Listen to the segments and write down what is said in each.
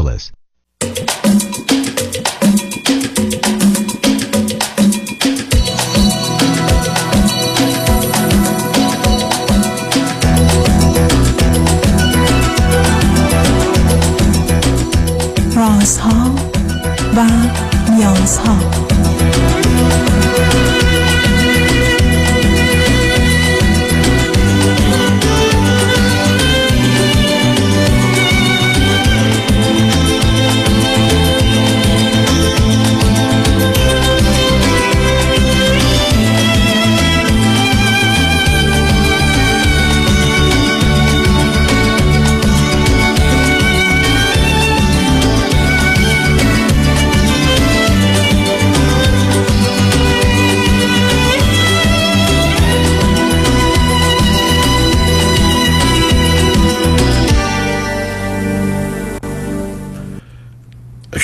Angeles. رازها و نیازها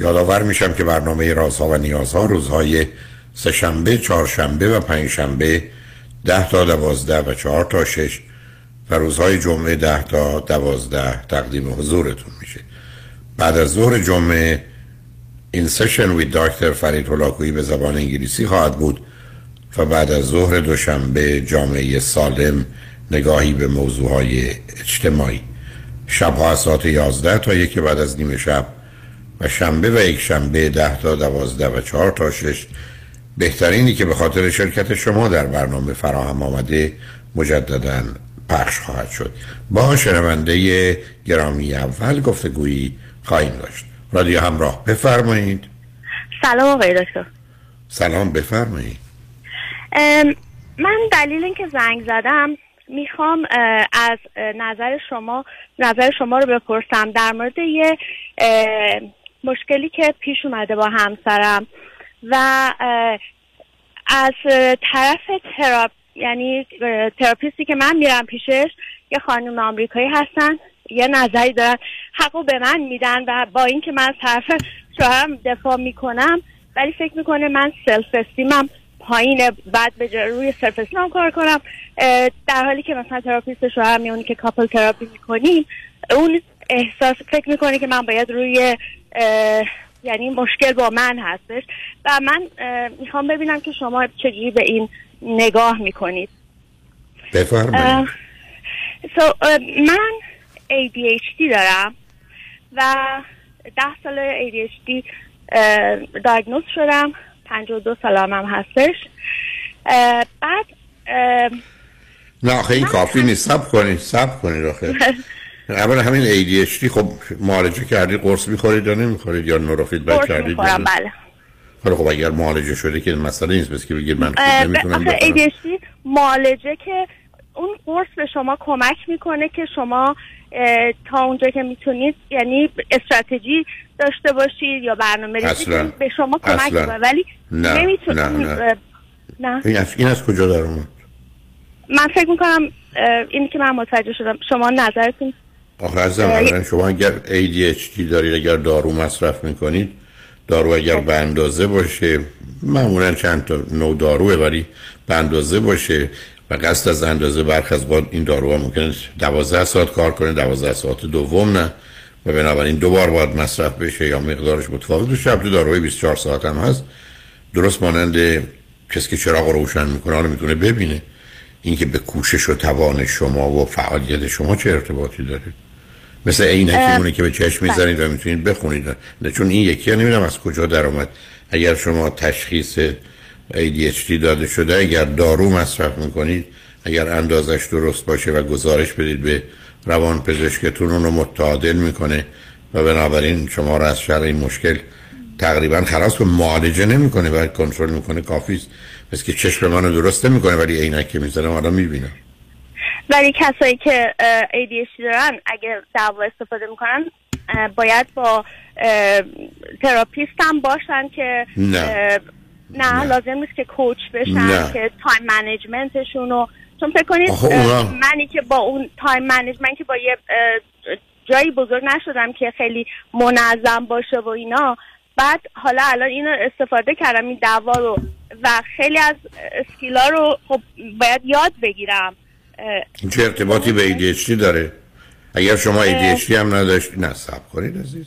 یادآور میشم که برنامه رازها و نیازها روزهای سهشنبه، چهارشنبه و پنجشنبه ده تا دوازده و چهار تا شش و روزهای جمعه ده تا دوازده تقدیم حضورتون میشه. بعد از ظهر جمعه این سشن وید دکتر فرید هلاکویی به زبان انگلیسی خواهد بود و بعد از ظهر دوشنبه جامعه سالم نگاهی به موضوعهای اجتماعی. شبها ساعت یازده تا یکی بعد از نیمه شب و شنبه و یک شنبه ده تا دوازده و چهار تا شش. بهترینی که به خاطر شرکت شما در برنامه فراهم آمده مجددا پخش خواهد شد. با شنونده گرامی اول گفتگویی خواهیم داشت. رادیو همراه بفرمایید. سلام آقای دکتر. سلام بفرمایید. من دلیل اینکه زنگ زدم می‌خوام از نظر شما نظر شما رو بپرسم. در مورد یه مشکلی که پیش اومده با همسرم و از طرف تراپ یعنی تراپیستی که من میرم پیشش یه خانم آمریکایی هستن یه نظری دارن حقو به من میدن و با اینکه من از طرف شوهرم دفاع می‌کنم ولی فکر می‌کنه من self esteem م پایینه بعد باید روی self esteem م کار کنم. در حالی که مثلا therapist شوهرم همونی که couple therapy می‌کنیم اون احساس فکر می‌کنه که من باید روی یعنی مشکل با من هستش. و من می‌خوام ببینم که شما چجوری به این نگاه می‌کنید. بفرمایید. so, من ADHD دارم و ده سال ADHD دایگنوز شدم. 52 سالم هم هستش. بعد نه آخه این کافی نیست. سب کنید سب کنید آخه. اول همین ADHD خب معالجه کردی قرص می‌خورید یا نمی‌خورید یا نوروفیدبک کردید می‌خورم بله حالا خب اگر معالجه شده که مسئله نیست بس که بگید من خوب نمی‌تونم ADHD معالجه که اون قرص به شما کمک می‌کنه که شما تا اونجا که می‌تونید یعنی استراتژی داشته باشید یا برنامه ریزی به شما کمک می‌کنه ولی نه. نمی‌تونید نه. نه. نه. این از, این از کجا در اومد من فکر می‌کنم اینی که من متوجه شدم شما نظرتون آخه از شما اگر ADHD دارید اگر دارو مصرف می‌کنید دارو اگر به اندازه باشه معمولا چند تا نوع داروه ولی به اندازه باشه و قصد از اندازه برخ از این دارو ها ممکنه 12 ساعت کار کنه 12 ساعت دوم نه. و بنابراین دو بار باید مصرف بشه یا مقدارش متفاوت بشه تو داروی 24 ساعت هم هست. درست مانند کسی که چراغ روشن می‌کنه حالا می‌تونه ببینه. اینکه به کوشش و توان شما و فعالیت شما چه ارتباطی داره. مثل عینکی مونه که به چشم می‌زنید و می‌تونید بخونید. چون این یکی نمی‌دونم از کجا در اومد. اگر شما تشخیص ADHD داده شده اگر دارو مصرف می‌کنید اگر اندازش درست باشه و گزارش بدید به روان پزشکتون اون رو متعادل می‌کنه و بنابراین شما را از شر این مشکل تقریبا خلاص به معالجه نمی‌کنه و کنترل می‌کنه. کافی است. که چشم منو درست نمی‌کنه ولی عینک که می‌زنم حالا می‌بینم. ولی کسایی که ADHD دارن اگه دوا استفاده می‌کنن باید با therapist هم باشن که نه. نه, لازم نیست که coach بشن نه. که time management شون رو چون فکر کنید منی که با اون time management که با یه جایی بزرگ نشدم که خیلی منظم باشه و اینا بعد حالا الان اینو استفاده کردم این دوا رو و خیلی از skill ا رو خب باید یاد بگیرم چه ارتباطی به ADHD داره؟ اگر شما ADHD هم نداشتید نه صبر کنید عزیز.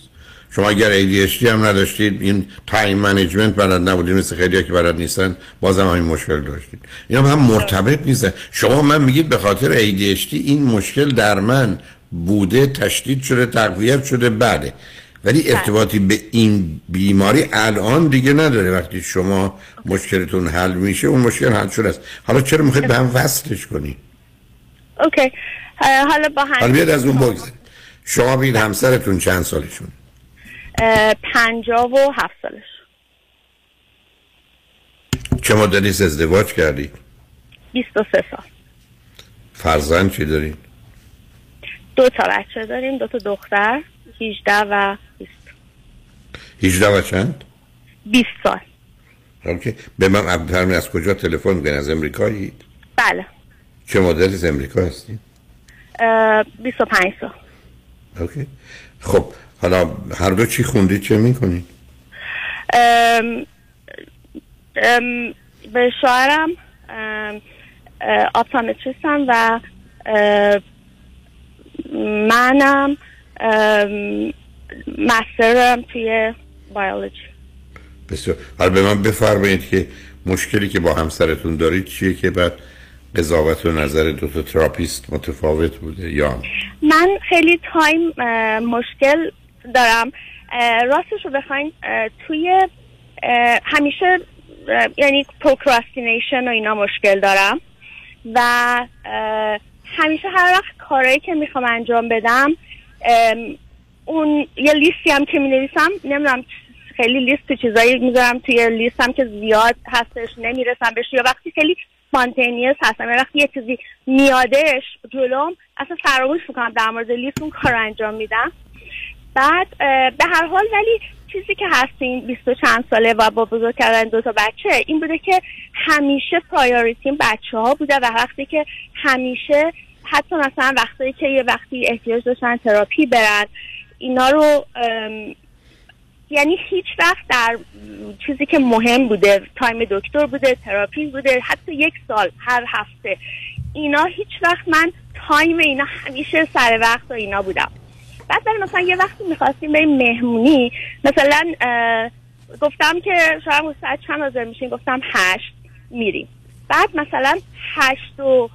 شما اگر ADHD هم نداشتید این time management بلد نبودید مثل خیلی که بلد نیستن بازم همین مشکل داشتید. اینا هم مرتبط نیستن شما من میگید به خاطر ADHD این مشکل در من بوده تشدید شده تقویت شده بله. ولی ارتباطی به این بیماری الان دیگه نداره. وقتی شما مشکلتون حل میشه اون مشکل حل شده است. حالا چرا می‌خواید به هم وصلش کنید حالا با هم حالا بیاد از اون بگذارید شما بید همسرتون چند سالشون؟ اه، پنجاه و هفت سالش. چه مدتی است ازدواج کردید و سه سال. فرزند چی دارید دو تا بچه داریم دو تا دختر 18 و 20 18 و چند؟ 20 سال. اوکی. به من از کجا تلفن می‌کنید از امریکایید بله. چه مدتی از امریکا هستید اه، 25 سال. اوکی. خب حالا هر دو چی خوندید چه می‌کنید ام، ام، به شوهرم آپتامتریستم و منم مسترم توی بیولوژی. بسیار. حالا به من بفرمایید که مشکلی که با همسرتون دارید چیه که بعد قضاوت و نظر دو تا therapist متفاوت بوده یا من خیلی time مشکل دارم. راستش رو بخواین توی همیشه یعنی procrastination و اینا مشکل دارم. و همیشه هر وقت کارهایی که می‌خوام انجام بدم اون یه لیستی هم که می نویسم نمی‌دونم خیلی لیست چیزایی می‌ذارم توی لیستم که زیاد هستش نمی‌رسم بهش یا وقتی خیلی spontaneous هستم. یا وقتی یه چیزی میادش جلوم اصلا فراموش می‌کنم در مورد لیست اون کار انجام میدم. بعد به هر حال ولی چیزی که هستیم بیست و چند ساله و با بزرگ کردن دو تا بچه این بوده که همیشه priority م بچه ها بوده و وقتی که همیشه حتی مثلا وقتی که یه وقتی احتیاج داشتن تراپی برن اینا رو یعنی هیچ وقت در چیزی که مهم بوده time دکتر بوده تراپی بوده حتی یک سال هر هفته. اینا هیچ وقت من time اینا همیشه سر وقت و اینا بودم. بعد ولی مثلا یه وقتی می‌خواستیم بریم مهمونی مثلا گفتم که شاید ساعت چند حاضر میشین گفتم هشت میریم. بعد مثلا هشت و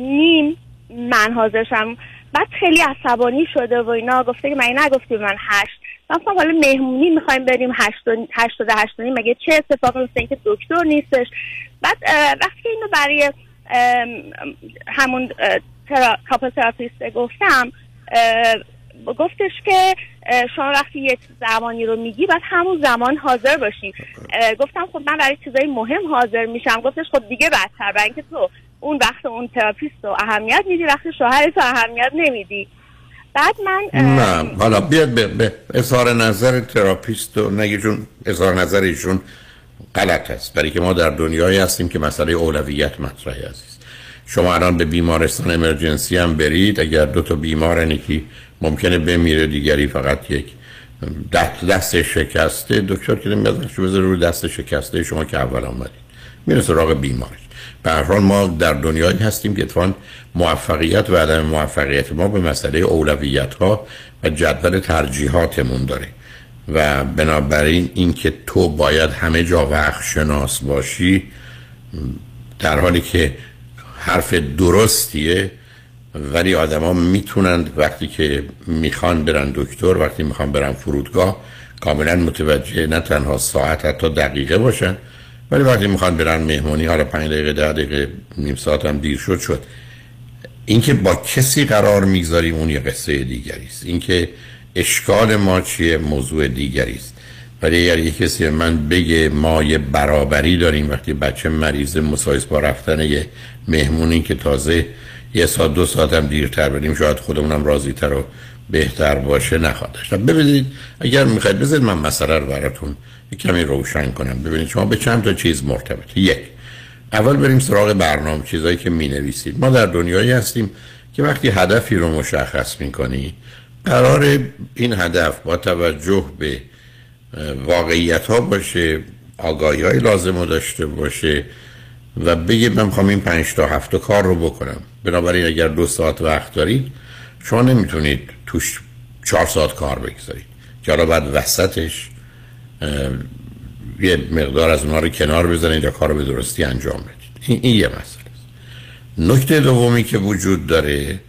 نیم من حاضرشم بعد خیلی عصبانی شده و اینا گفته که من نگفتی من هشت؟ مثلا حالا مهمونی می‌خوایم بریم هشت و هشت و ده هشت و نیم مگه چه اتفاقی میفته اینکه دکتر نیستش؟ بعد وقتی اینو برای همون thera... couple therapist گفتم گفتش که شما وقتی یک زمانی رو میگی باید همون زمان حاضر باشی. گفتم خب من برای چیزای مهم حاضر میشم. گفتش خب دیگه بدتر. برای اینکه تو اون وقت اون تراپیست رو اهمیت میدی وقتی شوهرت رو اهمیت نمیدی. بعد من نه حالا بیاد به, به اظهار نظر تراپیست و نگه چون اظهار نظر ایشون غلط است. برای که ما در دنیایی هستیم که مسئله اولویت مطرحه عزیز شما الان به بیمارستان emergency هم برید. اگر دو تا بیمارن یکی ممکنه بمیره دیگری فقط یک دست, دست شکسته. دکتر که نمیاد بذاره روی دست شکسته شما که اول آمدید. میره سراغ بیمارش. به ما در دنیایی هستیم که اتفاقا موفقیت و عدم موفقیت ما به مسئله اولویت ها و جدول ترجیحاتمون داره. و بنابراین اینکه تو باید همه جا وقت شناس باشی در حالی که حرف درستیه ولی آدما می‌تونند وقتی که می‌خوان برن دکتر وقتی می‌خوان برن فرودگاه کاملا متوجه نه تنها ساعت حتی دقیقه باشن. ولی وقتی می‌خوان برن مهمونی حالا پنج دقیقه ده دقیقه نیم ساعت هم دیر شد شد. اینکه با کسی قرار می‌گذاریم اون یه قصه دیگری است. اینکه اشکال ما چیه؟ موضوع دیگری است. ولی اگر یه کسی من بگه ما یه برابری داریم وقتی بچه مریض مسایس با رفتن یه مهمونی که تازه یه ساعت دو ساعت هم دیرتر بریم شاید خودمونم راضی تر و بهتر باشه نخواهد داشت ببینید اگر می‌خواید بذارید من مسئله رو براتون کمی روشن کنم. ببینید شما به چند تا چیز مرتبط. یک اول بریم سراغ برنامه چیزایی که می نویسید ما در دنیایی هستیم که وقتی هدفی رو مشخص می‌کنی قرار این هدف با توجه به واقعیت ها باشه آگاهی های لازم رو داشته باشه و بگه من می‌خوام این پنج تا هفته کار رو بکنم. بنابراین اگر دو ساعت وقت دارید شما نمی‌تونید توش چهار ساعت کار بگذارید. که حالا بعد وسطش یه مقدار از اونها رو کنار بزنید یا کار به درستی انجام بدید. این, این یه مسئله است. نکته دومی که وجود داره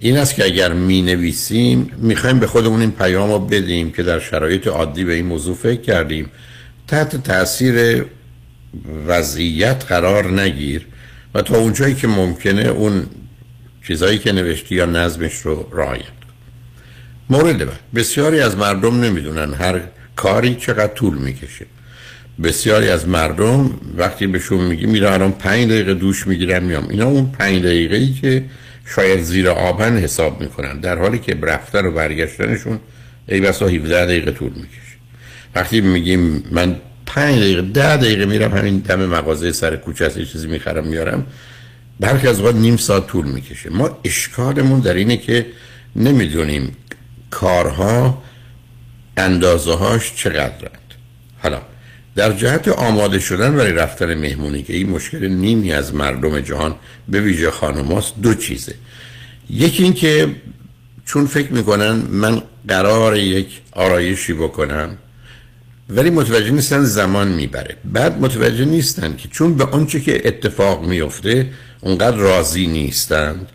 این است که اگر می نویسیم می‌خوایم به خودمون این پیام رو بدیم که در شرایط عادی به این موضوع فکر کردیم. تحت تاثیر وضعیت قرار نگیر و تا اونجایی که ممکنه اون چیزایی که نوشتی یا نظمش رو رعایت مورد بعد بسیاری از مردم نمی‌دونن هر کاری چقدر طول می‌کشه. بسیاری از مردم وقتی بهشون میگی میره الان پنج دقیقه دوش می‌گیرم میام. اینا اون پنج دقیقه ای که شاید زیر آبن حساب می‌کنن در حالی که رفتن و برگشتنشون ای بسا 17 دقیقه طول می‌کشه. وقتی میگیم من پنج دقیقه ده دقیقه میرم همین دم مغازه سر کوچه است چیزی می‌خرم میارم برخی از وقت نیم ساعت طول می‌کشه. ما اشکالمون در اینه که نمی‌دونیم کارها اندازه هاش چقدرند حالا در جهت آماده شدن برای رفتن مهمونی که این مشکل نیمی از مردم جهان به ویژه خانماست دو چیزه. یکی این که چون فکر می‌کنن من قرار یک آرایشی بکنم ولی متوجه نیستن زمان می‌بره. بعد متوجه نیستن که چون به آنچه که اتفاق میفته اونقدر راضی نیستند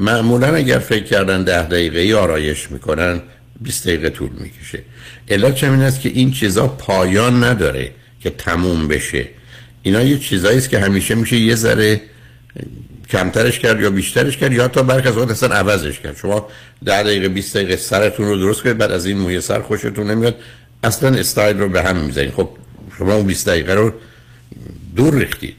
معمولا اگر فکر کردن ده دقیقه آرایش می‌کنن 20 دقیقه طول می‌کشه. علت این است که این چیزا پایان نداره که تموم بشه. اینا یه چیزایی است که همیشه میشه یه ذره کمترش کرد یا بیشترش کرد یا تا از وقت اصلا عوضش کرد. شما ده دقیقه 20 دقیقه سرتون رو درست کنید بعد از این موی سر خوشتون نمیاد. اصلا استایل رو به هم می‌زنید. خب شما اون 20 دقیقه رو دور ریختید.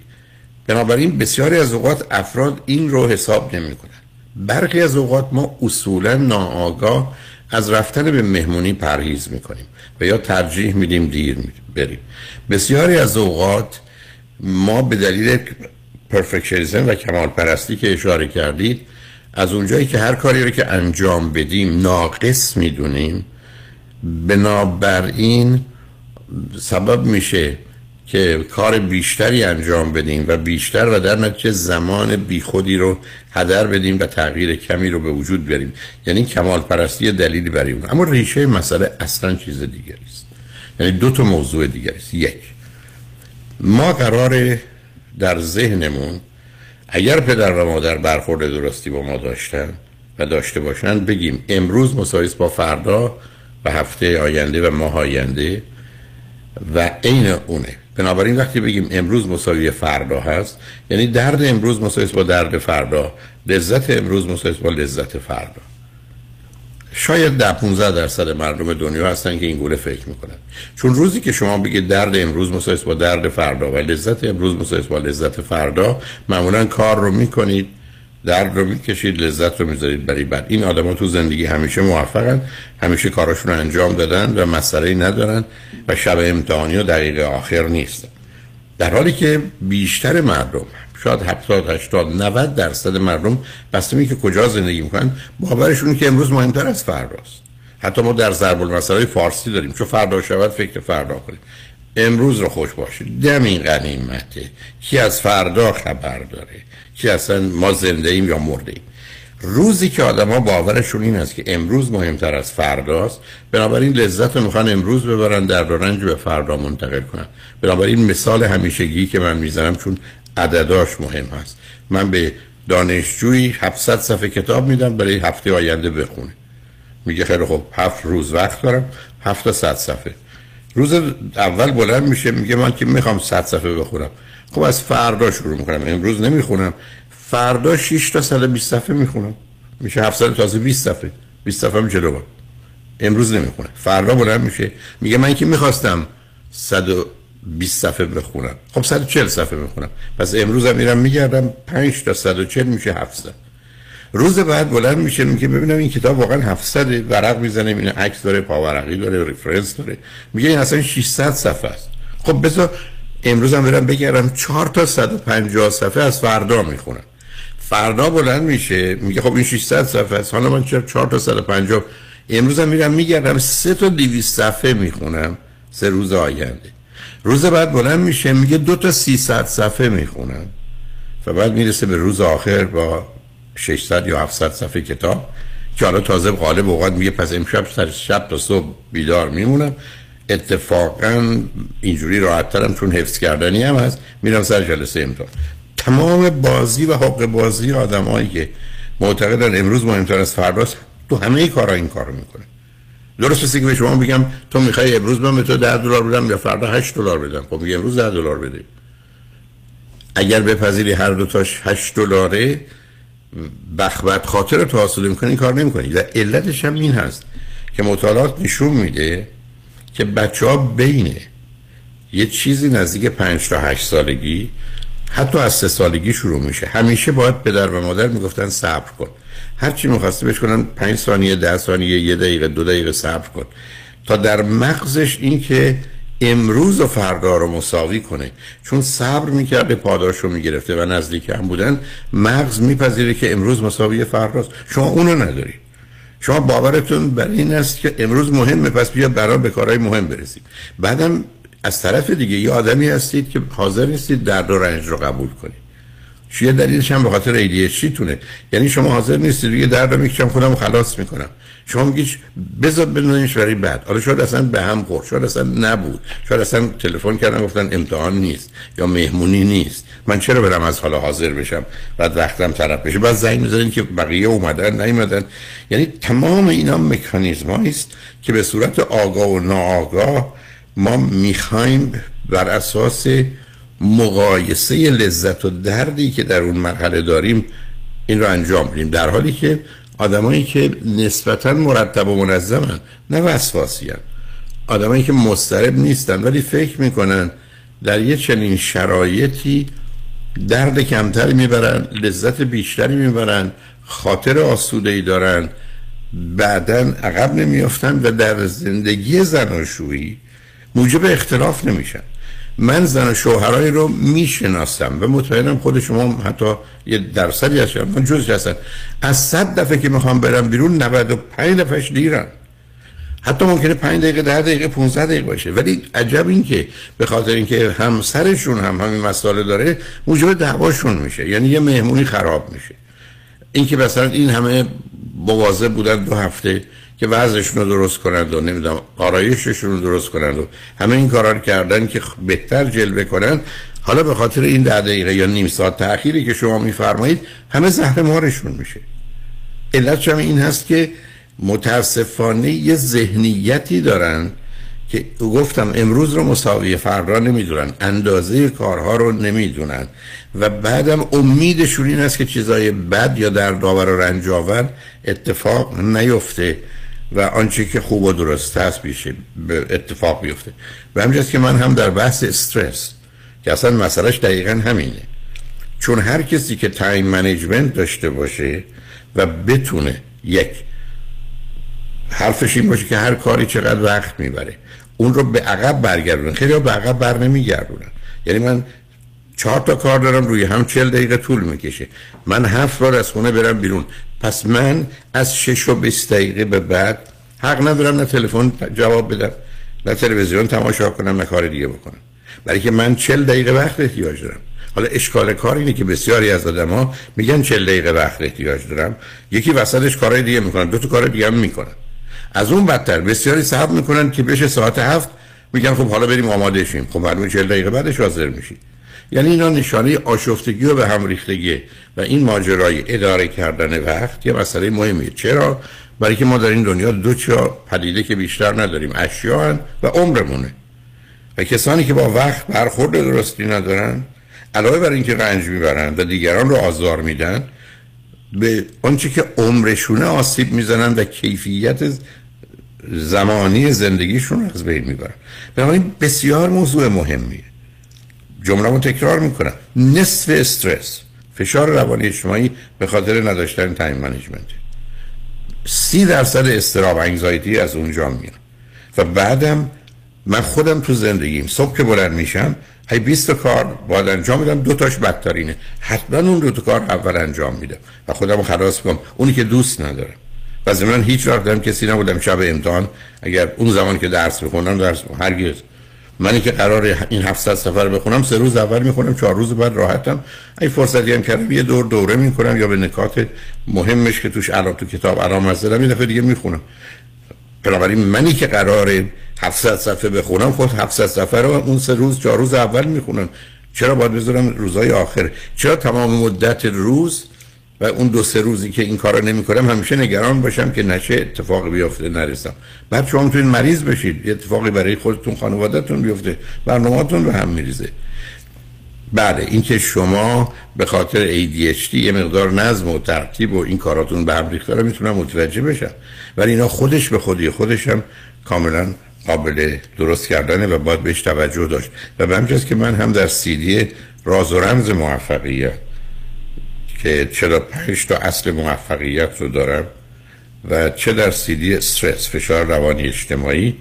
بنابراین بسیاری از اوقات افراد این رو حساب نمی کنن برخی از اوقات ما اصولا ناآگاه از رفتن به مهمونی پرهیز می‌کنیم و یا ترجیح میدیم دیر بریم. بسیاری از اوقات ما به دلیل پرفکشنیزم و کمال پرستی که اشاره کردید از اونجایی که هر کاری رو که انجام بدیم ناقص می‌دونیم بنابراین سبب میشه که کار بیشتری انجام بدیم و بیشتر و در نتیجه زمان بیخودی رو هدر بدیم و تغییر کمی رو به وجود بیاریم یعنی کمال پرستی دلیلی برای اون. اما ریشه مسئله اصلا چیز دیگری است. یعنی دو تا موضوع دیگری است. یک ما قرار در ذهنمون اگر پدر و مادر برخورد درستی با ما داشتن و داشته باشن بگیم امروز مساویس با فردا و هفته آینده و ماه آینده و عین اونه. بنابراین وقتی بگیم امروز مساوی فردا هست یعنی درد امروز مساوی با درد فردا. لذت امروز مساوی با لذت فردا. شاید ده 15 درصد مردم دنیا هستن که این گونه فکر می‌کنن. چون روزی که شما بگید درد امروز مساوی با درد فردا و لذت امروز مساوی با لذت فردا معمولا کار رو می‌کنید. درد رو می‌کشید لذت رو می‌ذارید برای بعد. این آدما تو زندگی همیشه موفقن همیشه کاراشون رو انجام دادن و مسئله ندارن و شب امتحانی و دقیقه آخر نیستن در حالی که بیشتر مردم شاید 70 80 90 درصد مردم بسته که کجا زندگی می‌کنن باورشون که امروز مهمتر از فرداست. حتی ما در ضرب المثل فارسی داریم. چون فردا شود فکر فردا کنیم امروز رو خوش باشید. دمی غنیمته. کی از فردا خبر داره؟ که اصلا ما زنده ایم یا مرده ایم. روزی که آدما باورشون این است که امروز مهمتر از فرداست بنابراین لذت رو می‌خوان امروز ببرن در رنج به فردا منتقل کنن. بنابراین مثال همیشگی که من می‌زنم چون عدداش مهم هست. من به دانشجویی 700 صفحه کتاب میدم برای هفته آینده بخونه. میگه خیلی خب هفت روز وقت دارم هفت صد صفحه. روز اول بلند میشه میگه من که می‌خوام 100 صفحه بخونم. خب از فردا شروع می‌کنم. امروز نمی‌خونم. فردا 6 تا 120 صفحه می‌خونم. میشه 700 تازه 20 صفحه. 20 صفحه میشه دوباره امروز نمی‌خونم. فردا بلند میشه. میگه من که می‌خواستم 120 صفحه بخونم. خب 140 صفحه می‌خونم. پس امروز هم میرم میگردم. 5 تا 140 میشه 700 روز بعد بلند میشه. میگه ببینم این کتاب واقعا 700 ورق می‌زنه. این عکس داره. پاورقی داره. رفرنس داره. میگه این اصلا 600 صفحه است. خب بذار امروز هم برم بگردم 4 تا 150 صفحه از فردا می‌خونم. فردا بلند میشه میگه خب این 600 صفحه است. حالا من چرا 4 تا 150 امروز هم میرم میگردم 3 تا 200 صفحه می‌خونم سه روز آینده. روز بعد بلند میشه میگه دو تا 300 صفحه می‌خونم. و بعد می‌رسه به روز آخر با 600 یا 700 صفحه کتاب که حالا تازه غالب اوقات میگه پس امشب سر شب تا صبح بیدار میمونم. اتفاقا اینجوری راحت ترم چون حفظ کردنی هم هست. میرم سر جلسه امتحان. تمام بازی و حق بازی آدمایی که معتقدن امروز مهمتر از فرداست تو همه کارا این کارو می‌کنه درست است که به شما بگم تو می‌خوای امروز من به تو 10 دلار بدم یا فردا 8 دلار بدم. خب میگه امروز 10 دلار بده. اگر بپذیری هر دو تاش 8 دلاره بخبت خاطر تو حاصل می‌کنی کار نمی‌کنی. و علتش هم این هست که مطالعات نشون میده که بچه ها بین یه چیزی نزدیک 5 تا 8 سالگی حتی از سه سالگی شروع میشه. همیشه باید پدر و مادر می‌گفتن صبر کن. هر چی می‌خواسته بهش کنن 5 ثانیه 10 ثانیه یه دقیقه دو دقیقه صبر کن. تا در مغزش این که امروز و فردا رو مساوی کنه. چون صبر می‌کرده پاداش رو می‌گرفته و نزدیک هم بودن مغز میپذیره که امروز مساوی فرداست شما اونو نداری. شما باورتون بر این است که امروز مهمه پس بیا برای به کارهای مهم برسید بعدم از طرف دیگه یه آدمی هستید که حاضر نیستید درد و رنج رو قبول کنید. چیه دلیلش هم به خاطر ADHD تونه. یعنی شما حاضر نیستید یه درد رو می‌کشم خودم خلاص می‌کنم. شما میگیش بذار بدونیش برای بعد. حالا شاید اصلا به هم خورد شاید اصلا نبود. شاید اصلا تلفن کردن گفتن امتحان نیست یا مهمونی نیست. من چرا برم از حالا حاضر بشم؟ بعد وقتم طرف بشه. بعد زنگ می‌زنین که بقیه اومدن نیومدن. یعنی تمام اینا مکانیزم است که به صورت آگاه و ناآگاه ما می‌خوایم بر اساس مقایسه لذت و دردی که در اون مرحله داریم این رو انجام بدیم. در حالی که آدمایی که نسبتا مرتب و منظمن نه وسواسی آدمایی که مسترب نیستن ولی فکر می‌کنن در یه چنین شرایطی درد کمتری می‌برن لذت بیشتری می‌برن خاطر آسوده ای دارن بعدا عقب نمیافتن و در زندگی زناشویی موجب اختلاف نمیشن. من زن و شوهرایی رو می‌شناسم و مطمئنم خود شما حتی یه درصدی از من جز هستن از صد دفعه که می‌خوام برم بیرون 95 دفعهش دیرن حتی ممکنه 5 دقیقه 10 دقیقه 15 دقیقه باشه. ولی عجب این که به خاطر اینکه همسرشون هم همین مسئله داره موجب دعواشون میشه. یعنی یه مهمونی خراب میشه. اینکه مثلا این همه مواظب بودن دو هفته که وضعشون رو درست کنند و نمی‌دونم آرایششون رو درست کنند و همه این کارا رو کردن که بهتر جلوه کنن حالا به خاطر این ده دقیقه یا نیم ساعت تأخیری که شما میفرمایید همه زهر مارشون میشه. علت این هست که متاسفانه یه ذهنیتی دارن که گفتم امروز رو مساوی فردا نمی‌دونن اندازه کارها رو نمی‌دونن و بعدم امیدشون این است که چیزای بد یا در داور و رنجاور اتفاق نیفته و آنچه که خوب و درست هست بیشه اتفاق بیفته. و همجاست که من هم در بحث استرس که اصلا مسئلهش دقیقا همینه. چون هر کسی که time management داشته باشه و بتونه یک حرفش این باشه که هر کاری چقدر وقت می‌بره. اون رو به عقب برگردونن. خیلی به عقب بر نمیگردونن. یعنی من چهار تا کار دارم روی هم چل دقیقه طول می‌کشه. من هفت بار از خونه برم بیرون. پس من از شش و بیست دقیقه به بعد حق ندارم نه تلفن جواب بدم نه تلویزیون تماشا کنم نه کار دیگه بکنم. برای که من چل دقیقه وقت احتیاج دارم. حالا اشکال کار اینه که بسیاری از آدم ها میگن چل دقیقه وقت احتیاج دارم. یکی وسطش کارهای دیگه می‌کنن. دو تا کار دیگه هم می‌کنن. از اون بدتر. بسیاری صبر می‌کنن که بشه ساعت هفت میگن خب حالا بریم آماده شیم خب معلومه 40 دقیقه بعدش حاضر میشی. یعنی اینا نشانه آشفتگی و به هم ریختگی. و این ماجرای اداره کردن وقت یه مسئله مهمیه. چرا؟ برای که ما در این دنیا دو چا پدیده که بیشتر نداریم. اشیاء و عمرمونه. و کسانی که با وقت برخورد درستی ندارن علاوه بر اینکه رنج می‌برن و دیگران رو آزار میدن به آنچه که عمرشونه آسیب می‌زنن و کیفیت زمانی زندگیشون از بین می‌برن. بنابراین بسیار موضوع مهمیه. جمله رو تکرار می‌کنم. نصف استرس. فشار روانی اجتماعی به خاطر نداشتن time management سی درصد اضطراب anxiety از اونجا میاد. و بعدم من خودم تو زندگیم صبح که بلند میشم هی 20 کار باید انجام میدم. دو تاش بدترینه حتما اون دو تا کار اول انجام میدم. و خودم خلاص کنم. اونی که دوست ندارم. و من هیچ وقت دارم کسی نبودم شب امتحان. اگر اون زمان که درس بخونم درس. هرگز. منی که قرار این 700 سفر بخونم سه روز اول می‌خونم چهار روز بعد راحتم. ای فرصتی هم کردم یه دور دوره می‌کنم یا به نکات مهمش که توش علاقه تو کتاب آرام از یه دفعه دیگه می‌خونم. بنابراین منی که قرار 700 صفحه بخونم خود 700 صفحه رو اون سه روز چهار روز اول می‌خونم. چرا باید بذارم روزای آخر؟ چرا تمام مدت روز و اون دو سه روزی که این کارو نمی‌کنم همیشه نگران باشم که نشه اتفاقی بیفته نرسم. بعد شما می‌تونید مریض بشید. یه اتفاقی برای خودتون خانوادهتون بیفته. برنامه‌تون به هم میریزه. بله اینکه شما به خاطر ADHD یه مقدار نظم و ترتیب و این کاراتون به هم ریخته رو می‌تونم متوجه بشم. ولی اینا خودش به خودی خودش هم کاملا قابل درست کردنه و باید بهش توجه داشت. و به همجاست که من هم در سیدی راز و رمز موفقیت که 45 تا اصل موفقیت رو دارم و چه در سیدی استرس فشار روانی اجتماعی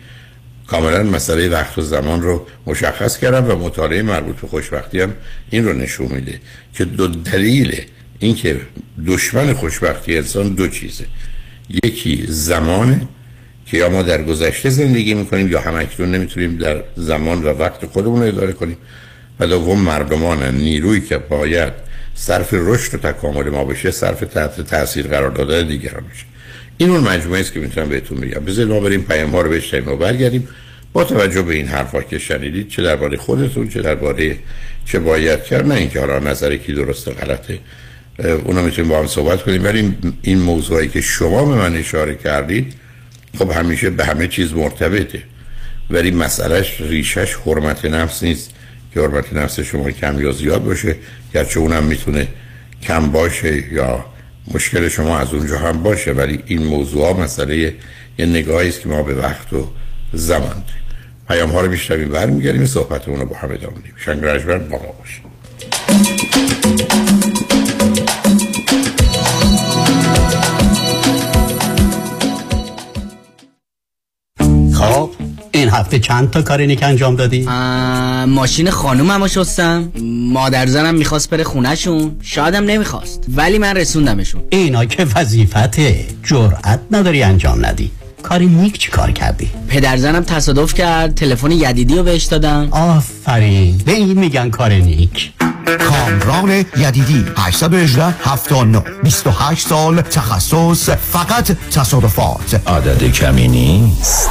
کاملا مسئله وقت و زمان رو مشخص کردم و مطالعه مربوط به خوشبختی هم این رو نشون میده که دو دلیل اینکه دشمن خوشبختی انسان دو چیزه. یکی زمانه که یا ما در گذشته زندگی می‌کنیم یا همکنون نمی‌تونیم در زمان و وقت خودمون رو اداره کنیم. و دوم مردمان نیرویی که باید صرف رشد و تکامل ما بشه صرف تحت تاثیر قرار داده دیگران بشه این اون مجموعه است که می‌تونم بهتون بگم. بذار ما بریم پیام ها رو بشنویم و برگردیم. با توجه به این حرفا که شنیدید چه درباره خودتون چه درباره چه باید کرد نه اینکه حالا نظر کی درسته غلطه اونا می‌تونیم با هم صحبت کنیم. ولی این موضوعی که شما به من اشاره کردید خب همیشه به همه چیز مرتبطه. ولی مسئلهش ریشش حرمت نفس نیست. که حرمت نفس شما کم یا زیاد باشه گرچه اونم می‌تونه کم باشه یا مشکل شما از اونجا هم باشه ولی این موضوع ها مسئله یه نگاهی است که ما به وقت و زمان داریم. پیام ها رو میشنویم برمیگردیم صحبت رو با هم ادامه میدیم شنگ با ما باشیم هفته چند تا کاری نیک انجام دادی؟ ماشین خانوم هم شستم. مادر زنم می‌خواست بره خونهشون. شایدم نمی‌خواست. ولی من رسوندمشون. اینا که وظیفته. جرأت نداری انجام ندی. کاری نیک چی کار کردی؟ پدر زنم تصادف کرد. تلفن یدیدی رو بهش دادم. آفرین. به این میگن کار نیک. کامران یدیدی 818 79 28 سال تخصص فقط تصادفات. عدد کمی نیست.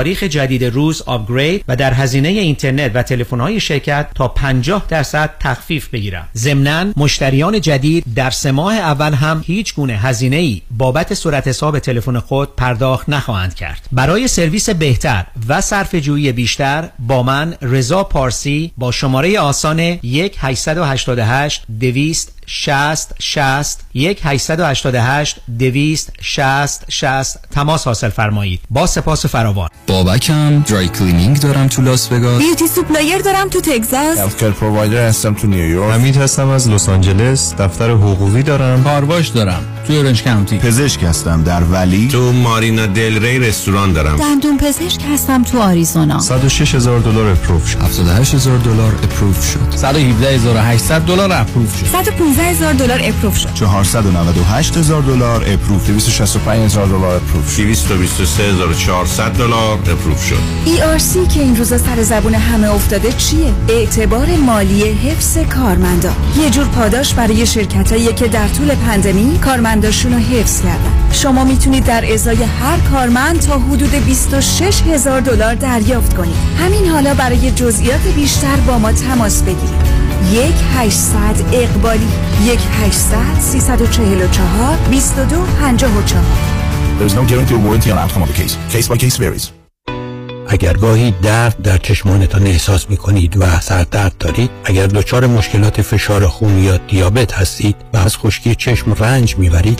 جدید روز upgrade و در هزینه اینترنت و تلفن‌های شرکت تا 50 درصد تخفیف بگیرم. ضمناً مشتریان جدید در سه ماه اول هم هیچ گونه هزینه ای بابت صورت حساب تلفن خود پرداخت نخواهند کرد. برای سرویس بهتر و صرف جویی بیشتر با من رضا پارسی با شماره آسان 1 888 200 60 60 1 888 200 60 60 تماس حاصل فرمایید. با سپاس فراوان. بابکم dry cleaning دارم تو لاس وگاس. beauty supplier دارم تو تگزاس. health provider هستم تو نیویورک حمید هستم از لس آنجلس. دفتر حقوقی دارم. کارواش دارم تو اورنج کانتی پزشک هستم در Valley. تو مارینا دل ری رستوران دارم. دندون پزشک هستم تو آریزونا. 106 هزار دلار approve شد. 78 هزار دلار approve شد. 117 هزار 800 دلار approve شد. 115 هزار دلار approve شد. 498 هزار دلار approve. 265 هزار دلار approve 223 هزار 400 دلار approve شد. ERC که این روزا سر زبون همه افتاده چیه؟ اعتبار مالی حفظ کارمندا. یه جور پاداش برای شرکتایی که در طول پندمی کارمنداشون رو حفظ کردن. شما می‌تونید در ازای هر کارمند تا حدود 26 هزار دلار دریافت کنید. همین حالا برای جزئیات بیشتر با ما تماس بگیرید. یک 800 اقبالی. یک 800 344 22 54 There's no guarantee of warranty on outcome of the case. Case by case varies. اگر گاهی درد در چشمانتان احساس می کنید و سردرد دارید اگر دچار مشکلات فشار خون یا دیابت هستید و از خشکی چشم رنج می‌برید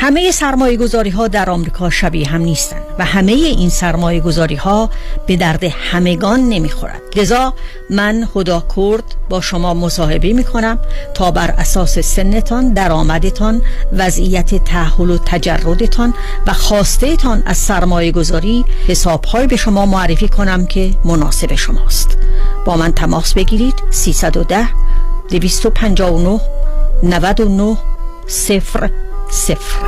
همه سرمایه گذاری ها در آمریکا شبیه هم نیستند و همه این سرمایه گذاری ها به درد همگان نمی خورد لذا من خدا کرد با شما مصاحبه می کنم تا بر اساس سنتان درآمدتان وضعیت تحول و تجردتان و خواسته تان از سرمایه گذاری حساب های به شما معرفی کنم که مناسب شماست. با من تماس بگیرید 310 259 99 صفر صفر.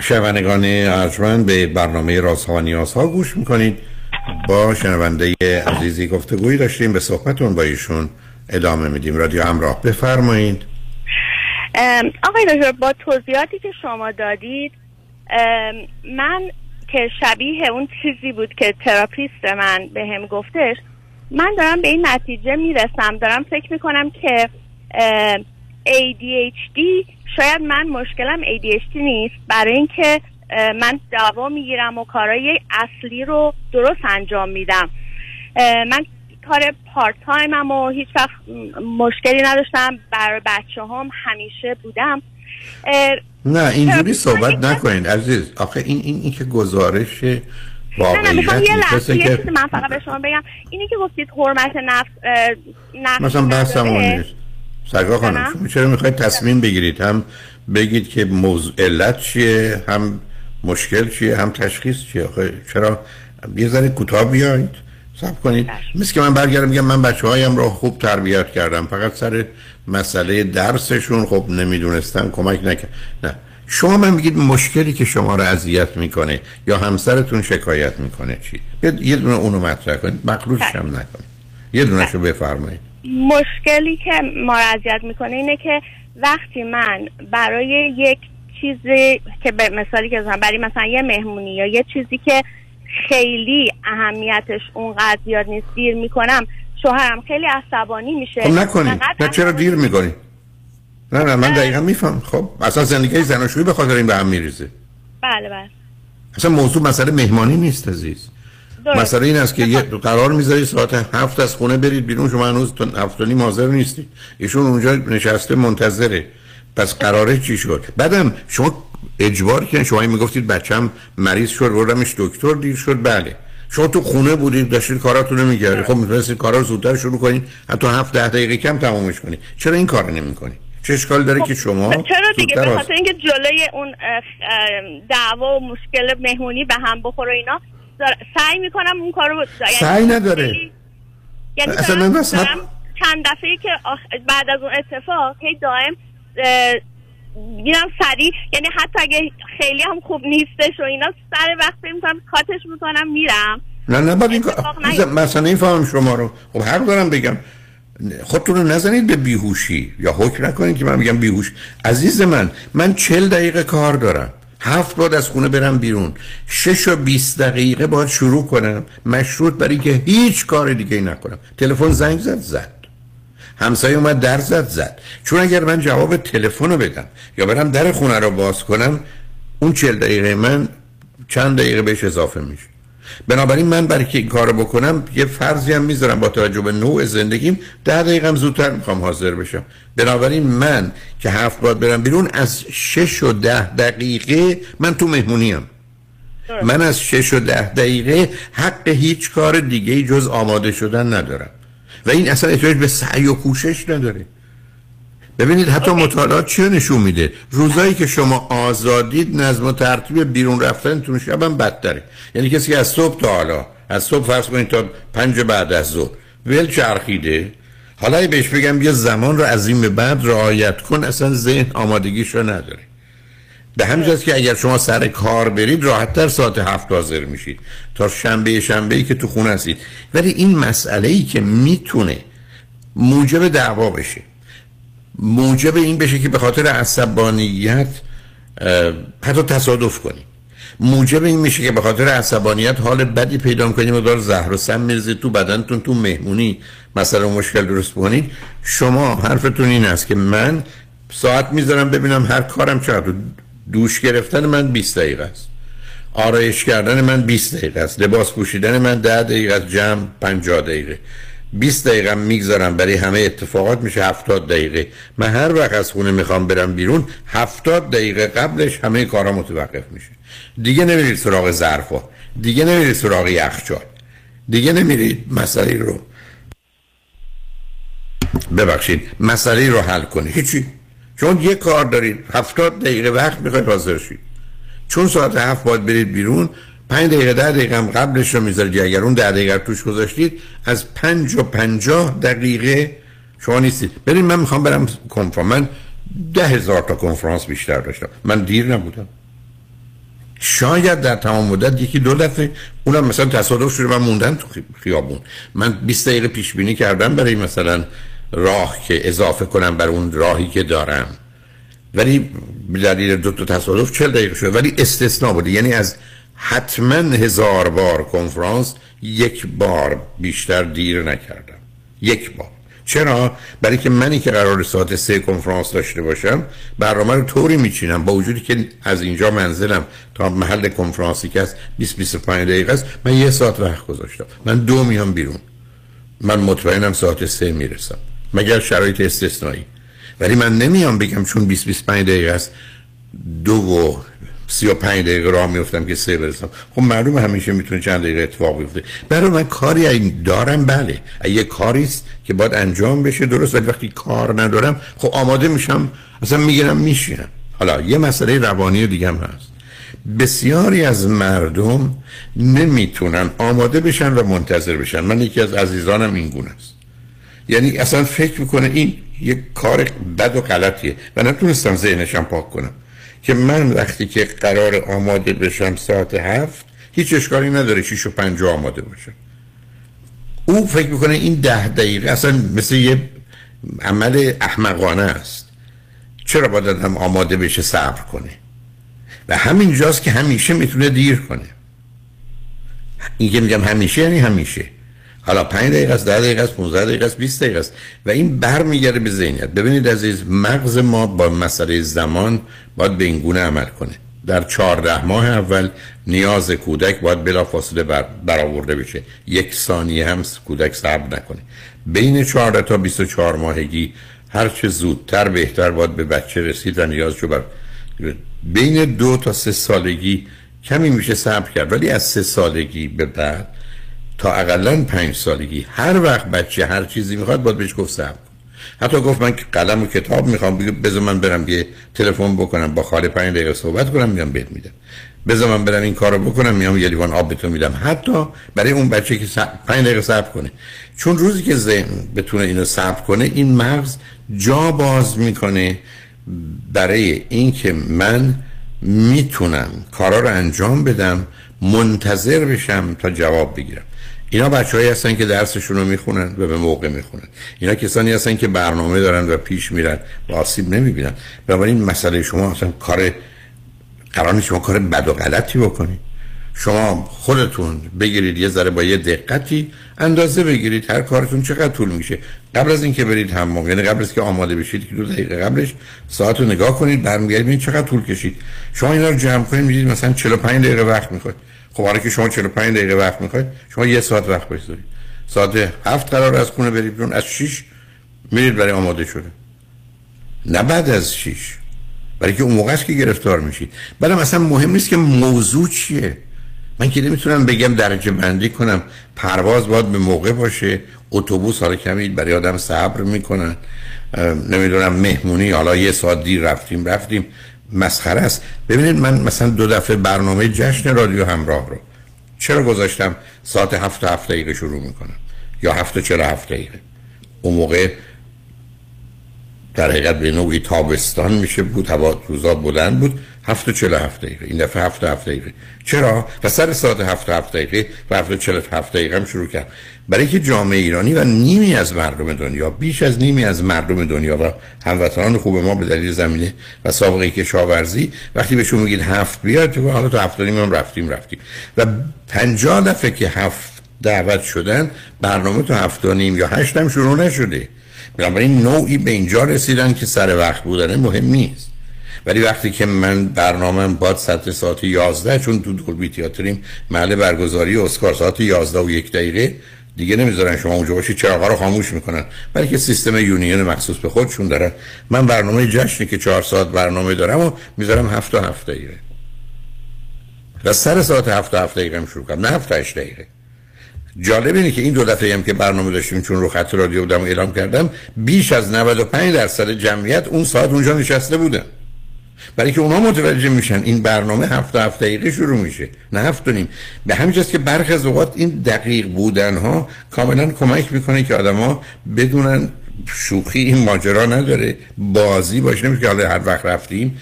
شنوندگان ارجمند به برنامه رازها و نیازها گوش می‌کنید. با شنونده عزیزی گفتگویی داشتیم به صحبتون با ایشون ادامه میدیم. رادیو همراه بفرمایید. آقای دکتر با توضیحاتی که شما دادید من که شبیه اون چیزی بود که تراپیست من به هم گفتش من دارم به این نتیجه می‌رسم. دارم فکر می‌کنم که ADHD شاید من مشکلم ADHD نیست. برای اینکه من دوا می‌گیرم و کارهای اصلی رو درست انجام میدم. من کار پارت تایمم و هیچ وقت مشکلی نداشتم. برای بچه هم همیشه بودم. نه اینجوری صحبت نکنید عزیز. آخه این این, این که گزارش واقعیت نه یه لحظه که من فقط به شما بگم. اینی که گفتید حرمت نفس نفس مثلا بحثمون نیست. سرگاه خانم شما چرا می‌خواید تصمیم بگیرید؟ هم بگید که موضوع علت چیه هم مشکل چیه هم تشخیص چیه؟ آخه چرا؟ یه ذره کوتاه بیاید سب کنید. مثل که من برگردم میگم من بچه هایم را خوب تربیت کردم. فقط سر مسئله درسشون خب نمی‌دونستم کمک نکرد. نه. شما من میگید مشکلی که شما را اذیت می‌کنه یا همسرتون شکایت می‌کنه چی؟ یه دونه اونو مطرح کنید مقروضش هم نکنید یه دونه شو بفرمایید. مشکلی که ما را اذیت می‌کنه اینه که وقتی من برای یک چیزی که به مثالی که برای مثلا یه مهمونی یا یه چیزی که خیلی اهمیتش اونقدر زیاد نیست دیر می‌کنم شوهرم خیلی عصبانی میشه. خب نکنید نه چرا دیر می‌کنی نه نه من دقیقا میفهم. خب اصلا زندگی زناشویی به خاطر این به هم میریزه. بله بله. اصلا موضوع مسئله مهمانی نیست عزیز. مسئله این است که یه قرار می‌ذاری ساعت هفت از خونه برید بیرون شما هنوز تا هفت نیم حاضر نیستی ایشون اونجا نشسته منتظره. پس قراره چی شد؟ بعدم شما اجبار که شما می‌گفتید بچم مریض شد بردمش دکتر دیر شد بله. شما تو خونه بودید داشتید کاراتون رو میگردید خب می‌تونستید کارا رو زودتر شروع کنید حتی هفت ده دقیقه کم تمومش کنید چرا این کار نمی‌کنید چه اشکال داره که شما چرا دیگه؟ به خاطر اینکه جلوی اون دعوا و مشکل مهمونی به هم بخوره اینا سعی می‌کنم اون کارو یعنی سعی نداره. یعنی اصلا دارم, من چند دفعه که آخ- بعد از اون اتفاق هی دائم میرم سریع. یعنی حتی اگه خیلی هم خوب نیستش و اینا سر وقت می‌کنم کاتش می‌کنم میرم. نه نه باید این. مثلا این فهم شما رو خب حق دارم بگم. خودتون رو نزنید به بیهوشی. یا حکم نکنید که من میگم بیهوش. عزیز من من چل دقیقه کار دارم. هفت بعد از خونه برم بیرون. شش و بیست دقیقه باید شروع کنم. مشروط برای که هیچ کار دیگه ای نکنم. تلفن زنگ زد زد. همسایه اومد در زد زد. چون اگر من جواب تلفن رو بدم یا برم در خونه رو باز کنم اون چل دقیقه من چند دقیقه بهش اضافه میشه. بنابراین من برای که این کارو بکنم یه فرضی هم می‌ذارم با توجه به نوع زندگیم. ده دقیقه هم زودتر می‌خوام حاضر بشم. بنابراین من که هفت باید برم بیرون از شش و ده دقیقه من تو مهمونیم. من از شش و ده دقیقه حق هیچ کار دیگه جز آماده شدن ندارم. و این اصلا احتیاج به سعی و کوشش نداره. ببینید حتی مطالعات چی نشون میده؟ روزایی که شما آزادید نظم و ترتیب بیرون رفتنتون شبم بدتره. یعنی کسی که از صبح تا حالا از صبح فرض کنید تا پنج بعد از ظهر ول چرخیده. حالا بهش بگم یه زمان رو از این به بعد رعایت کن اصلا ذهن آمادگیش رو نداره. به همین جاست که اگر شما سر کار برید راحتتر ساعت هفت حاضر میشید. تا شنبه شنبه ای که تو خونه هستید. ولی این مسئله ای که می‌تونه موجب دعوا بشه موجب این بشه که به خاطر عصبانیت حتی تصادف کنی. موجب این میشه که به خاطر عصبانیت حال بدی پیدا کنید مقدار زهر و سم میرزه تو بدنتون تو مهمونی مثلا مشکل درست بکنید. شما حرفتون این است که من ساعت می‌ذارم ببینم هر کارم چقدر دوش گرفتن من 20 دقیقه است. آرایش کردن من 20 دقیقه است. لباس پوشیدن من 10 دقیقه است. جمع 50 دقیقه. 20 دقیقه می‌گذارم. برای همه اتفاقات میشه 70 دقیقه. من هر وقت از خونه می‌خوام برم بیرون 70 دقیقه قبلش همه کارا متوقف میشه. دیگه نمیرید سراغ ظرفا دیگه نمیرید سراغ یخچال. دیگه نمیرید مسئله رو ببخشید. مسئله رو حل کنید. هیچی. چون یه کار دارید 70 دقیقه وقت می‌خواید حاضر شید. چون ساعت هفت باید برید بیرون پنج دقیقه ده دقیقه هم قبلش رو می‌ذارید. اگر اون ده دقیقه توش گذاشتید از پنج و پنجاه دقیقه شما نیستید. ببین من می‌خوام برم کنفرانس. من ده هزار تا کنفرانس بیشتر داشتم. من دیر نبودم. شاید در تمام مدت یکی دو دفعه اونم مثلا تصادف شده من موندن تو خی- خیابون. من 20 دقیقه پیش بینی کردم برای مثلا راه که اضافه کنم بر اون راهی که دارم. ولی دلیل دو تا تصادف 40 دقیقه شده. ولی استثناء بوده. یعنی از حتما هزار بار کنفرانس یک بار بیشتر دیر نکردم. یک بار. چرا؟ برای که منی که قرار ساعت سه کنفرانس داشته باشم برنامه رو طوری میچینم با وجودی که از اینجا منزلم تا محل کنفرانسی که است 20 25 دقیقه است من یه ساعت وقت گذاشتم. من دو میام بیرون. من مطمئنم ساعت سه می‌رسم. مگر شرایط استثنایی؟ ولی من نمیام بگم چون 20 25 دقیقه است دو و 35 دقیقه راه میفتم که سه برسم. خب معلومه همیشه می‌تونه چند دقیقه اتفاق بیفته. برای من کاری دارم بله. یه کاری است که باید انجام بشه درست ولی وقتی کار ندارم خب آماده میشم. اصلا می‌گیرم میشینم. حالا یه مسئله روانی دیگه هم هست. بسیاری از مردم نمی‌تونن آماده بشن و منتظر بشن. من یکی از عزیزانم این گونه است. یعنی اصلا فکر می‌کنه این یک کار بد و غلطیه و نتونستم ذهنشم پاک کنم که من وقتی که قرار آماده بشم ساعت هفت هیچ اشکالی نداره شیش و پنج آماده باشم او فکر می‌کنه این ده دقیقه اصلا مثل یه عمل احمقانه است. چرا باید آدم آماده بشه صبر کنه؟ و همین جاست که همیشه می‌تونه دیر کنه. این که میگم همیشه یعنی همیشه. حالا 5 دقیقه است 10 دقیقه است 15 دقیقه است 20 دقیقه است. و این برمیگرده به ذهنیت. ببینید عزیز مغز ما با مسئله زمان باید به این گونه عمل کنه. در 14 ماه اول نیاز کودک باید بلافاصله بر برآورده بشه. یک ثانیه هم کودک صبر نکنه. بین 14 تا 24 ماهگی هر چه زودتر بهتر باید به بچه رسید و نیاز رو بر بین دو تا سه سالگی کمی میشه صبر کرد. ولی از سه سالگی به بعد تا اقلا پنج سالگی. هر وقت بچه هر چیزی می‌خواد باید بهش گفت صبر. حتی گفت من قلم و کتاب می‌خوام بذار من برم یه تلفن بکنم با خاله پنج دقیقه صحبت کنم میام بهت میدم. بذار من برم این کارو بکنم میام یه لیوان آب بهتون میدم. حتی برای اون بچه که پنج دقیقه صبر کنه. چون روزی که ذهن بتونه اینو صبر کنه این مغز جا باز می‌کنه برای اینکه من می‌تونم کارا رو انجام بدم منتظر بشم تا جواب بگیرم. اینا بچههایی هستن که درسشون رو می‌خونن و به موقع می‌خونن. اینا کسانی هستن که برنامه دارن و پیش میرن و آسیب نمی‌بینن. بنابراین مسئله شما اصلا کار قرار شما کار بد و غلطی بکنید شما خودتون بگیرید یه ذره با یه دقتی اندازه بگیرید هر کارتون چقدر طول میشه قبل از اینکه برید حمام یعنی قبل از که آماده بشید که دو دقیقه قبلش ساعت رو نگاه کنید برمیگردید ببینید چقدر طول کشید. شما اینا رو جمع کنید می‌دید مثلا 45 دقیقه وقت می‌خواد خب حالا که شما 45 دقیقه وقت می‌خواید شما یه ساعت وقت بذارید ساعت هفت قرار از خونه برید بیرون از 6 میرید برای آماده شده نه بعد از 6 برای که اون موقع است که گرفتار میشید. بعد مثلا مهم نیست که موضوع چیه. من که نمی‌تونم بگم درجه بندی کنم. پرواز باید به موقع باشه. اتوبوس حالا کمی برای آدم صبر می‌کنن. نمی‌دونم مهمونی حالا یه ساعت دیر رفتیم رفتیم. مسخره است. ببینید من مثلا دو دفعه برنامه جشن رادیو همراه رو چرا گذاشتم ساعت هفت هفت دقیقه شروع می‌کنم یا هفت چرا هفت دقیقه؟ اون موقع در حقیقت به نوعی تابستان میشه بود هوا روزا بلند بود. هفت و چل هفت دقیقه. این دفعه هفت هفت دقیقه. چرا؟ و سر ساعت هفت هفت دقیقه و هفت و چل هفت دقیقه هم شروع کرد. برای که جامعه ایرانی و نیمی از مردم دنیا بیش از نیمی از مردم دنیا و هموطنان خوب ما به دلیل زمینه و سابقه کشاورزی وقتی بهشون میگید هفت بیاد تو حالا تو هفت هم رفتیم رفتیم. و پنجاه دفعه که هفت دعوت شدن برنامه تو هفت نیم یا هشت هم شروع نشده. بنابراین نوعی به اینجا رسیدن که سر وقت بودن مهم نیست. ولی وقتی که من برنامه باد ساعت ساعت 11 چون تو دولبی تیاتریم محل برگزاری اسکار ساعت 11 و یک دقیقه دیگه نمی‌ذارن شما اونجا باشید چراغا رو خاموش می‌کنن. برای که سیستم یونیون مخصوص به خودشون دارن من برنامه جشنی که چهار ساعت برنامه دارم و می‌ذارم هفت و هفت دقیقه. و سر ساعت هفت و هفت دقیقه شروع کنم. نه هفت هشت دقیقه. جالب اینه که این دو دفعه هم که برنامه داشتیم چون رو خط رادیو بودم اعلام کردم بیش از 95 درصد جمعیت اون ساعت اونجا نشسته بودن برای که اونا متوجه میشن این برنامه هفت هفت دقیقه شروع میشه نه هفت نیم. به همین که برخی از اوقات این دقیق بودن ها کاملا کمک می‌کنه که آدما بدونن شوخی این ماجرا نداره بازی باشه نمیشه که حالا هر وقت رفتیم.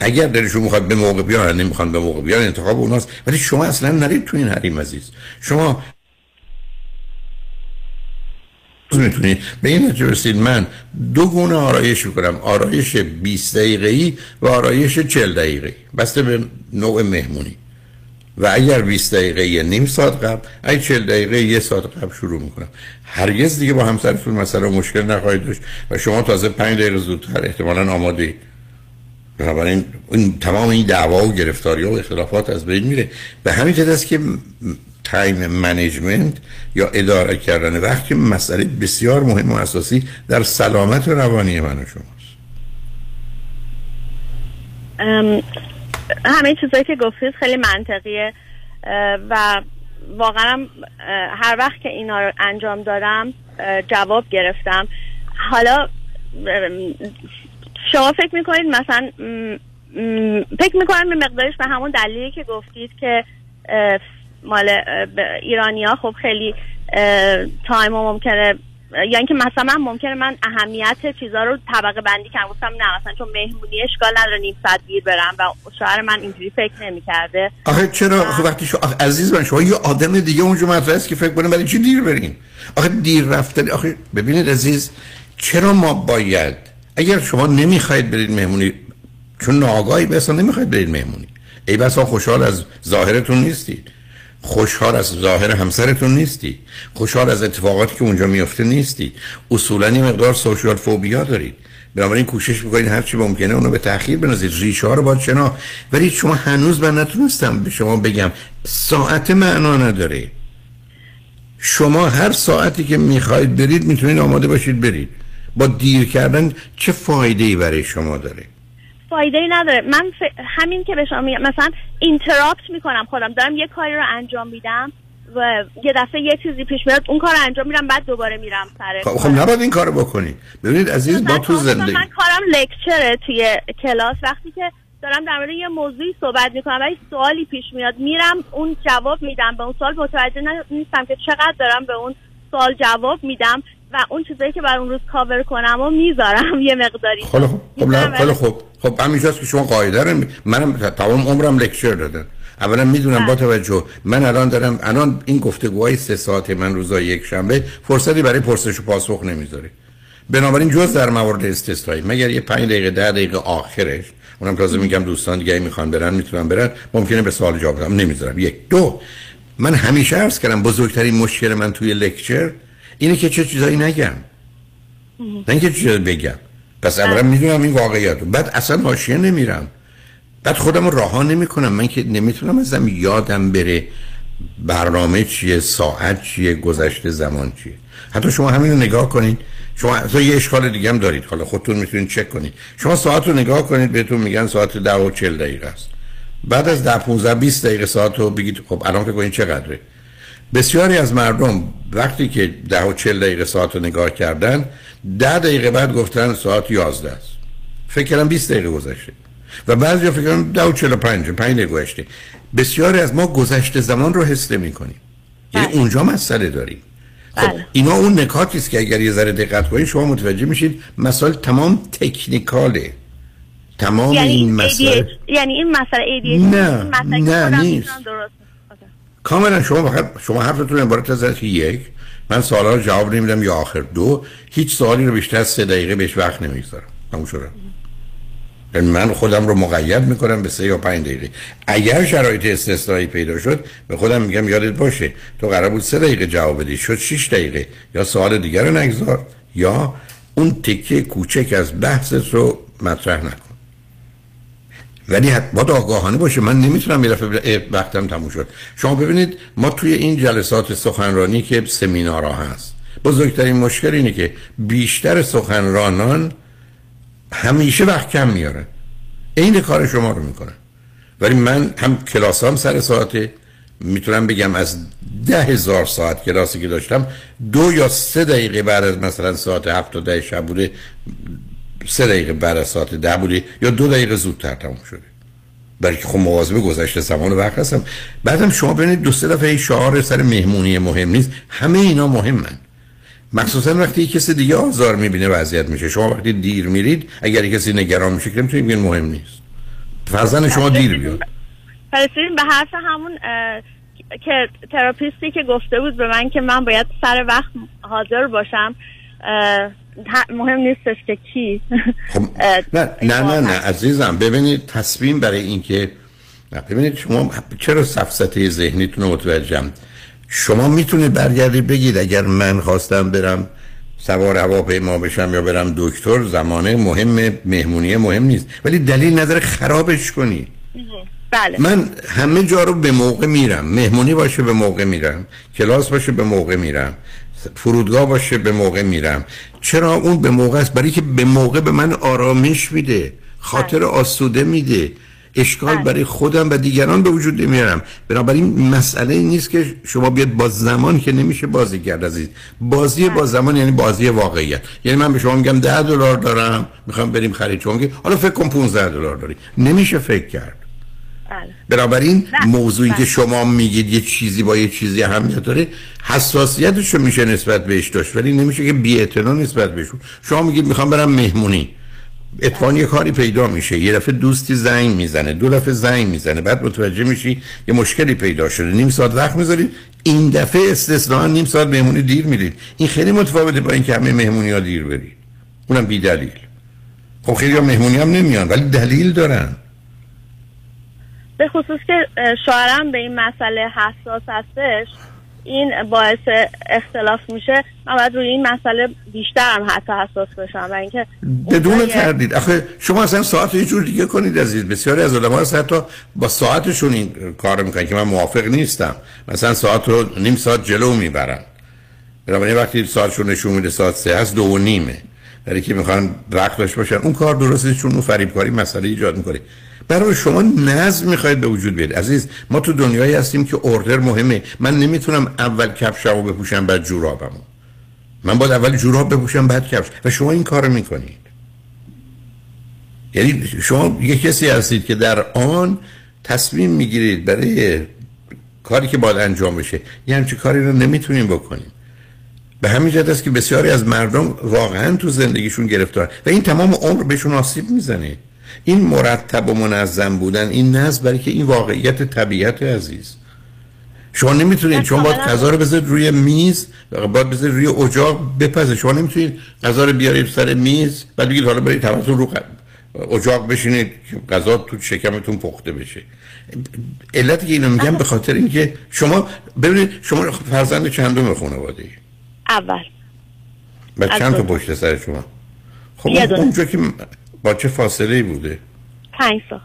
اگر دلشون می‌خواد به موقع بیان نمی‌خوان به موقع بیان انتخاب اوناست. ولی شما اصلا نرید تو این حریم عزیز. شما می‌تونید به این نتیجه رسید من دو گونه آرایش می‌کنم. آرایش 20 دقیقه و آرایش 40 دقیقه بسته به نوع مهمونی. و اگر 20 دقیقه یه نیم ساعت قبل اگر 40 دقیقه یه ساعت قبل شروع می‌کنم. هرگز دیگه با همسرتون مثلا مشکل نخواهید داشت و شما تازه 5 دقیقه زودتر احتمالا آماده بنابراین این تمام این دعوا و گرفتاری و اختلافات از بین میره. به همین جهت است که time management یا اداره کردن. وقت که مسئله بسیار مهم و اساسی در سلامت روانی من و شماست. همه چیزایی که گفتید خیلی منطقیه و واقعا هر وقت که اینا رو انجام دادم جواب گرفتم. حالا شما فکر می‌کنید مثلا فکر می‌کنم به مقدارش به همون دلیلی که گفتید که مال ایرانیا خب خیلی تایم ممکنه یا اینکه مثلا ممکنه من اهمیت چیزها رو طبقه بندی کنم گفتم نه مثلا چون مهمونی اشکال نداره نیم ساعت دیر برم و شوهر من اینجوری فکر نمی‌کرده. آخه چرا؟ آخه وقتی شو آخه عزیز من شما یه آدم دیگه اونجا مطرح است که فکر کنه برای چی دیر برین آخه دیر رفتن آخه ببینید عزیز چرا ما باید اگر شما نمی‌خواید برید مهمونی چون ناگاهی بس نمی‌خواید برید مهمونی. ای بسا خوشحال از ظاهرتون نیستید خوشحال از ظاهر همسرتون نیستی. خوشحال از اتفاقاتی که اونجا میفته نیستی. اصولا یه مقدار سوشال فوبیا دارید. بنابراین کوشش می‌کنید هر چی ممکنه اونو به تاخیر بنازید. ریشه ها رو باید شنا. ولی شما هنوز من نتونستم به شما بگم. ساعت معنا نداره. شما هر ساعتی که می‌خواید برید می‌تونید آماده باشید برید. با دیر کردن چه فایده ای برای شما داره؟ فایده ای نداره. من ف... همین که به شما میگم مثلا اینتراپت می‌کنم خودم. دارم یه کاری رو انجام میدم یه دفعه یه چیزی پیش میاد اون کار انجام میرم بعد دوباره میرم سر خب, خب نباید این کارو بکنید ببینید عزیز ما تو زندگی من کارم لکچره توی کلاس. وقتی که دارم در مورد یه موضوعی صحبت می‌کنم ولی سوالی پیش میاد میرم اون جواب میدم. به اون سوال متوجه نیستم که چقدر دارم به اون سوال جواب میدم. و اون چیزایی که بر اون روز کاور کنم و می‌ذارم یه مقداری. خب خب خب خب خب همینجا که شما قاعده رو منم تمام عمرم لکچر دادم. اولا می‌دونم با توجه من الان دارم الان این گفتگوهای سه ساعت من روزا یک شنبه فرصتی برای پرسش و پاسخ نمی‌ذاره. بنابراین جز در موارد استثنایی مگر یه 5 دقیقه ده دقیقه آخرش اونم تازه میگم دوستان دیگه می‌خوان برن می‌تونن برن ممکنه به سوال جواب بدم. نمی‌ذارم. یک. دو. من همیشه عرض کردم بزرگترین مشکل من توی لکچر اینه که چه چیزایی نگم. نه اینکه چیزایی بگم. پس اولا می‌دونم این واقعیت بعد اصلا ماشین نمیرم. بعد خودم راه نمی کنم من که نمی‌تونم ازم یادم بره برنامه چیه ساعت چیه گذشته زمان چیه. حتی شما همین رو نگاه کنید. شما اصلا یه اشکال دیگه هم دارید. حالا خودتون می‌تونید چک کنید. شما ساعت رو نگاه کنید بهتون میگن ساعت ده و چل دقیقه است. بعد از ده 15 20 دقیقه ساعت رو بگید خب الان فکر کنید چقدره. بسیاری از مردم وقتی که ده و چل دقیقه ساعت رو نگاه کردن ده دقیقه بعد گفتن ساعت یازده است. فکر کردم 20 دقیقه گذشته. و بعضی فکر کردن ده و چل و پنج پنج دقیقه گذشته. بسیاری از ما گذشته زمان رو حس می کنیم. یعنی بله. اونجا مسئله داریم. خب بله. اینا اون نکاتی است که اگر یه ذره دقت کنید شما متوجه میشید مسائل تمام تکنیکاله. تمام یعنی این مسائل یعنی این مسئله نه نه نیست. کاملا شما فقط شما حرفتون عبارت از که یک. من سوالا رو جواب نمیدم یا آخر دو. هیچ سوالی رو بیشتر از سه دقیقه بهش وقت نمی‌گذارم. تموم شده یعنی من خودم رو مقید می‌کنم به سه یا پنج دقیقه. اگر شرایط استثنایی پیدا شد به خودم میگم یادت باشه تو قرار بود سه دقیقه جواب بدی شد 6 دقیقه. یا سوال دیگر رو نگذار یا اون تکه کوچک از بحثت رو مطرح نکن. ولی باید آگاهانه باشه. من نمی‌تونم یه دفعه وقتم تموم شد. شما ببینید ما توی این جلسات سخنرانی که سمینارها هست بزرگترین مشکل اینه که بیشتر سخنرانان همیشه وقت کم میارن این کار شما رو می‌کنن ولی من هم کلاسام سر ساعته می‌تونم بگم از ده هزار ساعت کلاسی که داشتم دو یا سه دقیقه بعد از مثلا ساعت هفت و ده شب بوده سه دقیقه بعد از ساعت ده بوده یا دو دقیقه زودتر تموم شده برای که خب مواظب گذشته زمان و وقت هستم بعدم شما ببینید دو سه دفعه شعار سر مهمونی مهم نیست. همه اینا مهمن. مخصوصا وقتی کسی دیگه آزار می‌بینه وضعیت میشه. شما وقتی دیر میرید اگر کسی نگران میشه که می‌تونید بگین مهم نیست. فرزن شما دیر بیاد. به حرف همون که تراپیستی که گفته بود به من که من باید سر وقت حاضر باشم مهم نیستش که کی. خب نه نه نه نه عزیزم ببینید تصمیم برای اینکه ببینید شما چرا سفسطه ذهنیتون رو متوجهم؟ شما می‌تونید برگردید بگید اگر من خواستم برم سوار هواپیما بشم یا برم دکتر زمانه مهم مهمونی مهم نیست. ولی دلیل نداره خرابش کنی بله. من همه جا رو به موقع میرم. مهمونی باشه به موقع میرم. کلاس باشه به موقع میرم. فرودگاه باشه به موقع میرم. چرا؟ اون به موقع است. برای که به موقع به من آرامش میده خاطر بله. آسوده میده. اشکال بله. برای خودم و دیگران به وجود نمیارم. بنابراین مسئله نیست که شما بیاد با زمان که نمیشه بازی کرد عزیز. بازی با بله. زمان یعنی بازی واقعیت. یعنی من به شما میگم ده دلار دارم می‌خوام بریم خرید. شما حالا فکر کن 15 دلار داری. نمیشه فکر کرد. بنابراین موضوعی که شما میگید یه چیزی با یه چیزی اهمیت داره حساسیتش رو میشه نسبت بهش داشت ولی نمیشه که بی نسبت بهشون شما میگید می‌خوام برم مهمونی. اتفاقی یه کاری پیدا میشه. یه دفعه دوستی زنگ می‌زنه دو دفعه زنگ می‌زنه بعد متوجه میشی یه مشکلی پیدا شده. نیم ساعت وقت می‌ذارید این دفعه استثنا نیم ساعت مهمونی دیر میرید این خیلی متفاوته با اینکه همه مهمونی ها دیر برید. اونم بی دلیل خب خیلی ها مهمونی هم نمیان ولی دلیل دارن. به خصوص که شوهرم به این مسئله حساس هستش این باعث اختلاف میشه. من باید روی این مسئله بیشتر هم حتی حساس بشم و اینکه بدون تردید. آخه شما اصلا ساعت یه جور دیگه کنید عزیز. بسیاری از علما هست حتی با ساعتشون این کار می‌کنن که من موافق نیستم. مثلا ساعت رو نیم ساعت جلو می‌برن. بنابراین وقتی ساعتشون نشون میده ساعت سه هست دو و نیمه. برای که می‌خوان وقت داشته باشن. اون کار درسته چون اون فریبکاری مسئله ایجاد می‌کنه. برای شما نظم می‌خواید به وجود بیارید. عزیز ما تو دنیایی هستیم که اوردر مهمه. من نمی‌تونم اول کفشمو بپوشم بعد جورابمو. من باید اول جوراب بپوشم بعد کفش. و شما این کارو می‌کنید. یعنی شما یه کسی هستید که در آن تصمیم می‌گیرید برای کاری که باید انجام بشه. یه همچی کاری رو نمی‌تونیم بکنیم. به همین جهت است که بسیاری از مردم واقعا تو زندگیشون گرفتار. و این تمام عمر بهشون آسیب می‌زنه. این مرتب و منظم بودن این نظم برای که این واقعیت طبیعت عزیز. شما نمی‌تونید چون باید غذا رو بذارید روی میز باید بذارید روی اجاق بپزه. شما نمی‌تونید غذا رو بیارید سر میز بعد بگید حالا برید توتون رو اجاق بشینید که غذا تو شکمتون پخته بشه. علتی که اینو میگم به خاطر اینکه شما ببینید شما فرزند چندم خانواده ای اول و چند تا پشت سر شما؟ خب اونجا که با چه فاصله ای بوده؟ پنج سال.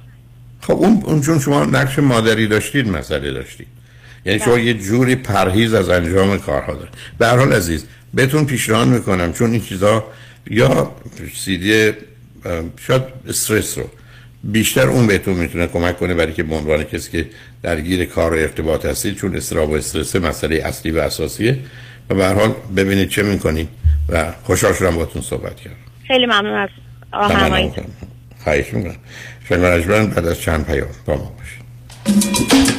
خب اون اون شما نقش مادری داشتید مسئله داشتید. یعنی شما یه جوری پرهیز از انجام کارها دارید. هر حال عزیز بهتون پیشنهاد می‌کنم چون این چیزا یا سیدی شاید استرس رو بیشتر اون بهتون می‌تونه کمک کنه برای که به عنوان کسی که درگیر کار و ارتباط هستید چون استراب و استرس مسئله اصلی و اساسیه. و به هر حال ببینید چه می‌کنید و خوشحال شدم باهاتون صحبت کردم. خیلی ممنون از راهنماییتون خواهش می‌کنم. شما بعد از چند پیام با ما باشید.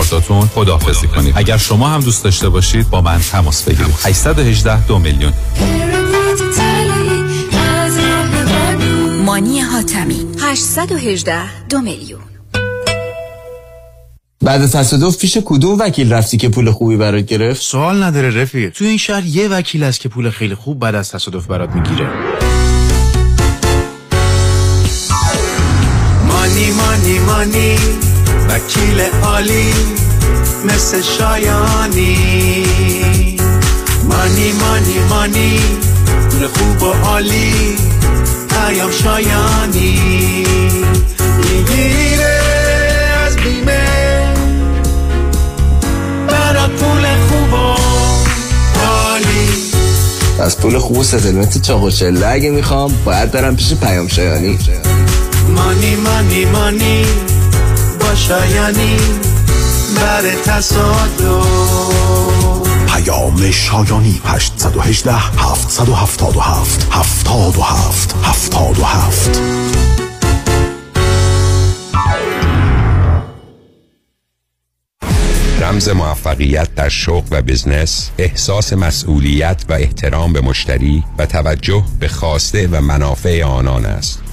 کارتاتون خداحافظی کنید. اگر شما هم دوست داشته باشید با من تماس بگیرید. 818 دو میلیون. مانی حاتمی. 818 دو میلیون. بعد تصادف پیش کدوم وکیل رفتی که پول خوبی برات گرفت؟ سوال نداره رفیق تو این شهر یه وکیل است که پول خیلی خوب بعد از تصادف برات می‌گیره. مانی مانی مانی. وکیل عالی مثل شایانی. مانی مانی مانی پول خوب و عالی پیام شایانی. می‌گیره از بیمه برات پول خوب و عالی. از پول خوب و ستلمت چاق و چله اگه می‌خوام باید برم پیش پیام شایانی. مانی مانی مانی شایانی بر تصادف. پیام شایانی 818 777 77 77 رمز موفقیت در شغل و بزنس احساس مسئولیت و احترام به مشتری و توجه به خواسته و منافع آنان است.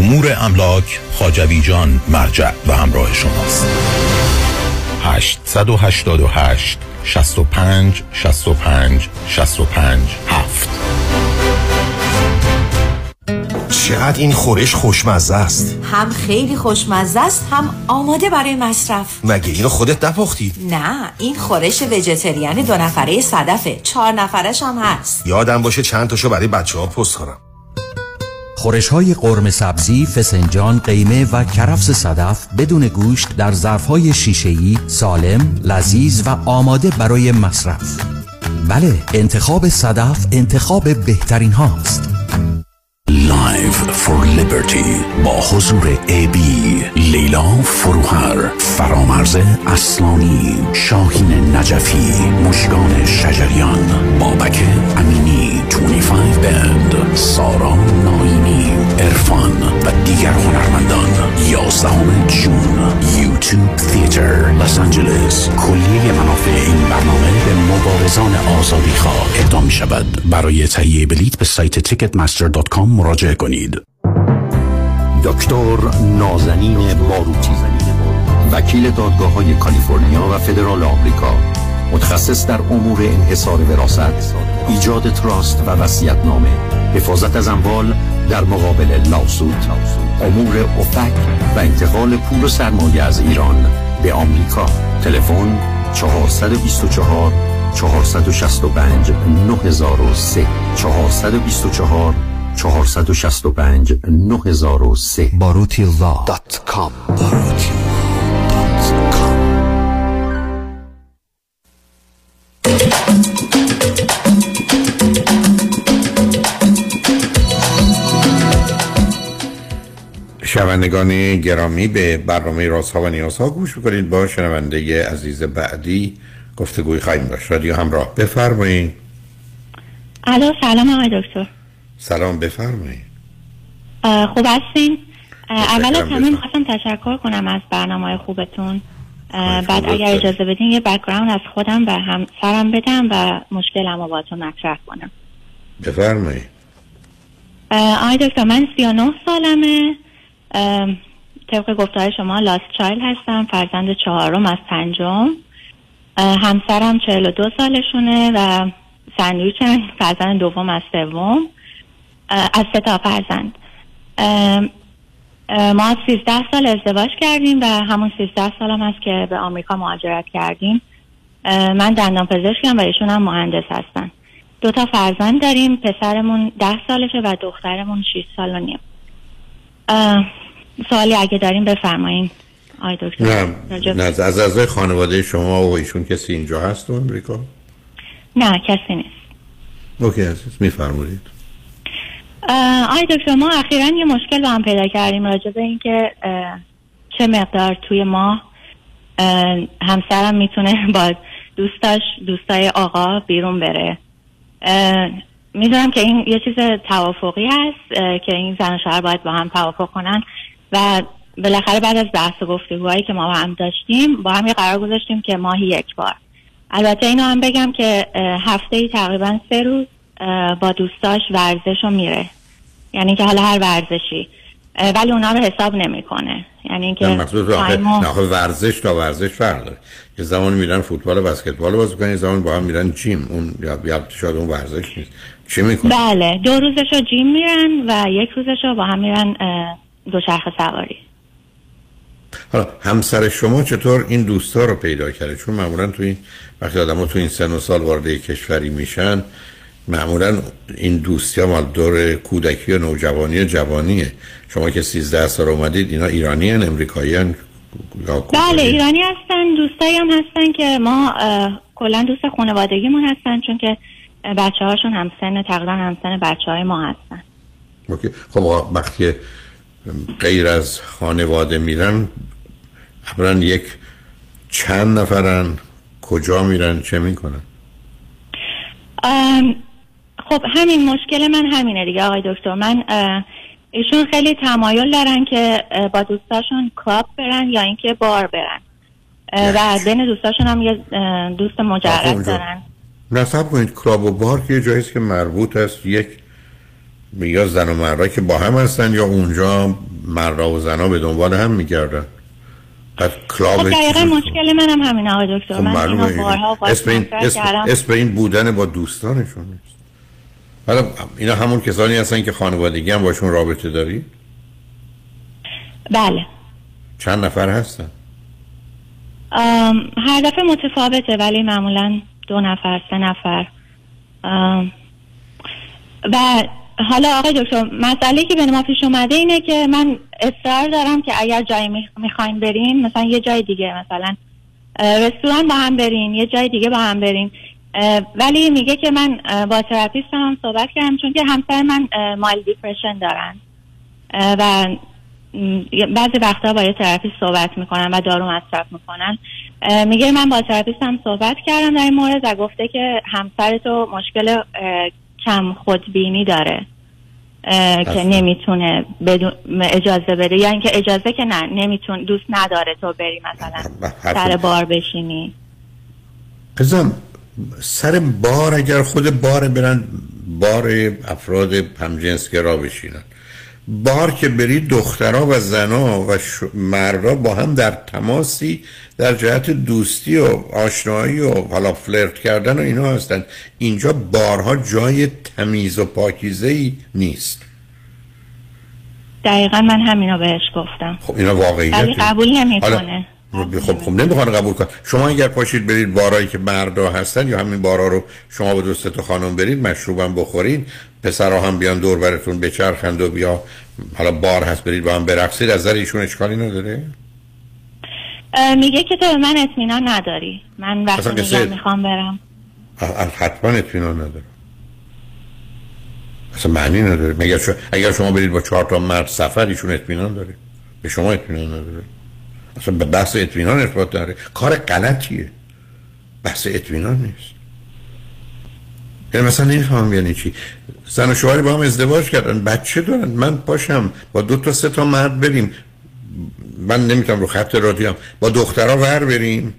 امور املاک خاجوی جان مرجع و همراه شماست. 888 65 65 65 7 چقدر این خورش خوشمزه است. هم خیلی خوشمزه است هم آماده برای مصرف. مگه اینو خودت نپختی؟ نه این خورش وجتریان دو نفره صدفه. چهار نفرش هم هست. یادم باشه چند تاشو برای بچه ها پست کنم. خورش های قرم سبزی، فسنجان، قیمه و کرفس صدف بدون گوشت در ظرف های شیشه‌ای سالم، لذیذ و آماده برای مصرف. بله، انتخاب صدف انتخاب بهترین هاست. Drive for Liberty با حضور ای بی لیلا فروهر فرامرز اصلانی شاهین نجفی مشگان شجریان بابک امینی 25 بند سارا ناینی ارفان و دیگر هنرمندان 11 جون یوتیوب تیتر لس آنجلس کلیه منافع این برنامه به مبارزان آزادی خواه اهدا می شود برای تهیه بلیت به سایت ticketmaster.com مراجعه کنید. دکتر نازنین باروتی وکیل دادگاه های کالیفرنیا و فدرال آمریکا متخصص در امور انحصار وراثت ایجاد تراست و وصیت‌نامه حفاظت از اموال در مقابل لاسود امور افک و انتقال پول و سرمایه از ایران به آمریکا. تلفن 424 465 9003 424 465 9003 باروتی لا شنوندگان گرامی به برنامه رازها و نیازها گوش می‌کنید. با شنونده عزیز بعدی گفتگوی خواهیم داشت. رادیو همراه بفرمایید. الو سلام آقای دکتر. سلام بفرمایید. خوب هستین؟ اول از همه می‌خواستم تشکر کنم از برنامه خوبتون. اه، بعد اگر اجازه بدین یه background از خودم و همسرم بدم و مشکلم رو باتون مطرح کنم. بفرمایید. آقای دکتر من 39 سالمه. طبق گفتار شما last child هستم. فرزند چهارم از پنجم. همسرم 42 سالشونه و سندویچم فرزند دوم از سوم. از سه تا فرزند. ما از 13 سال ازدواج کردیم و همون 13 سالم هست که به آمریکا مهاجرت کردیم. من دندان پزشکم و ایشون هم مهندس هستن. دو تا فرزند داریم. پسرمون ده سالشه و دخترمون 6 سال و نیم. سوالی اگه داریم بفرمایین. آی دکتر. نه نه از اعضای خانواده شما و ایشون کسی اینجا هست تو امریکا؟ نه کسی نیست. اوکی عزیز میفرمایید. آی دکتر ما اخیرا یه مشکل با هم پیدا کردیم راجع به اینکه چه مقدار توی ماه اه، همسرم می‌تونه با دوستاش دوستای آقا بیرون بره. می‌دونم که این یه چیز توافقی هست که این زن و شوهر باید با هم توافق کنن. و بالاخره بعد از بحث و گفتگوهایی که ما با هم داشتیم با هم یه قرار گذاشتیم که ماهی یک بار. البته اینو هم بگم که هفته ای تقریبا سه روز با دوستاش ورزش رو میره. یعنی که حالا هر ورزشی. ولی اونا رو حساب نمی‌کنه. یعنی اینکه نه مقصود آخه, تایم و- نه آخه ورزش تا ورزش فرق داره. یه زمان میرن فوتبال و بسکتبال بازی کنن یه زمان با هم میرن جیم. اون یا یا شاید اون ورزش نیست. چی می‌کنن بله دو روزش رو جیم میرن و یک روزش رو با هم میرن اه، دوچرخه سواری. حالا همسر شما چطور این دوستا رو پیدا کرده؟ چون معمولا تو این وقتی آدم تو این سن و سال وارد کشوری میشن معمولا این دوستی ها مال دور کودکی و نوجوانی و جوانیه. شما که 13 سال اومدید اینا ایرانی هن امریکایی هن بله ایرانی هستن دوستایی هم هستن که ما کلا دوست خانوادگیمون هستن چون که بچه هاشون همسن تقریبا همسن بچه های ما هستن. اوکی. خب وقتی غیر از خانواده میرن اولا یک چند نفرن کجا میرن چه می‌کنن؟ خب همین مشکل من همینه دیگه آقای دکتر. من ایشون خیلی تمایل دارن که با دوستاشون کلاب برن یا اینکه بار برن. و بین دوستاشون هم یه دوست مجرد دارن. نصب کنید کلاب و بار که یه جایی که مربوط است یک یا زن و مردا که با هم هستن یا اونجا مردا و زنا به دنبال هم میگردن. بعد کلاب خب دقیقا مشکل منم همینه آقای دکتر. خب من اینو بارها اسم این, اسم. اسم این بودن با دوستانشون نیست. حالا اینا همون کسانی هستن که خانوادگی هم باشون رابطه داری؟ بله. چند نفر هستن؟ هر دفعه متفاوته ولی معمولا دو نفر سه نفر. و حالا آقای دکتر مسئله که به ما پیش اومده اینه که من اصرار دارم که اگر جایی می‌خواین برین مثلا یه جای دیگه مثلا رستوران با هم برین یه جای دیگه با هم برین ولی میگه که من با تراپیستم هم صحبت کردم چون که همسر من اه، مایل دیپرشن دارن. و بعضی وقتا با یه تراپیست صحبت می‌کنن و دارو مصرف می‌کنن. میگه من با تراپیستم صحبت کردم در این مورد و گفته که همسر تو مشکل کم خودبینی داره. که نمی‌تونه بدون اجازه بده. یا اینکه اجازه که نه نمیتون دوست نداره تو بری مثلا سر بار بشینی. ازم سر بار اگر خود بار برن بار افراد همجنسگرا بشینن. بار که برید دخترها و زنا و. مردا با هم در تماسی در جهت دوستی و آشنایی و حالا فلرت کردن و اینا هستن. اینجا بارها جای تمیز و پاکیزه ای نیست. دقیقا من همینو بهش گفتم. خب اینا واقعیت ولی قبول نمی‌کنه خب خب نمی‌خوان قبول کن شما اگر پاشید برید بارایی که مردا هستن یا همین بارا رو شما با دوست تا خانم برید مشروبم بخورید پسرها هم بیان دور براتون بچرخند و بیا حالا بار هست برید با هم برقصید. از نظر ایشون اشکالی نداره؟ میگه که تو به من اطمینان نداری. من وقتی میگم می‌خوام برم. حتما اطمینان نداره. اصلا معنی نداره. مگر. اگر شما برید با چهار تا مرد سفر ایشون اطمینان داره. به شما اطمینان نداره. اصلا به بحث اطمینان ارتباط داره کار غلطیه. بحث اطمینان نیست. یعنی مثلا نمی‌فهمم یعنی چی. زن و شوهری با هم ازدواج کردن بچه دارن. من پاشم با دو تا سه تا مرد بریم. من نمی‌تونم رو خط رادیو با دخترها ور بریم.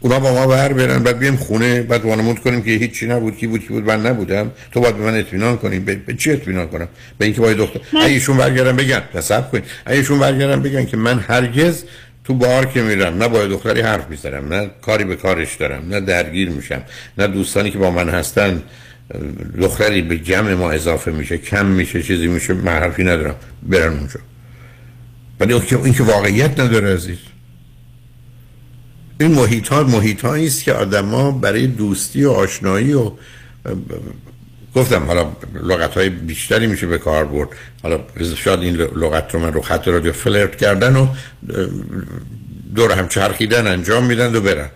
اونا با ما ور برن بعد بیم خونه بعد وانمود کنیم که هیچی نبود کی بود کی بود من نبودم. تو باید به من اطمینان کنی. به, به چی اطمینان کنم؟ به اینکه باید دختر. اگه ایشون برگردن بگن. تصب اگه ایشون برگردن بگن که من هرگز تو بار که میرم نه با دختری حرف می‌زنم نه کاری به کارش دارم نه درگیر میشم نه دوستانی که با من هستن دختری به جمع ما اضافه میشه کم میشه چیزی میشه من ندارم برن اونجا. ولی این که واقعیت نداره عزیز. این محیط ها محیط است که آدما برای دوستی و آشنایی و گفتم حالا لغت های بیشتری میشه به کار برد. حالا شاید این لغت رو من رو خط رادیو فلرت کردن و دور هم چرخیدن انجام میدن و برن.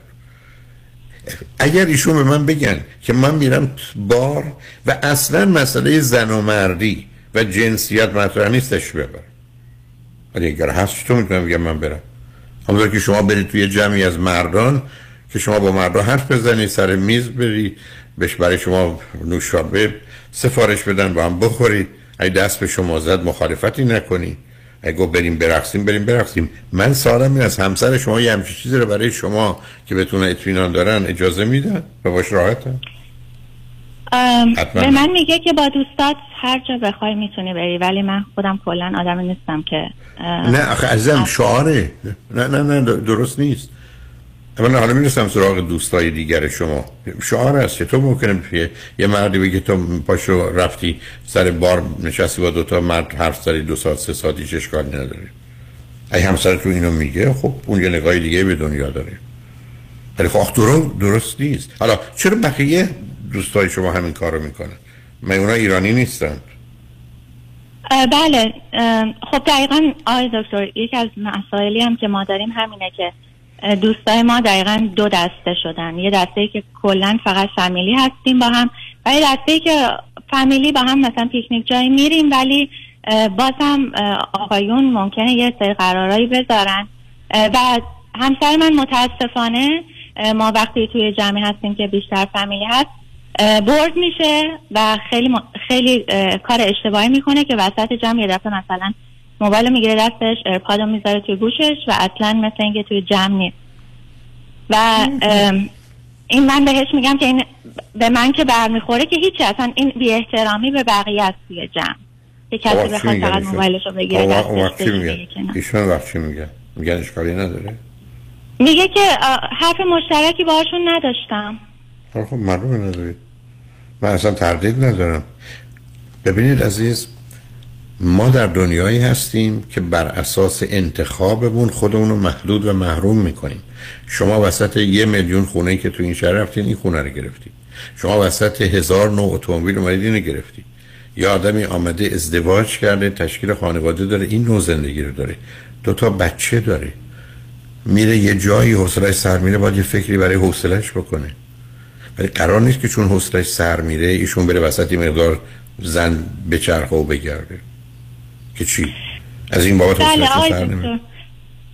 اگر ایشون به من بگن که من میرم بار و اصلا مسئله زن و مردی و جنسیت مطرح نیستش ببر ولی اگر هست چطور می‌تونم بگم من برم؟ همونطور که شما برید توی جمعی از مردان که شما با مردان حرف بزنید سر میز برید بهش برای شما نوشابه سفارش بدن با هم بخورید اگه دست به شما زد مخالفتی نکنی. اگه گفت بریم برقصیم بریم برقصیم. من سوالم این از همسر شما یه همچین چیزی رو برای شما که بتونه اطمینان دارن اجازه میدن و باش راحتن حتما. به من میگه که با دوستات هر جا بخوای می‌تونی بری ولی من خودم کلا آدمی نیستم که نه آخه عزیزم شعاره. نه نه نه درست نیست. اولا حالا می‌رسم سراغ دوستای دیگر شما. شعار است که تو ممکنه یه, مردی بگه تو پاشو رفتی سر بار نشستی با دوتا مرد حرف زدی دو ساعت سه ساعت هیچ اشکالی نداره اگه همسر تو اینو میگه خب اون یه نگاه دیگه به دنیا داره. ولی خب درست, درست نیست. حالا چرا بقیه دوستای شما همین کارو می‌کنن؟ من اونا ایرانی نیستن. بله. خب دقیقا آقای دکتر یکی از مسائلی هم که ما داریم همینه که دوستای ما دقیقا دو دسته شدن. یه دسته ای که کلا فقط فامیلی هستیم با هم و یه دسته ای که فامیلی با هم مثلا پیکنیک جایی میریم ولی بازم اه، آقایون ممکنه یه سری قرارایی بذارن. و همسر من متاسفانه ما وقتی توی جمعی هستیم که بیشتر فامیلی هست برد میشه و خیلی خیلی کار اشتباهی می‌کنه که وسط جمع یه دفعه مثلا موبایل می‌گیره دستش ارپاد رو می‌ذاره توی گوشش و اصلا مثل اینکه توی جمع نیست. و این من بهش میگم که این به من که برمیخوره که هیچی اصلا این بی احترامی به بقیه است توی جمع. که کسی بخواد فقط؟ موبایلش رو بگیره دستش. ایشون وقت چی میگن میگن اشکالی نداره؟ میگه که حرف مشترکی باهاشون نداشتم. خب معلومه ندارید. من اصلا تردید ندارم. ببینید عزیز ما در دنیایی هستیم که بر اساس انتخابمون خودمون رو محدود و محروم می‌کنیم. شما وسط یه میلیون خونه که تو این شهر رفتین این خونه رو گرفتید شما وسط هزار نوع اتومبیل اومدید اینو گرفتید یا آدمی آمده ازدواج کرده تشکیل خانواده داره این نوع زندگی رو داره. دو تا بچه داره. میره یه جایی حوصلش سر میره باید یه فکری برای حوصلش بکنه. ولی قرار نیست که چون حوصلش سر میره ایشون بره وسط مقدار زن به و بگرده. که چی؟ از این بابت بله آقای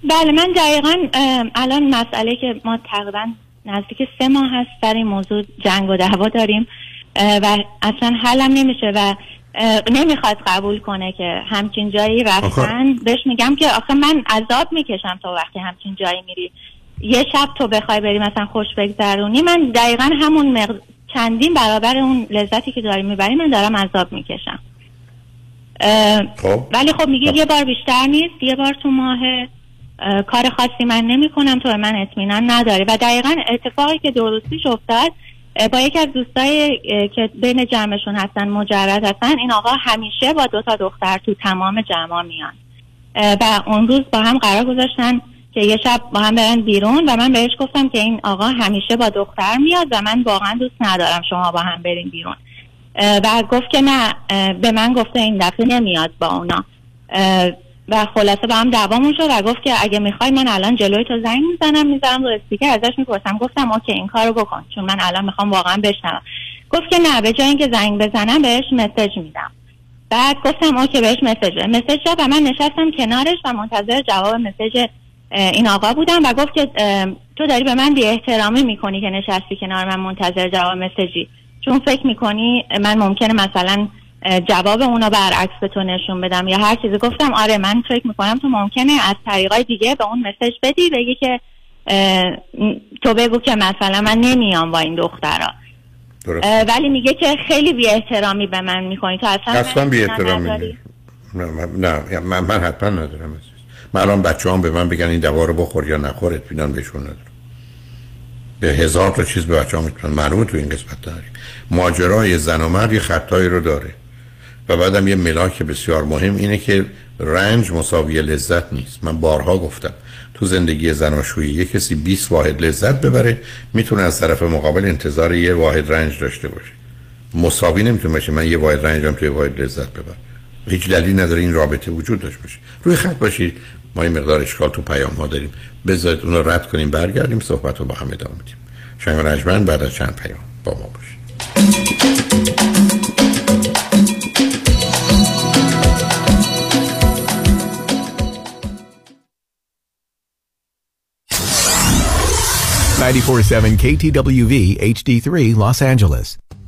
بله من دقیقا الان مسئله که ما تقریبا نزدیک سه ماه هست سر این موضوع جنگ و دعوا داریم و اصلا حلم نمیشه و نمی‌خواد قبول کنه که همچین جایی رفتن. بهش میگم که آخه من عذاب می‌کشم تا وقتی همچین جایی میری. یه شب تو بخوای بری مثلا خوش بگذرونی من دقیقا همون مقد... چندین برابر اون لذتی که داری می‌بری من دارم عذاب می‌کشم. ولی خب میگه یه بار بیشتر نیست یه بار تو ماه اه، کار خاصی من نمی کنم تو من اطمینان نداری. و دقیقا اتفاقی که درستیش افتاد با یکی از دوستای که بین جمعشون هستن مجرد هستن این آقا همیشه با دو تا دختر تو تمام جمع میان. و اون روز با هم قرار گذاشتن که یه شب با هم برن بیرون و من بهش گفتم که این آقا همیشه با دختر میاد و من واقعا دوست ندارم شما با هم برین بیرون. و گفت که نه به من گفته این دفعه نمیاد با اونا. و خلاصه با هم دعوامون شد و گفت که اگه می‌خوای من الان جلوی تو زنگ می‌زنم می‌ذارم رو استیکر ازش می‌پرسم. گفتم اوکی این کارو بکن چون من الان می‌خوام واقعا بشنوم. گفت که نه به جای اینکه زنگ بزنم بهش مسج میدم. بعد گفتم اوکی بهش مسج. مسج و من نشستم کنارش و منتظر جواب مسج این آقا بودم و گفت که تو داری به من بی احترامی می‌کنی که نشستی کنار من منتظر جواب مسجی چون فکر می‌کنی من ممکنه مثلا جواب اونا برعکس به تو نشون بدم یا هر چیزی. گفتم آره من فکر می‌کنم تو ممکنه از طریقای دیگه به اون مسج بدی بگی که تو بگو که مثلا من نمیام با این دخترا. ولی میگه که خیلی بی احترامی به من می‌کنی. تو اصلا اصلا بی احترامی. نه من, نه من, من حتما ندارم. من الان بچه هم به من بگن این دوا رو بخور یا نخور اطمینان بهشون ندارم. هزار تا چیز به بچه هم می‌تونن. معلومه تو این قسمت داریم ماجرای زن و مرد یه خطایی رو داره. و بعدم یه ملاک بسیار مهم اینه که رنج مساوی لذت نیست. من بارها گفتم تو زندگی زناشویی یه کسی 20 واحد لذت ببره می‌تونه از طرف مقابل انتظار یه واحد رنج داشته باشه. مساوی نمی‌تونه باشه من یه واحد رنجم توی واحد لذت ببرم. هیچ دلیل نداره این رابطه وجود داشته باشه. روی خط باشید. ما این مقدار اشکال تو پیام ها داریم. بذارید اون رو رد کنیم برگردیم صحبت رو با هم ادامه میدیم شنگ رجمن بعد از چند پیام با ما باشید. KTWV HD3 Los Angeles.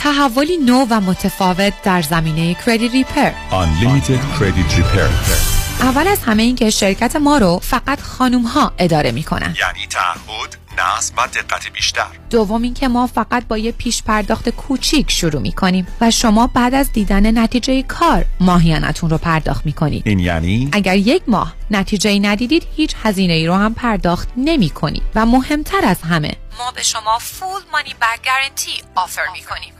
تحولی نو و متفاوت در زمینه کردیت ریپر Unlimited Credit Repair اول از همه این که شرکت ما رو فقط خانوم ها اداره می کنن. یعنی تعهد نظم و دقت بیشتر دوم اینکه ما فقط با یه پیش پرداخت کوچیک شروع می کنیم و شما بعد از دیدن نتیجه کار ماهیانتون رو پرداخت می کنید. این یعنی اگر یک ماه نتیجه ندیدید هیچ هزینه ای رو هم پرداخت نمی کنید و مهمتر از همه ما به شما فول مانی بک گارنتی آفر می کنیم.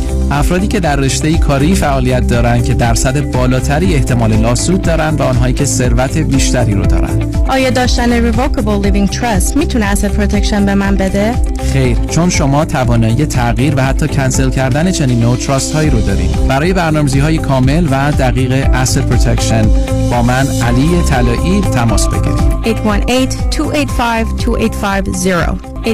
افرادی که در رشته کاری فعالیت دارند که درصد بالاتری احتمال lawsuit دارند و آنهایی که ثروت بیشتری رو دارند. آیا داشتن Revocable Living Trust می‌تونه Asset Protection به من بده؟ خیر چون شما توانایی تغییر و حتی کنسل کردن چنین نوع trust هایی رو دارید. برای برنامه‌ریزی های کامل و دقیق Asset Protection با من علی طلایی تماس بگیرید. 818-285-2850 818-285-2850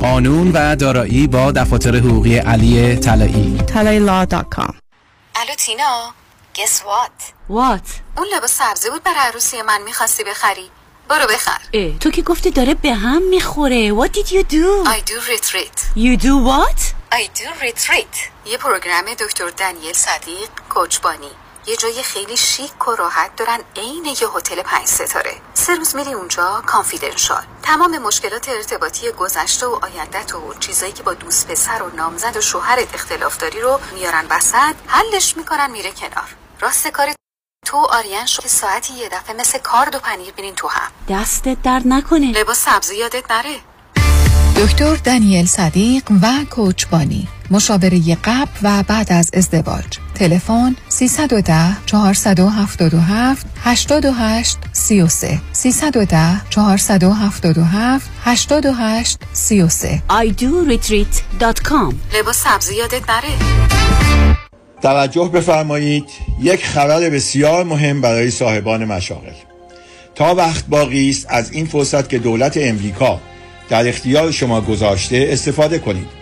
قانون و دارایی با دفاتر حقوقی علی طلایی. talailaw.com الو تینا guess what? What? اون لباس سبزی بود برای عروسی من می‌خواستی بخری. برو بخر. اه تو که گفتی داره به هم می‌خوره. What did you do? I do retreat. You do what? I do retreat. یه پروگرام دکتر دنیل صدیق کوچبانی. یه جای خیلی شیک و راحت دارن عین یه هتل پنج ستاره. سه روز میری اونجا کانفیدنشال تمام مشکلات ارتباطی گذشته و آیندت و چیزایی که با دوست پسر و نامزد و شوهرت اختلاف داری رو میارن وسط حلش می‌کنن میره کنار. راست کار تو آریان شو که ساعتی یه دفعه مثل کارد و پنیر بینین تو هم. دستت درد نکنه. لباس سبزی یادت نره. دکتر دانیل صدیق و کوچبانی مشاوره قبل و بعد از ازدواج. تلفن 310 477 88 33 310 477 88 33 idoretreat.com لباس سبزی یادت نره توجه بفرمایید یک خبر بسیار مهم برای صاحبان مشاغل. تا وقت باقی است از این فرصت که دولت امریکا در اختیار شما گذاشته استفاده کنید.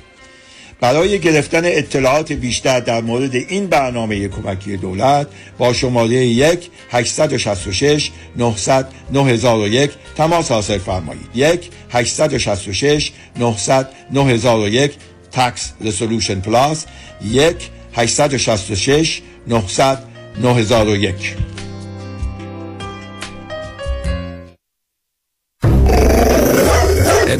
برای گرفتن اطلاعات بیشتر در مورد این برنامه کمکی دولت با شماره 1 866 900 9001 تماس حاصل فرمایید. 1 866 900 9001 تکس رسولوشن پلاس 1 866 900 9001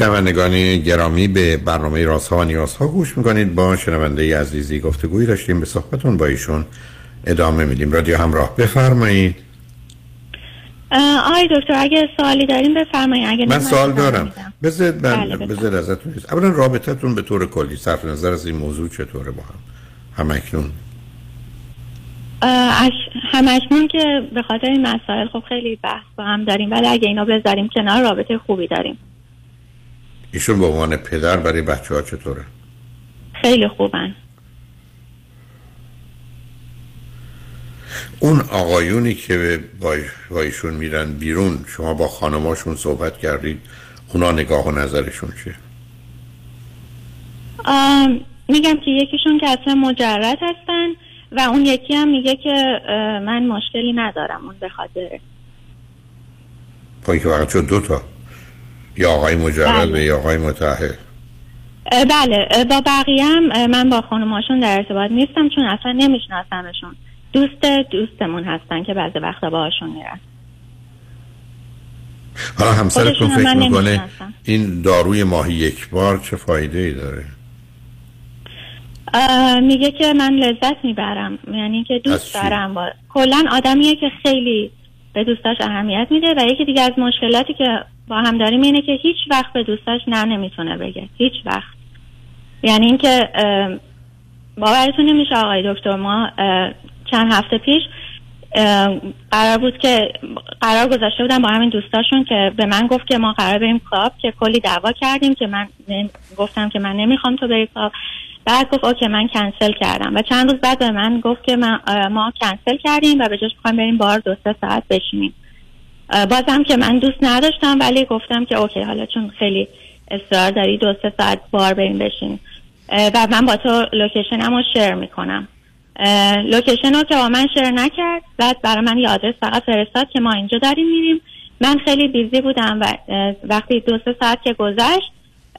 شنوندگان گرامی به برنامه رازها و نیازها گوش می‌کنید. با شنونده عزیزی گفتگویی داشتیم. به صحبتون با ایشون ادامه میدیم. رادیو همراه بفرمایید. آی دکتر اگه سوالی داریم بفرمایید. اگه من سوال دارم. بذار بله، من بفرمایید. بذار ازتون چیز اولا رابطتون به طور کلی صرف نظر از این موضوع چطوره با هم؟ همکنون اش... همشون که به خاطر این مسائل خب خیلی بحث با هم داریم. ولی اگه اینا بذاریم کنار رابطه خوبی داریم. ایشون به عنوان پدر برای بچه ها چطوره؟ خیلی خوبن. اون آقایونی که با با ایشون میرن بیرون شما با خانماشون صحبت کردید اونا نگاه و نظرشون چیه؟ میگم که یکیشون که اصلا مجرد هستن و اون یکی هم میگه که من مشکلی ندارم اون به خاطر. با اینکه فقط شد دو تا. یا آقای مجرد بله. یا آقای متحد اه، بله با بقیه هم من با خانماشون در ارتباط نیستم چون اصلا نمیشناسمشون دوست دوستمون هستن که بعضی وقتا باهاشون میرن حالا همسرتون هم فکر می‌کنه. این داروی ماهی یک بار چه فایده ای داره میگه که من لذت می‌برم یعنی که دوست؟ دارم با... کلا آدمیه که خیلی به دوستاش اهمیت میده و یکی دیگه از مشکلاتی که با هم داریم اینه که هیچ وقت به دوستاش نه نمی‌تونه بگه. هیچ وقت. یعنی اینکه باورتون نمیشه آقای دکتر ما چند هفته پیش قرار بود که قرار گذاشته بودن با همین دوستاشون که به من گفت که ما قرار بریم club که کلی دعوا کردیم که من گفتم که من نمی‌خوام تو بری club بعد گفت okay من کنسل کردم. و چند روز بعد به من گفت که ما کنسل کردیم و به جاش می‌خوایم بریم بار دو سه ساعت بشینیم. بازم که من دوست نداشتم ولی گفتم که okay حالا چون خیلی اصرار داری دو سه ساعت بار بریم بشینیم اه، و من با تو location م رو share می‌کنم. location رو که با من share نکرد بعد برای من یه آدرس فقط فرستاد که ما اینجا داریم میریم. من خیلی busy بودم و وقتی دو سه ساعت که گذشت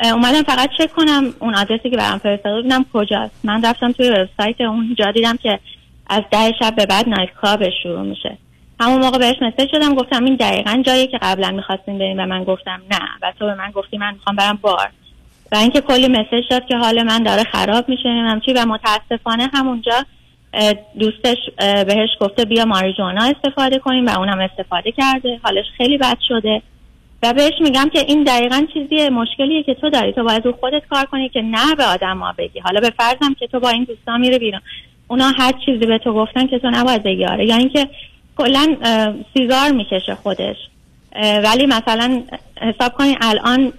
اومدم فقط چک کنم اون آدرسی که برام فرستاده بود ببینم کجاست. من رفتم توی وبسایت اونجا دیدم که از ده شب به بعد nightclub ش شروع میشه. همون موقع بهش message شدم گفتم این دقیقا جایی که قبلا می‌خواستیم بریم و من گفتم نه. و تو به من گفتی من می‌خوام برم بار. و اینکه کلی مسیج داد که حال من داره خراب میشه نمی‌دونم چی. و متاسفانه همونجا دوستش بهش گفته بیا ماریجوانا استفاده کنیم و اونم استفاده کرده. حالش خیلی بد شده. و بهش میگم که این دقیقا چیزی مشکلیه که تو داری. تو باید رو خودت کار کنی که نه به آدم ها بگی. حالا به فرضم که تو با این دوستان میره بیرون. اونا هر چیزی به تو گفتن که تو نباید بگی. آره یا اینکه کلا سیگار می‌کشه خودش. ولی مثلا حساب کنین الان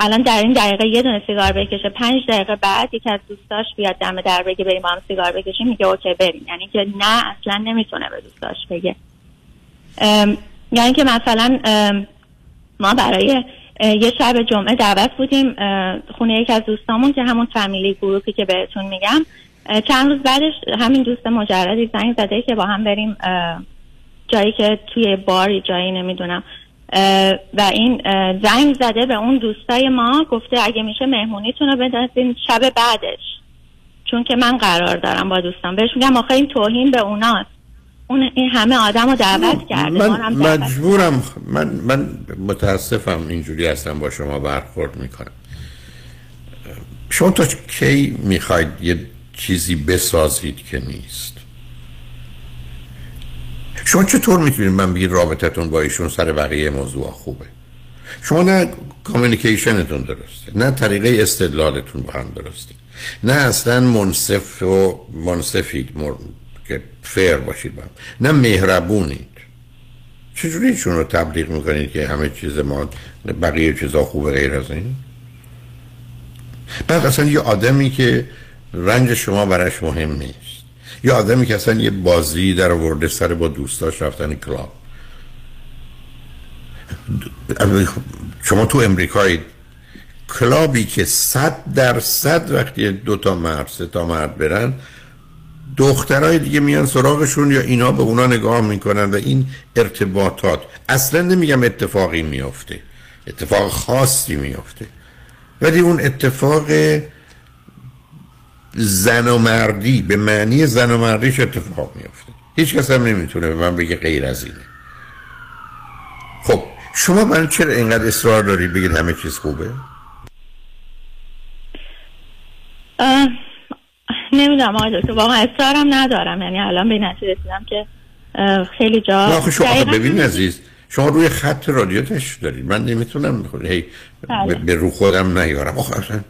الان در این دقیقه یه دونه سیگار بکشه پنج دقیقه بعد یکی از دوستاش بیاد دم در بگه بریم با هم سیگار بکشیم میگه اوکی بریم. یعنی که نه اصلا نمی‌تونه به دوستاش بگه. یعنی که مثلا ما برای یه شب جمعه دعوت بودیم خونه یکی از دوستامون که همون فامیلی گروپی که بهتون میگم چند روز بعدش همین دوست مجردی زنگ زده که با هم بریم جایی که توی باری جایی نمی‌دونم. و این زنگ زده به اون دوستای ما گفته اگه میشه مهمونیتون رو بدازین شب بعدش. چون که من قرار دارم با دوستان. بهش میگم آخه این توهین به اوناست. اون این همه آدم رو دعوت کرده. من هم دعوت مجبورم من من متاسفم اینجوری هستم با شما برخورد می‌کنم. شما تا کی می‌خواید یه چیزی بسازید که نیست؟ شما چطور می‌تونید من بگید رابطتون با ایشون سر بقیه موضوع خوبه؟ شما نه communication تون درسته نه طریقه استدلالتون با هم درسته نه اصلا منصف و منصفید مر... که fair باشید با هم نه مهربونید. چجوری ایشون رو تبلیغ می‌کنید که همه چیز ما بقیه چیزا خوبه غیر از این؟ بعد اصلا یه آدمی که رنج شما براش مهم نیست. یه آدمی که اصلا یه بازی در ورده سر با دوستاش رفتن کلاب. شما تو امریکایی کلابی که صد درصد وقتی دو تا مرد سه تا مرد برن دخترای دیگه میان سراغشون یا اینا به اونا نگاه می‌کنن و این ارتباطات. اصلا نمیگم اتفاقی میافته. اتفاق خاصی میافته. ولی اون اتفاق زن و مردی به معنی زن و مردیش اتفاق میافته. هیچ کس هم نمی‌تونه به من بگه غیر از اینه. خب شما من چرا اینقدر اصرار دارید بگید همه چیز خوبه؟ نمی‌دونم آقای دکتر واقعا اصرارم ندارم. یعنی الان به نتیجه رسیدم که خیلی جا آخه شما ببین عزیز شما روی خط رادیو تشریف دارید. من نمی‌تونم بخوری هی بله. به- رو خودم نیارم. آخه اصلا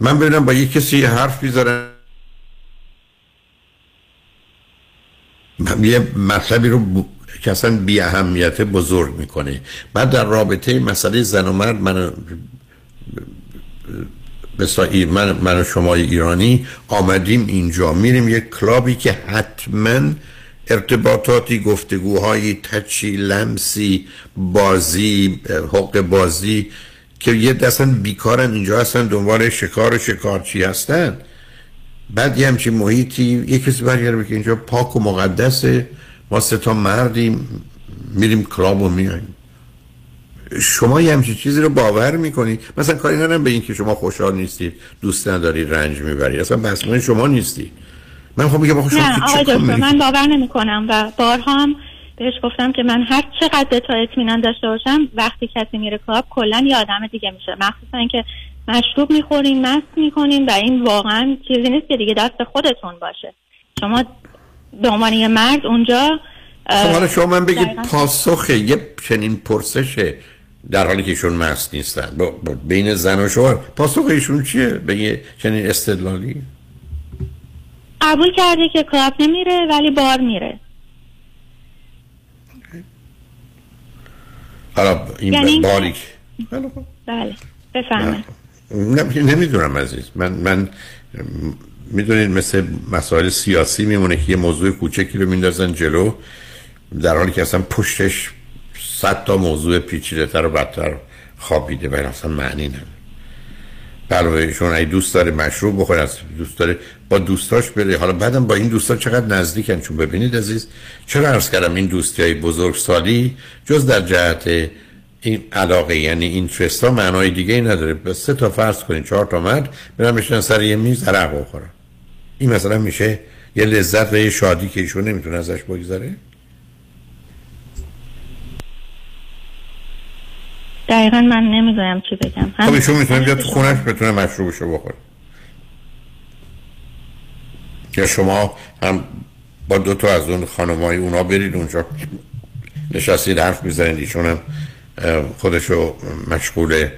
من ببینم با یه کسی یه حرف می‌ذارم یه مطلبی رو ب... که اصلا بی اهمیت بزرگ می‌کنه. بعد در رابطه مسئله زن و مرد من من, من و شما ایرانی آمدیم اینجا. میریم یک کلابی که حتما ارتباطاتی گفتگوهای تچی لمسی بازی حق بازی که یه دستن بیکارن اینجا هستن دنبال شکار و شکارچی هستن. بعد یه همچین محیطی یه کسی برگرده که اینجا پاک و مقدسه. ما سه تا مردیم میریم کلاب و میاییم شما یه همچین چیزی رو باور می‌کنید مثلا کاری ندارم به این که شما خوشحال نیستید دوست ندارید رنج می‌برید اصلا بسمه شما نیستید من خب میگم نه آقای دکتر کاری؟ من باور نمی کنم و بارها هم بهش گفتم که من هر چقدر به تو اطمینان داشته باشم وقتی کسی میره کلاب کلا یه آدم دیگه میشه. مخصوصا اینکه مشروب می‌خورین مست می‌کنین و این واقعا چیزی نیست که دیگه دست خودتون باشه. شما به عنوان یه مرد اونجا حالا شما من بگید دقیقاً. پاسخ یه چنین پرسشه در حالی که ایشون مست نیستن. با- با- بین زن و شوهر. پاسخ ایشون چیه؟ به یه چنین استدلالی؟ قبول کرده که کلاب نمیره ولی بار میره. حالا این یعنی اینکه- باری بله بفهمه نمی‌دونم عزیز. من من می‌دونید مثل مسائل سیاسی میمونه که یه موضوع کوچکی رو میندازن جلو در حالی که اصلا پشتش صد تا موضوع پیچیده تر و بدتر خوابیده ولی اصلا معنی نداره. علاوه شما اگه دوست داره مشروب بخوره از دوست داره با دوستاش بره. حالا بعدم با این دوستا چقدر نزدیکن؟ چون ببینید عزیز چرا عرض کردم این دوستی های بزرگ سالی جز در جهت این علاقه یعنی این ها معنای دیگه ای نداره. بس سه تا فرض کنین چهار تا مرد برن بشن سر یه میز عرق بخورن. این مثلا میشه یه لذت و یه شادی که ایشون نمی‌تونه ازش بگذره. دقیقا من نمی‌دونم چی بگم. خب ایشون می‌تونه بیاد تو خونش بتونه مشروبشو بخوره. یا شما هم با دو تا از اون خانمای اونا برید اونجا نشستید حرف می‌زنید ایشون هم خودشو مشغول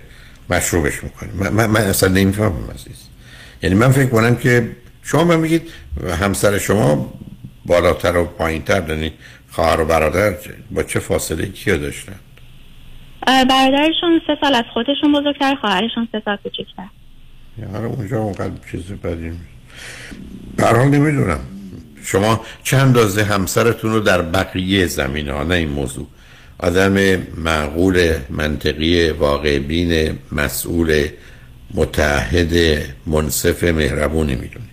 مشروبش می‌کنه. من, من, اصلا نمی‌فهمم عزیز. یعنی من فکر کنم که شما من بگید همسر شما بالاتر و پایینتر یعنی خواهر و برادر با چه فاصله کیو داشتن؟ برادرشون سه سال از خودشون بزرگتر خواهرشون سه سال کوچکتر. یعنی اونجا اونقدر چیز بدی نیست. به هر حال نمی‌دونم. شما چه اندازه همسرتون رو در بقیه زمینه ها نه این موضوع. آدم معقول منطقی واقع بین مسئول متحد منصف مهربونی می‌دونید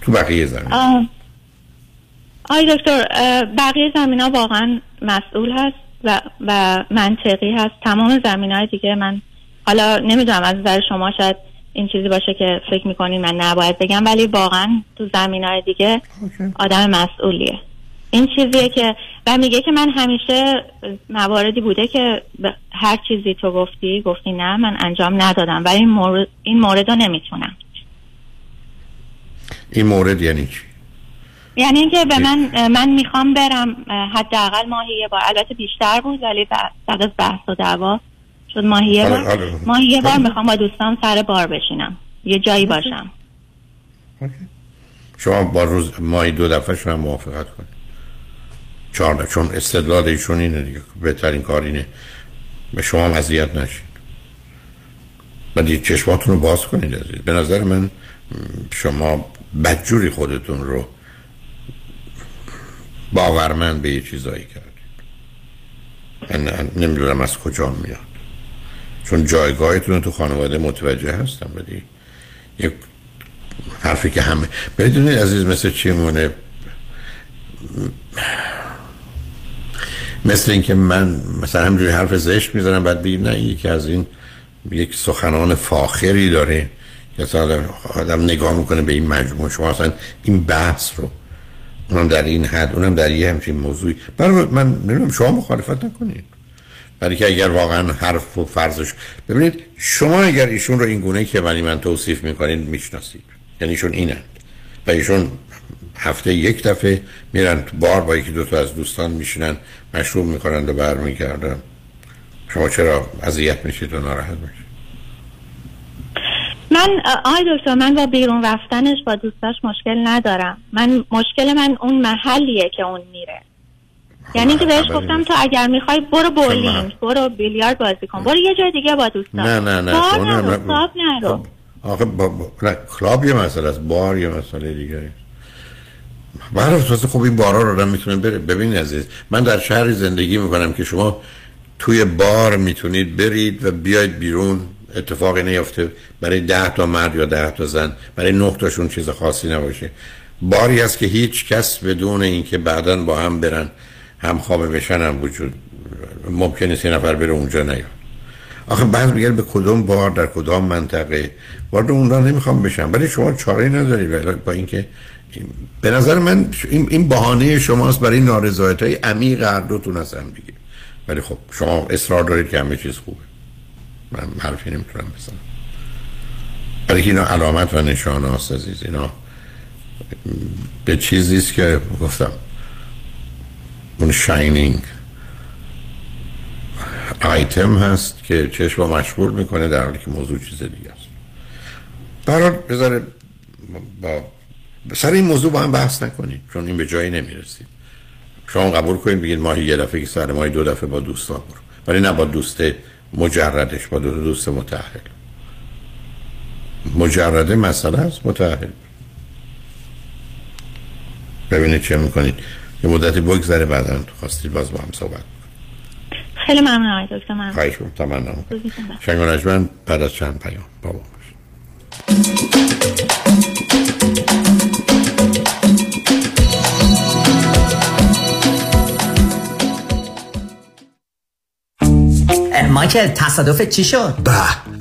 تو بقیه زمین آه. آی دکتر بقیه زمین ها واقعا مسئول هست. و, و منطقی هست. تمام زمین های دیگه من حالا نمی‌دونم از نظر شما شاید این چیزی باشه که فکر می‌کنین من نباید بگم ولی واقعا تو زمین های دیگه آدم مسئولیه. این چیزیه که و میگه که من همیشه مواردی بوده که به هر چیزی تو گفتی گفتی نه من انجام ندادم. ولی این مورد, این مورد رو نمی‌تونم. این مورد یعنی چی؟ یعنی اینکه به من من می‌خوام برم حداقل ماهی یه بار. البته بیشتر بود ولی بعد از بحث و دعوا. شد ماهی یه آره، بار آره. ماهی یه بار می‌خوام با دوستام سر بار بشینم. یه جایی باشم. شما با روز ماهی دو دفعه شما موافقت کنید. چهار چون استدلال ایشون اینه دیگه. بهترین کار اینه. به شما هم اذیت نشید ولی چشماتون رو باز کنید عزیز. به نظر من شما بدجوری خودتون رو باورمند به یه چیزایی کردید نمی‌دونم از کجا میاد. چون جایگاهتون تو خانواده متوجه هستم ولی یک حرفی که همه بدونید عزیز مثل چی مونه مثل اینکه من مثلا همجوری حرف زشت می‌زنم بعد بگیم نه یکی از این یک سخنان فاخری داره اصلا آدم نگاه می‌کنه به این مجموعه. شما اصلا این بحث رو اونم در این حد اونم در یه همچین موضوعی. برای من نمی‌دونم شما مخالفت نکنید. برای که اگر واقعا حرف و فرضش ببینید شما اگر ایشون رو این گونه که ولی من توصیف می‌کنید می‌شناسید. یعنی ایشون اینن و ایشون هفته یک دفعه میرن بار با یکی دوتا از دوستان میشینن مشروب می‌کنن و برمیگردن. شما چرا اذیت میشید و ناراحت میشید؟ من آقای دکتر من با بیرون رفتنش با دوستاش مشکل ندارم. من مشکل من اون محلیه که اون میره. یعنی که بهش گفتم تو اگر می‌خوای برو بولینگ برو بیلیارد بازی کن. برو یه جای دیگه با دوستان نه نه نه. بار نه، نرو. club نرو. آخه با, با... نه club یه مسئله است. بار یه مسئله دیگه برای تازه خب این بارا رو آدم می‌تونه بره. ببین عزیز من در شهری زندگی می‌کنم که شما توی بار می‌تونید برید و بیاید بیرون. اتفاقی نیفته. برای ده تا مرد یا ده تا زن. برای نه تاشون چیز خاصی نباشه. باری هست که هیچ کس بدون اینکه بعدا با هم برن هم خوابه بشن هم وجود. ممکن نیست یه نفر بره اونجا نیاد. آخه بعد میگه به کدوم بار در کدام منطقه؟ وارد اونجا نمی‌خوام بشم. ولی شما چاره نداری با اینکه به نظر من این بهانه شماست برای نارضایت های عمیق هر دوتون از هم دیگه. ولی خب شما اصرار دارید که همه چیز خوبه. من حرفی نمی‌تونم بزنم. ولی اینا علامت و نشان هاست عزیز. اینا به چیزیست که گفتم. اون شاینینگ. آیتم هست که چشم مشغول می‌کنه در حالی که موضوع چیز دیگه است. برای بذاره با سر این موضوع با هم بحث نکنید چون این به جایی نمی‌رسید شما قبول کنید بگید ماهی یه دفعه که سر ماهی دو دفعه با دوستان برو. ولی نه با دوست مجردش با دو دوست متحل. مجرده مسئله است متحل. ببینید چه می‌کنید. یه مدتی بگذره بعدا خواستید باز با هم صحبت خیلی ممنون آقای دکتر ممنون. خواهش تمنام. شنگ و بعد از چند پیام بابا مایکل تصادف چی شد؟ به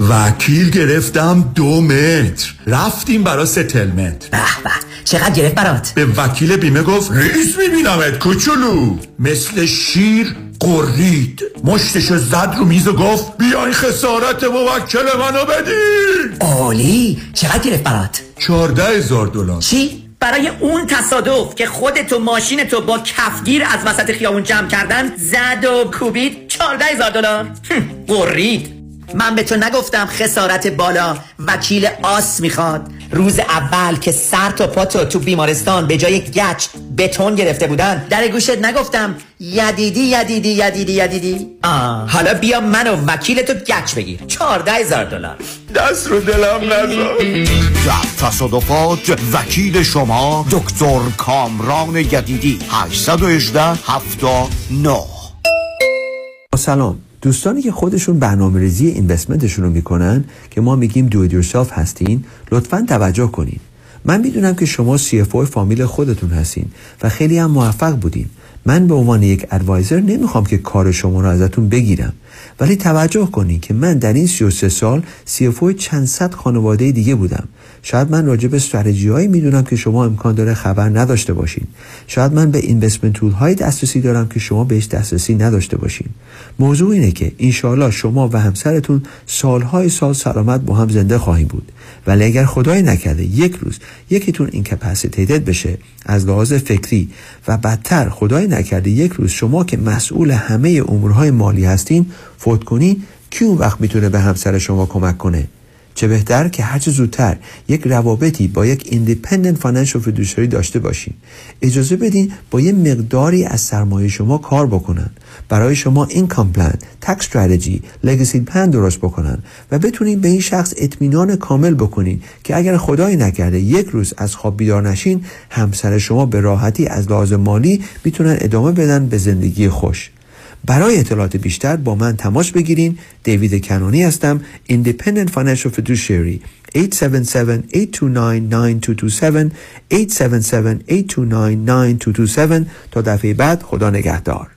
وکیل گرفتم دو متر رفتیم برا ستلمنت به به چقدر گرفت برات؟ به وکیل بیمه گفت رئیس میبینمت کوچولو مثل شیر قرید مشتشو زد رو میز و گفت بیای خسارت موکل منو بدی عالی چقدر گرفت برات؟ چارده هزار دلار چی؟ برای اون تصادف که خودت و ماشینتو با کفگیر از وسط خیابون جمع کردن زد و کوبید چارده هزار دلار. قرید من به تو نگفتم خسارت بالا. وکیل آس می‌خواد. روز اول که سر تا پاتو تو بیمارستان به جای گچ بتون گرفته بودن در گوشت نگفتم یدیدی یدیدی یدیدی یدیدی. آه. حالا بیا من و وکیل تو گچ بگیر. چارده هزار دلار. دست رو دلم نزار در تصادفات وکیل شما دکتر کامران یدیدی 818 79 سلام. دوستانی که خودشون برنامه ریزی اینوستمنتشون رو می‌کنن که ما میگیم دو یورسلف هستین لطفا توجه کنین. من می‌دونم که شما CFO فامیل خودتون هستین و خیلی هم موفق بودین. من به عنوان یک ادوایزر نمی‌خوام که کار شما رو ازتون بگیرم. ولی توجه کنین که من در این 33 سال CFO چند صد خانواده دیگه بودم. شاید من راجع به استراتژی هایی می‌دونم که شما امکان داره خبر نداشته باشین. شاید من به اینوستمنت تول های دسترسی دارم که شما بهش دسترسی نداشته باشین. موضوع اینه که انشاالله شما و همسرتون سالهای سال سلامت با هم زنده خواهیم بود. ولی اگر خدای نکرده یک روز یکیتون اینکپاسیتیتد بشه از لحاظ فکری و بدتر خدای نکرده یک روز شما که مسئول همه امورهای مالی هستین فوت کنی کی اون وقت می‌تونه به همسر شما کمک کنه؟ چه بهتر که هرچه زودتر یک روابطی با یک independent financial fiduciary داشته باشین. اجازه بدین با یه مقداری از سرمایه شما کار بکنن. برای شما این plan tax strategy legacy plan درست بکنن و بتونین به این شخص اطمینان کامل بکنین که اگر خدای نکرده یک روز از خواب بیدار نشین همسر شما به راحتی از لحاظ مالی می‌تونن ادامه بدن به زندگی خوش. برای اطلاعات بیشتر با من تماس بگیرین دیوید کنانی هستم Independent Financial Fiduciary 877-829-9227 877-829-9227 تا دفعه بعد خدا نگهدار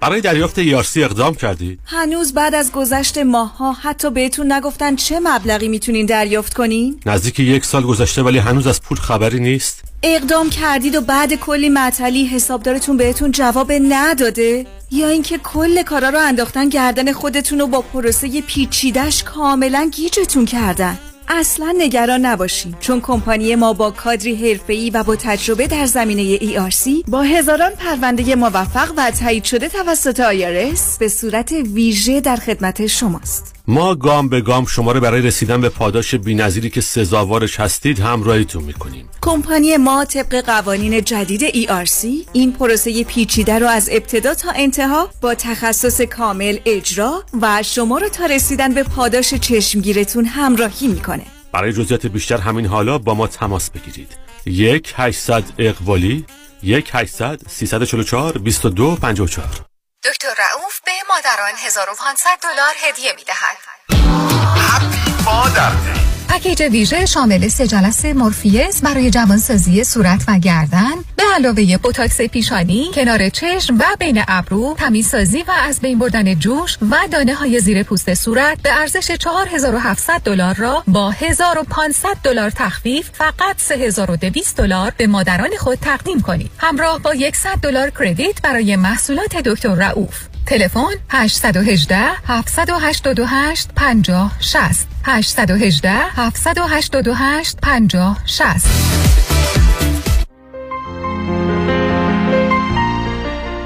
برای دریافت یارسی اقدام کردی؟ هنوز بعد از گذشت ماها حتی بهتون نگفتن چه مبلغی می‌تونین دریافت کنین؟ نزدیک یک سال گذشته ولی هنوز از پول خبری نیست؟ اقدام کردید و بعد کلی معطلی حسابدارتون بهتون جواب نداده؟ یا اینکه کل کارا رو انداختن گردن خودتون رو با پروسه پیچیدش کاملا گیجتون کردن؟ اصلا نگران نباشین چون کمپانی ما با کادری حرفه‌ای و با تجربه در زمینه ERC با هزاران پرونده موفق و تایید شده توسط آیارس به صورت ویژه در خدمت شماست ما گام به گام شما رو برای رسیدن به پاداش بینظیری که سزاوارش هستید همراهیتون می‌کنیم. کمپانی ما طبق قوانین جدید ERC این پروسه پیچیده رو از ابتدا تا انتها با تخصص کامل اجرا و شما رو تا رسیدن به پاداش چشمگیرتون همراهی می‌کنه. برای جزئیات بیشتر همین حالا با ما تماس بگیرید. یک 800 اقوالی یک 800 344 22 54 دکتر رعوف به مادران 1500 دلار هدیه می‌دهد. هپی مادر پکیج ویژه شامل سه جلسه مورفیز برای جوانسازی صورت و گردن به علاوه بوتاکس پیشانی، کنار چشم و بین ابرو، تمیزسازی و از بین بردن جوش و دانه های زیر پوست صورت به ارزش 4700 دلار را با 1500 دلار تخفیف فقط 3200 دلار به مادران خود تقدیم کنید. همراه با 100 دلار کردیت برای محصولات دکتر رؤوف. تلفن 818 788 50 60 818 788 50 60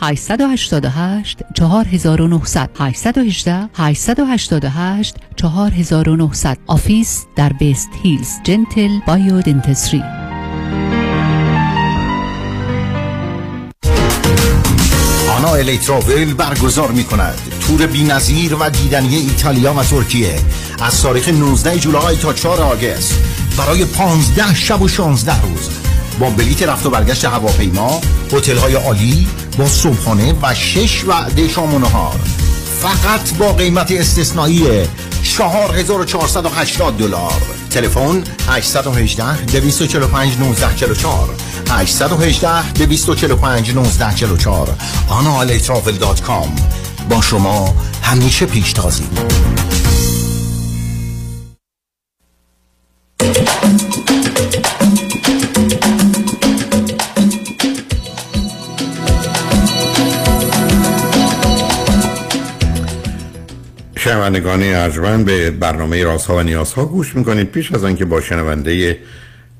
888 4900 818 888 4900 office در West Hills Gentle Biodentistry. آنا Elite Travel برگزار می کند تور بی نظیر و دیدنی ایتالیا و ترکیه. از تاریخ 19 جولای تا 4 August. برای 15 شب و 16 روز. با بلیت رفت و برگشت هواپیما هتل های عالی با صبحانه و شش وعده شام و نهار فقط با قیمت استثنایی 4480 دلار. تلفن 818 245 1944 818 245 1944 analitravel.com با شما همیشه پیشتازیم. شنوندگان ارجمند به برنامه رازها و نیازها گوش می‌کنید. پیش از آنکه با شنونده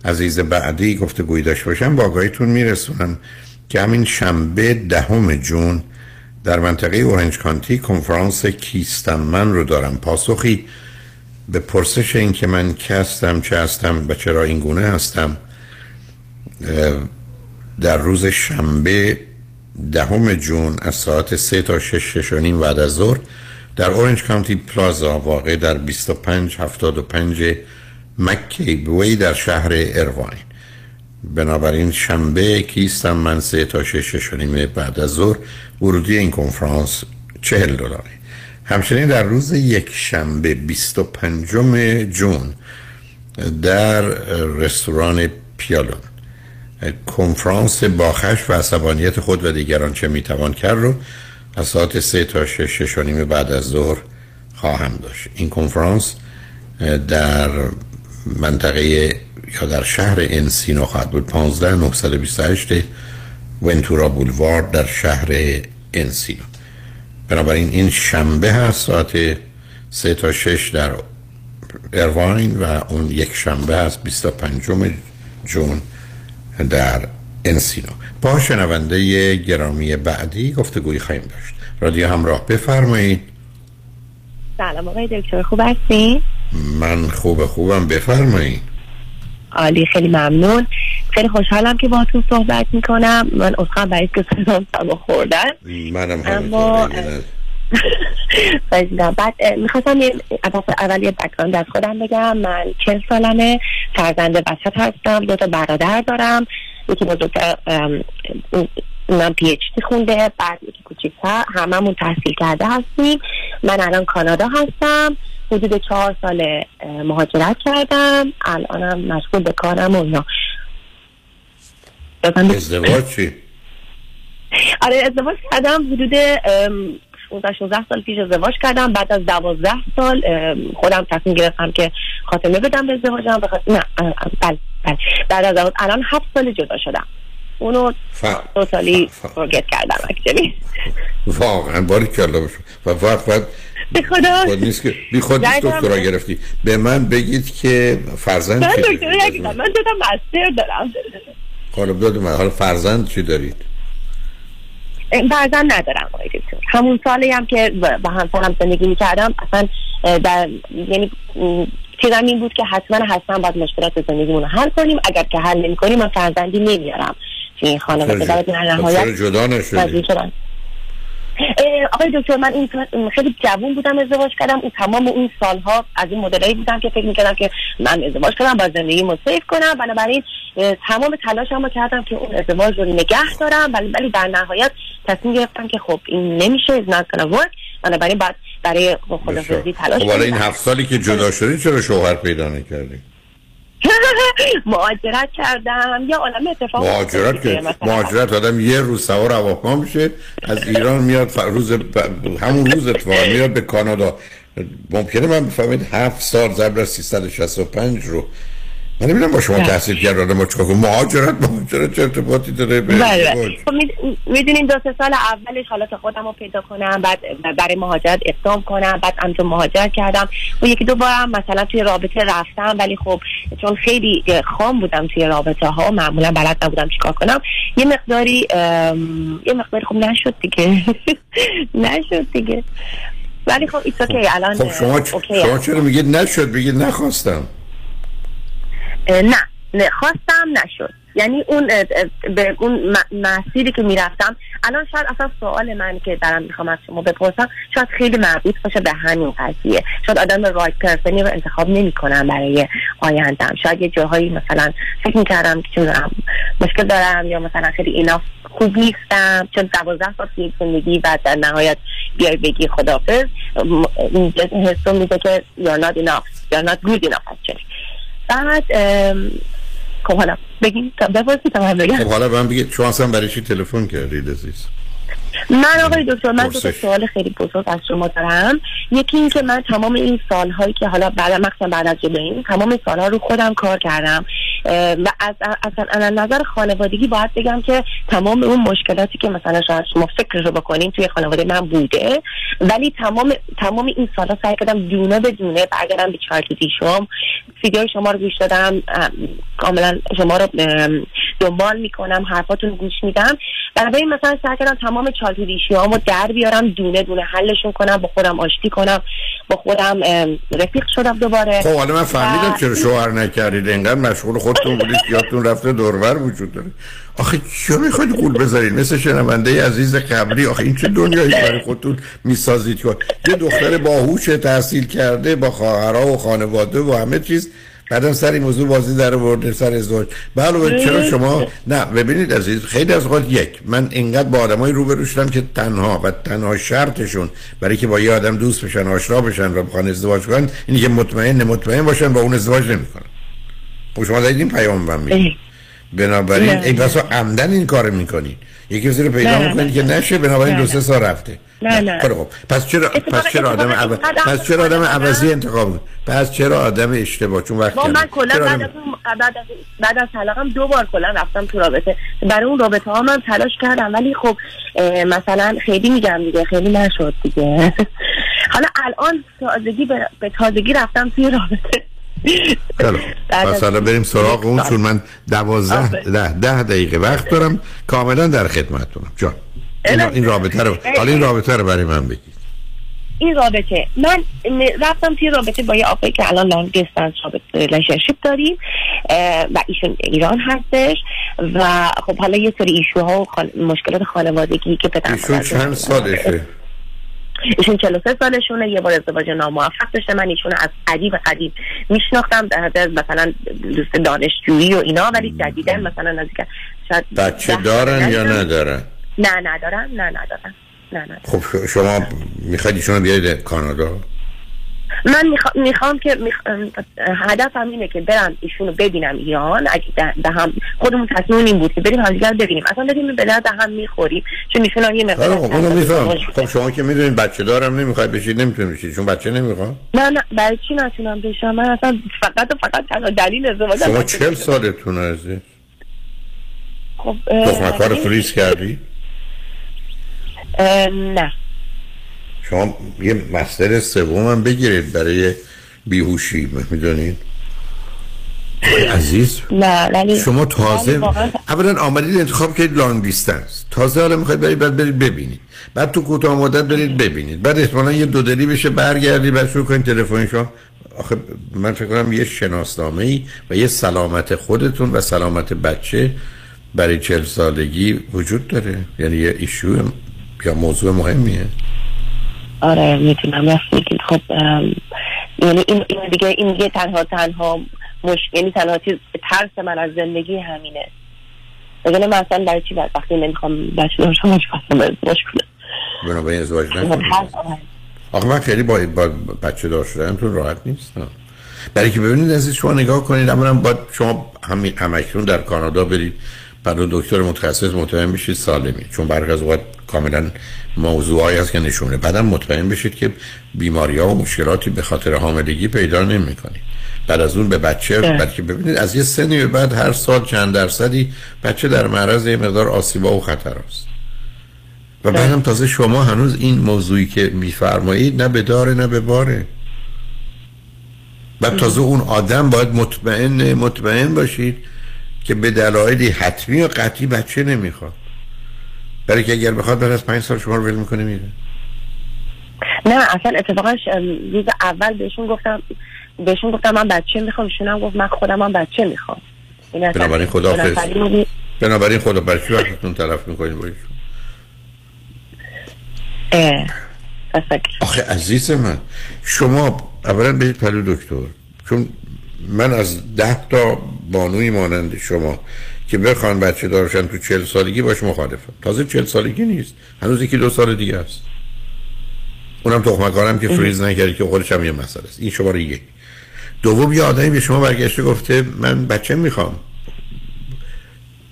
عزیز بعدی گفته داشته باشم با آگاهیتون میرسونم که همین شنبه دهم جون در منطقه اورنج کانتی کنفرانس کیستم من رو دارم. پاسخی به پرسش این که من کی هستم چه هستم و چرا این گونه هستم در روز شنبه دهم جون از ساعت سه تا شش شش و نیم بعد از ظهر در اورنج کانتی پلازا واقع در 2575 مکی بوی در شهر ارواین بنابراین شنبه کیستم من سه تا شش شش و نیم بعد از ظهر ورودی این کنفرانس چهل دلاره. همچنین در روز یک شنبه 25 جون در رستوران پیالون کنفرانس باخش و عصبانیت خود و دیگران چه می‌توان کرد رو از ساعت سه تا شش شش و نیم بعد از ظهر خواهم داشت. این کنفرانس در منطقه یا در شهر انسینو خواهد بود. 15 928 ونتورا بولوار در شهر انسینو. بنابراین این شنبه هست ساعت سه تا شش در ارواین و اون یک شنبه هست 25 جون در انسینو. با شنونده گرامی بعدی گفتگوی خواهیم داشت. رادیو همراه بفرمایید. سلام آقای دکتر خوب هستین؟ من خوب خوبم بفرمایید. عالی خیلی ممنون. خیلی خوشحالم که باهاتون صحبت می‌کنم. من اصلا برای که صدام سبا خوردن. منم اما بعد می‌خواستم اول یه بکراند از خودم بگم. من چل سالمه فرزند وسط هستم دو تا برادر دارم. یکی بزرگتر من پی اچ دی خونده بعد یکی کوچیکتر هممون تحصیل کرده هستیم. من الان کانادا هستم. حدود چهار سال مهاجرت کردم. الانم مشغول به کارم و اینا. ازدواج چی؟ آره ازدواج کردم. حدود 15 16 سال پیش ازدواج کردم. بعد از 12 سال خودم تصمیم گرفتم که خاتمه بدم به ازدواجم. بخاطر نه بله. بعد از الان 7 سال جدا شدم. اونو ف... دو سالی فرگت کردم اکچولی واقعا باری کلا بشو و وقت به خدا. خود نیست که بی خود نیست دکترا گرفتی. به من بگید که فرزند من چی دکتر دارید من دو تا مستر دارم. خب داد من حالا فرزند چی دارید؟ فرزند ندارم آقای دکتر. همون سالی هم که با همسرم زندگی می‌کردم اصلا در یعنی تیرم این بود که حتما حتما باید مشکلات زندگیمون رو حل کنیم. اگر که حل نمی کنیم من فرزندی نمیارم. توی این خانواده در خب نهایت جدا نشدی. راضی شدن. اه، آقای دکتر من این خیلی جوون بودم ازدواج کردم. اون تمام اون سالها از این مدلایی بودم که فکر می‌کردم که من ازدواج کردم با زندگی سیف کنم. بنابراین تمام تلاشم رو کردم که اون ازدواج رو نگه دارم. ولی ولی در نهایت تصمیم گرفتم که خب این نمیشه. It's not gonna work. بنابراین بعد برای خدافزی تلاش خب حالا. این هفت سالی که جدا شدی چرا شوهر پیدا نکردی مهاجرت کردم. یا عالم اتفاق مهاجرت که. مهاجرت آدم یه روز سوار هواپیما میشه از ایران میاد روز همون روز اتفاقا میاد به کانادا. ممکنه من بفهمید هفت سال ضرب در 365 رو من نمی‌دونم با شما بله. تحصیل کرد آدم چیکار کنه مهاجرت مهاجرت چه ارتباطی داره به بله ازدواج؟ خب می‌دونین دو سه سال اولش حالت خودم رو پیدا کنم بعد برای مهاجرت اقدام کنم بعد همچون مهاجرت کردم. و یکی دو بارم مثلا توی رابطه رفتم ولی خب چون خیلی خام بودم توی رابطه ها معمولا بلد نبودم چیکار کنم. یه مقداری یه مقداری خب نشد دیگه. نشد دیگه. ولی خب ایتس اوکی الان خب شما شما چرا میگید نشد؟ بگید نخواستم. نه نه خواستم نشد. یعنی اون به اون مسیری که می‌رفتم الان شاید اصلا سوال من که دارم می‌خوام از شما بپرسم شاید خیلی مربوط باشه به همین قضیه. شاید آدم رایت پرسنی رو انتخاب نمی‌کنم برای آیندم شاید یه جاهایی مثلا فکر می‌کردم که مشکل دارم یا مثلا خیلی اینا خوب نیستم چون دوازده سال توی زندگی و در نهایت بیای بگی خدافز این حس رو میده که you're not enough you're not good enough actually. بعد خب حالا بگیم تا بپرسی تا من بگم. خب حالا من بگید شما اصلا برای چی تلفن کردید عزیز؟ من آقای دکتر من دو. سوال خیلی بزرگ از شما دارم. یکی این که من تمام این سالهایی که حالا بعد مخصوصا بعد از جدایی تمام این سالها رو خودم کار کردم. و از اصلا از نظر خانوادگی باید بگم که تمام اون مشکلاتی که مثلا شاید شما فکر رو بکنین توی خانواده من بوده. ولی تمام تمام این سالها سعی کردم دونه به دونه برگردم به چارت شما ویدیو شما رو گوش دادم. ام، کاملا شما رو دنبال می‌کنم حرفاتون گوش میدم. بنابراین مثلا سعی کردم تمام چالت رو در بیارم دونه دونه حلشون کنم با خودم آشتی کنم با خودم رفیق شدم دوباره. خب حالا من فهمیدم و- چرا شوهر نکردید. انقدر مشغول خودتون بودید که یادتون رفته دورور وجود داره. آخه چرا می‌خواید گول بذارید؟ مثل شنونده عزیز قبلی. آخه این چه دنیایی برای خودتون می‌سازید که یه دختر باهوش تحصیل کرده با خواهرها و خانواده و همه چیز بعدم سر این موضوع بازی در آورده سر ازدواج. بله چرا شما؟ نه ببینید عزیز خیلی از اوقات یک من اینقدر با آدمای روبرو شدم که تنها و تنها شرطشون برای که با یه آدم دوست بشن آشنا بشن و بخوان ازدواج کنن اینی که مطمئن مطمئن باشن با اون ازدواج نمی‌کنن. خب شما دارید این پیام من می‌دید. بنابراین. این بسا عمدن این کار می‌کنید. یکی رو پیدا می‌کنید نه. که نشه بنابراین دو سه. سال رفته. نه نه خب پس چرا پس چرا آدم اتفاقا عو... بعد پس چرا آدم عوضی انتخاب؟ پس چرا آدم اشتباه؟ چون وقت من. کلا بعد از بعد از بعد از طلاقم دو بار کلا رفتم تو رابطه. برای اون رابطه ها من تلاش کردم ولی خب مثلا خیلی میگم دیگه خیلی نشد دیگه. حالا الان تازگی به, تازگی رفتم توی رابطه. پس حالا بریم سراغ اون. چون من دوازده ده, ده دقیقه وقت دارم. کاملا در خدمتتونم. جان. این, این رابطه رو حالا این رابطه رو برای من بگید. این رابطه. من رفتم توی رابطه با یه آقایی که الان long distance رابطه relationship داریم و ایشون ایران هستش. و خب حالا یه سری ایشوها و خان... مشکلات خانوادگی که پدر ایشون چند سالشه؟ ایشون 43 سالشونه. یه بار ازدواج ناموفق داشته. من ایشون از قدیم قدیم میشناختم. در حد مثلا دوست دانشجویی و اینا ولی جدیدن مثلا نزدیک شاید بچه دارن یا. ندارن؟ نه ندارن نه ندارن نه نه خب شما می‌خواید ایشون رو بیارید کانادا؟ من میخوا- می‌خوام که میخ... هدفم اینه که برم ایشونو ببینم ایران اگه ده, ده هم خودمون تصمیم این بود که بریم همدیگر رو ببینیم. اصلا بریم به درد هم می‌خوریم چون ایشون هم یه مقدار خب اونو میفهم. خب شما که می‌دونید بچه دارم نمی‌خواید بشید نمی‌تونید بشید. چون بچه نمی‌خواد نه نه برای چی نتونم بشم؟ من اصلا فقط و فقط تنها دلیل ازدواجم شما چل. سالتون عزیز. خب کردی؟ نه. شما یه مستر سوم هم بگیرید برای بیهوشی می‌دونید؟ عزیز. نه ولی شما تازه اولا آمدید انتخاب کردید لانگ دیستنس تازه حالا می‌خواید برید بعد برید ببینید. بعد تو کوتاه مدت برید ببینید. بعد احتمالا یه دودلی بشه برگردی بعد شروع کنید تلفن شما آخه من فکر کنم یه شناسنامه ای و یه سلامت خودتون و سلامت بچه برای چل سالگی وجود داره. یعنی یه ایشو یا موضوع مهمیه؟ آره می‌تونم. راست میگید خب یعنی این, این دیگه این دیگه تنها تنها مش... یعنی تنها چیز ترس من از زندگی همینه. وگرنه من اصلا برای چی وقتی نمی‌خوام بچه خواستم ازدواج کنم؟ بنابراین ازدواج خب، نکنید. آخه من خیلی با, با بچه داشتنتون راحت نیستم برای که ببینید عزیز شما نگاه کنید اولا باید شما همین همکنون در کانادا برید. برای دکتر متخصص مطمئن بشید سالمی چون برخی از اوقات کاملا موضوعی هست که نشونه. بعدم مطمئن بشید که بیماری ها و مشکلاتی به خاطر حاملگی پیدا نمی کنید. بعد از اون به بچه. بلکه ببینید از یه سنی به بعد هر سال چند درصدی بچه در معرض یه مقدار آسیبا و خطر است و بعدم تازه شما هنوز این موضوعی که میفرمایید نه به داره نه به باره. و تازه اون آدم باید مطمئن مطمئن باشید که به دلایلی حتمی و قطعی بچه نمی‌خواد. برای که اگر بخواد بعد از پنج سال شما رو ول می‌کنه میره. نه اصلا اتفاقا روز اول بهشون گفتم بهشون گفتم من بچه می‌خوام ایشون هم گفت من خودم هم بچه می‌خوام. بنابراین خدا. بنابراین خدا برای چی وقتتون تلف می‌کنید با آخه عزیز من شما اولا برید پلو دکتر. چون من از ده تا بانوی مانند شما که بخوان بچه دارشن تو چل سالگی باش مخالفم تازه چل سالگی نیست. هنوز یکی دو سال دیگه است. اونم تخمکارم که فریز نکردی که خودش هم یه مسئله است. این شماره یک. دوم یه آدمی به شما برگشته گفته من بچه می‌خوام.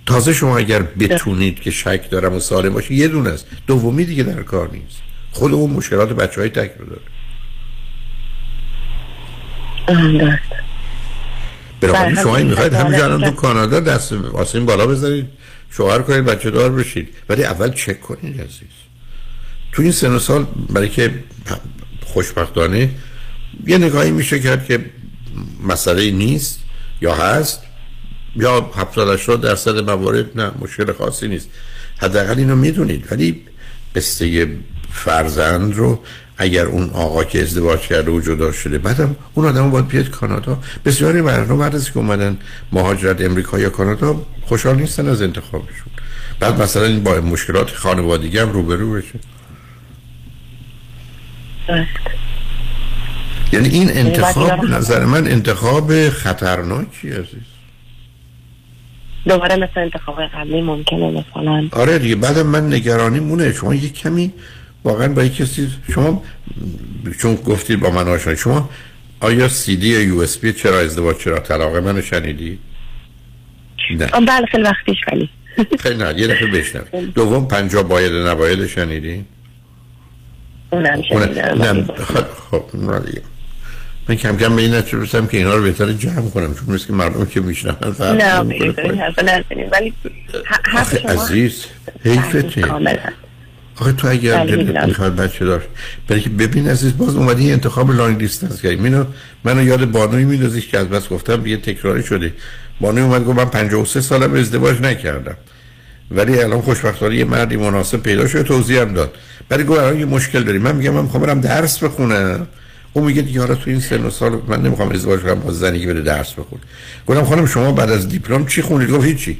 تازه شما اگر بتونید که شک دارم و سالم باشه یه دونه است. دومی دیگه در کار نیست. خود اون مشکلات بچه های تک رو داره. بله، شما می‌خواید همینجا الان تو کانادا دست آسین بالا بذارید شوهر کنید بچه دار بشید. ولی اول چک کنید عزیز. تو این سن و سال برای که خوشبختانه یه نگاهی میشه کرد که مسئله نیست یا هست یا 70 80 درصد موارد نه مشکل خاصی نیست. حداقل اینو می‌دونید. ولی قصه فرزند رو اگر اون آقا که ازدواج کرده و جدا شده بعدم اون آدم باید بیاد کانادا. بسیاری مردم بعد از که اومدن مهاجرت امریکا یا کانادا خوشحال نیستن از انتخابشون. بعد مثلا این با مشکلات خانوادگی هم روبرو بشه. یعنی این انتخاب به نظر من انتخاب خطرناکی عزیز. دوباره مثل انتخاب قبلی ممکنه مثلا. آره دیگه بعدم من نگرانی مونه شما یه کمی واقعا با یک کسی شما چون گفتید با من آشنا شما آیا سی دی یو اس بی چرا ازدواج چرا طلاق منو شنیدی؟ نه. بله خیلی وقتیش ولی. خیلی نه یه دفعه بشنوید دوم پنجا باید نباید شنیدی؟ اونم شنیدم نه خب خب. من کم کم به این نتیجه رسیدم که اینا رو بهتر جمع کنم چون مثل که مردم که میشنن نه نزنید ولی عزیز حیفته. آخه تو اگر بله، دلت می‌دونم. می‌خواد بچه داشت برای که ببین عزیز باز اومدی انتخاب لانگ دیستنس کردی منو منو یاد بانوی میندازیش که از بس گفتم یه تکراری شده. بانوی اومد گفت من 53 سالم ازدواج نکردم. ولی الان خوشبختانه یه مردی مناسب پیدا شده توضیح هم داد. برای گفت الان یه مشکل داری من میگم من می‌خوام برم درس بخونم. اون میگه دیگه حالا تو این سن و سال من نمی‌خوام ازدواج کنم با زنی که بره درس بخونه. گفتم خانم شما بعد از دیپلم چی خوندید گفت هیچی.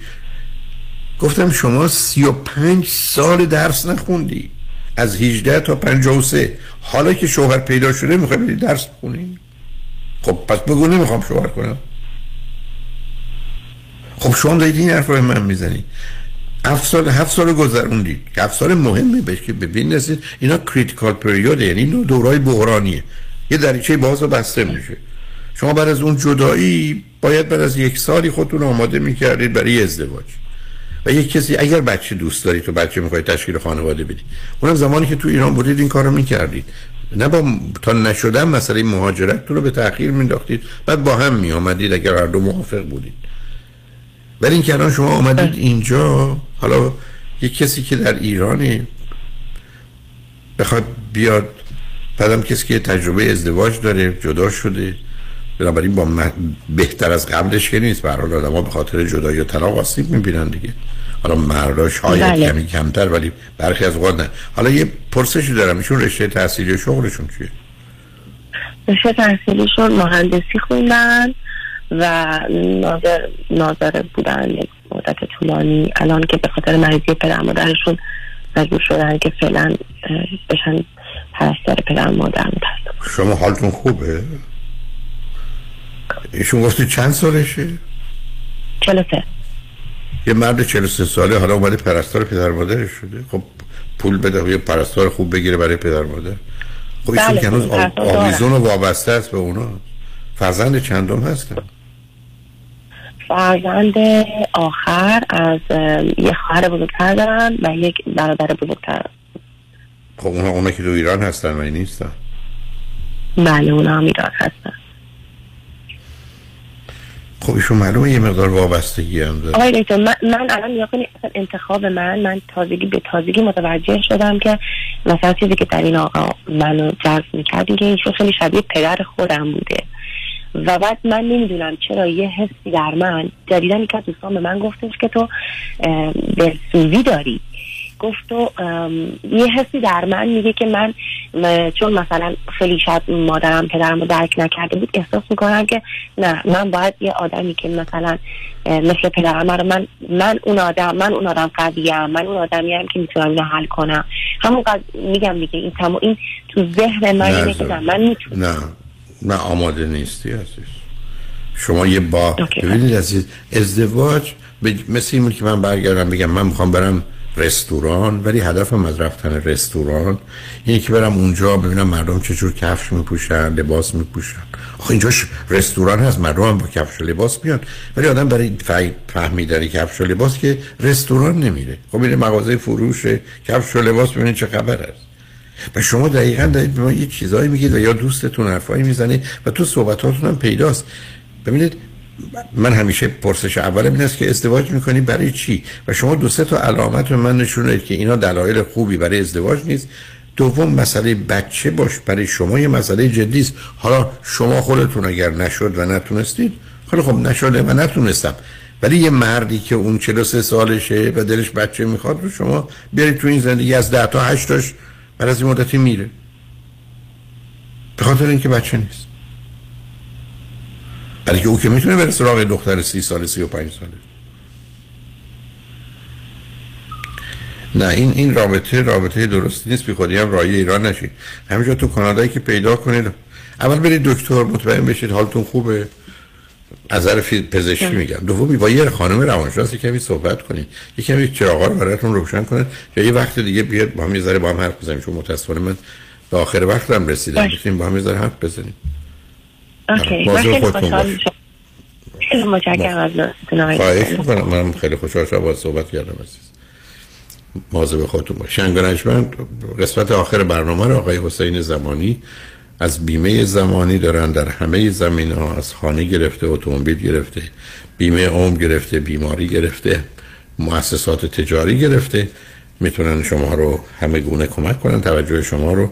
گفتم شما 35 سال درس نخوندی. از 18 تا 53 حالا که شوهر پیدا شده می‌خوای بری درس بخونی؟ خب پس بگو نمی‌خوام شوهر کنم. خب شما دارید این حرف من می‌زنید. هفت سال هفت سال گذروندید. که هفت سال مهمه بهش که ببین رسید اینا کریتیکال پریود یعنی این دورای بحرانیه. یه دریچه باز و بسته میشه. شما بعد از اون جدایی باید بعد از یک سالی خودتون آماده می‌کردید برای ازدواج. و یک کسی اگر بچه دوست دارید تو بچه می‌خواید تشکیل خانواده بدید اونم زمانی که تو ایران بودید این کارو می‌کردید. نه با تا نشدن مسئله مهاجرت رو به تأخیر مینداختید بعد با هم میآمدید اگر هر دو موافق بودید. ولی این که الان شما آمدید اینجا حالا یک کسی که در ایرانه بخواد بیاد بعدم کسی که تجربه ازدواج داره جدا شده. بنابراین با من بهتر از قبلش که نیست. به هر حال آدم‌ها به خاطر جدایی و طلاق آسیب می‌بینن دیگه. حالا مردا شاید بله. کمی کمتر ولی برخی از اوقات نه. حالا یه پرسشی دارم. ایشون رشته تحصیلی شغلشون چیه؟ رشته تحصیلیشون مهندسی خوندن و ناظر ناظر بودن. یک مدت طولانی. الان که به خاطر مریضی پدر مادرشون مجبور شدن که فعلا بشن پرستار پدر مادر متاسفانه. شما حالتون خوبه؟ ایشون گفتی چند سالشه؟ 43 یه مرد 43 ساله حالا اومده پرستار پدر مادرش شده. خب پول بده یه پرستار خوب بگیره برای پدر مادر. خب ایشون بله، که هنوز. آویزون و وابسته است به اونا. فرزند چندم هستن؟ فرزند آخر از یه خواهر بزرگتر دارن و یک برادر بزرگتر. خب اونا اونا که تو ایران هستن و نیستن. بله اونا هم ایران هستن. خب ایشون معلومه یه مقدار وابستگی هم داره. آقای دکتر من, الان کنید اصلا انتخاب من من تازگی به تازگی متوجه شدم که مثلا چیزی که در این آقا منو جذب می‌کرد این که ایشون خیلی شبیه پدر خودم بوده. و بعد من نمی‌دونم چرا یه حسی در من جدیدن یک از دوستان به من گفتش که تو دلسوزی داری. گفت ام، یه حسی در من میگه که من چون مثلا خیلی شاید مادرم پدرم رو درک نکرده بود احساس می‌کنم که نه من باید یه آدمی که مثلا مثل پدرم رو من من اون آدم من اون آدم قویم من اون آدمی هم که می‌تونم اینو حل کنم. همون. میگم دیگه این تمام این تو ذهن من نه، اینه که من می‌تونم. نه نه آماده نیستی عزیز. شما یه با ببینید عزیز ازدواج به- مثل این که من برگردم بگم من می‌خوام برم رستوران ولی هدفم از رفتن رستوران اینه که برم اونجا ببینم مردم چجور کفش میپوشن لباس میپوشن. آخه اینجاش رستوران هست مردم هم با کفش و لباس میان. ولی آدم برای فهمیدن کفش و لباس که رستوران نمیره. خب میره مغازه فروش کفش و لباس ببینید چه خبر است. و شما دقیقا دارید به ما یه چیزایی میگید و یا دوستتون حرفایی می‌زنه و تو صحبتاتون هم پیداست. ببینید من همیشه پرسش اولم این است که ازدواج می‌کنی برای چی؟ و شما دو سه تا علامت به من نشون دادید که اینا دلایل خوبی برای ازدواج نیست. دوم مسئله بچه باش برای شما یه مسئله جدی است. حالا شما خودتون اگر نشد و نتونستید حالا خب نشده و نتونستم. ولی یه مردی که اون 43 سالشه و دلش بچه می‌خواد رو شما بیارید تو این زندگی از 10 تا 8 تاش بعد از این مدتی میره. به خاطر اینکه بچه نیست. برای که او که می‌تونه بره سراغ دختر سی ساله سی و پنج ساله. نه این این رابطه رابطه درستی نیست بی خودی هم رای ایران نشید همینجا تو کانادایی که پیدا کنید اول برید دکتر مطمئن بشید حالتون خوبه. از فی- پزشکی میگم. دومی با یه خانم روانشناس کمی صحبت کنید. یه کمی چراغا رو براتون روشن کنید. یا یه وقت دیگه بیاد با هم یه ذره با هم حرف بزنیم چون متاسفانه من به آخر وقتم رسیدم. باش. بتونیم با هم یه ذره حرف بزنیم. اوکی من مواظب خیلی خوشحال باشید. میشم. خیلی متشکرم از خواهش. می‌کنم. خیلی خوشحال شدم با صحبت کردم عزیز. مواظب خودتون باش. شنگرنجمند قسمت آخر برنامه رو آقای حسین زمانی از بیمه زمانی دارن در همه زمین ها از خانه گرفته اتومبیل گرفته بیمه عمر گرفته بیماری گرفته مؤسسات تجاری گرفته. می‌تونن شما رو همه گونه کمک کنن. توجه شما رو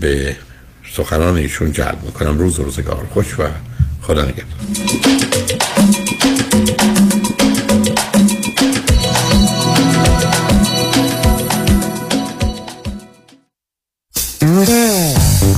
به سخنان ایشون جلب می‌کنم. روز و روزگار. خوش و خدا نگهدار.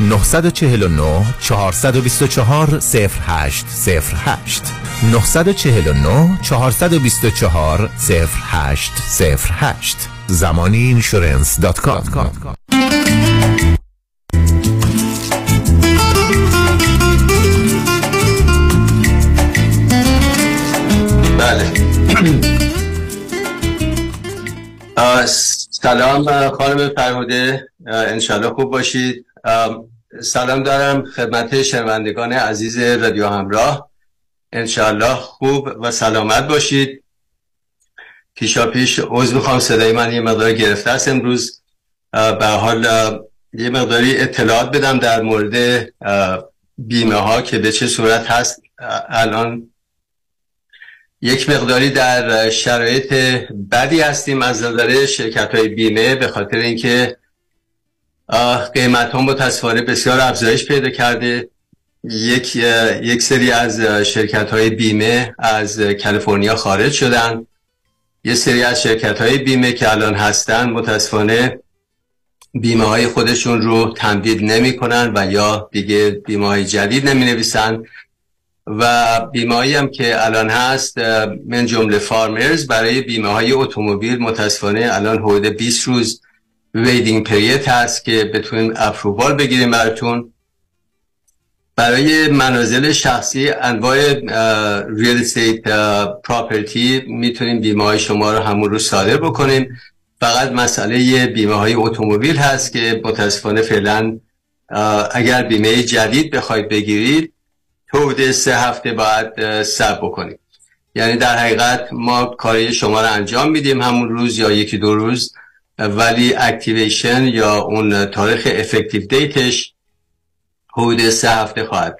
949 424 0808 949 424 0808 زمانی اینشورنس دات کام بله. سلام خانم فرموده. انشالله خوب باشید. سلام دارم خدمت شنوندگان عزیز رادیو همراه. انشالله خوب و سلامت باشید. پیشا پیش عضو می‌خوام صدای من یه مقدار گرفته است امروز. به حال یه مقداری اطلاعات بدم در مورد بیمه ها که به چه صورت هست. الان یک مقداری در شرایط بدی هستیم از نظر شرکت های بیمه به خاطر اینکه قیمت ها متاسفانه بسیار افزایش پیدا کرده. یک یک سری از شرکت های بیمه از کالیفرنیا خارج شدن. یه سری از شرکت های بیمه که الان هستن متاسفانه بیمه های خودشون رو تمدید نمی کنن و یا دیگه بیمه های جدید نمی نویسن و بیمه هم که الان هست من جمله Farmers برای بیمه های اتومبیل متاسفانه الان حدود 20 روز waiting period هست که بتونیم approval بگیریم براتون. برای منازل شخصی انواع real estate property می‌تونیم بیمه های شما رو همون رو صادر بکنیم. فقط مسئله بیمه های اتومبیل هست که متاسفانه فعلا اگر بیمه جدید بخواید بگیرید حدود سه هفته باید صبر بکنیم یعنی در حقیقت ما کار شما رو انجام میدیم همون روز یا یکی دو روز. ولی activation یا اون تاریخ effective date ش حدود سه هفته خواهد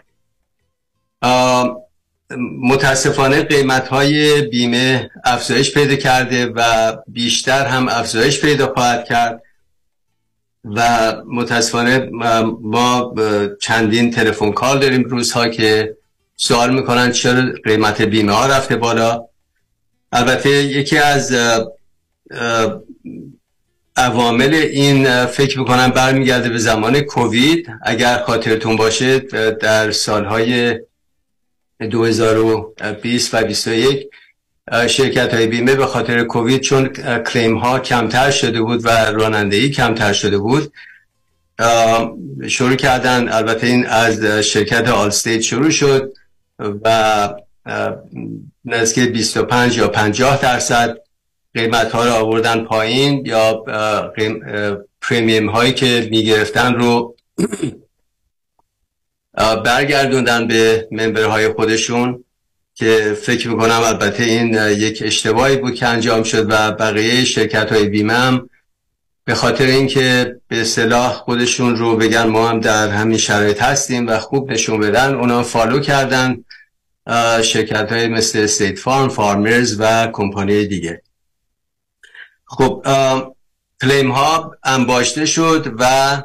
متاسفانه قیمت های بیمه افزایش پیدا کرده و بیشتر هم افزایش پیدا خواهد کرد و متاسفانه ما چندین تلفن کال داریم روزها که سوال می‌کنن چرا قیمت بیمه ها رفته بالا. البته یکی از عوامل این فکر می‌کنم برمیگرده به زمان کووید. اگر خاطرتون باشه در سالهای 2020 و 2021 شرکت های بیمه به خاطر کووید چون کلیم ها کمتر شده بود و رانندگی کمتر شده بود شروع کردن. البته این از شرکت آلستیت شروع شد و نزدیک 25 یا 50 درصد قیمت ها رو آوردن پایین یا پریمیم هایی که می‌گرفتن رو برگردوندن به ممبرهای خودشون که فکر می‌کنم البته این یک اشتباهی بود که انجام شد و بقیه شرکت های بیمه هم به خاطر اینکه به اصطلاح خودشون رو بگن ما هم در همین شرایط هستیم و خوب نشون بدن اونا follow کردن شرکت های مثل استیت فارم فارمرز و کمپانی دیگه. خب claim ها انباشته شد و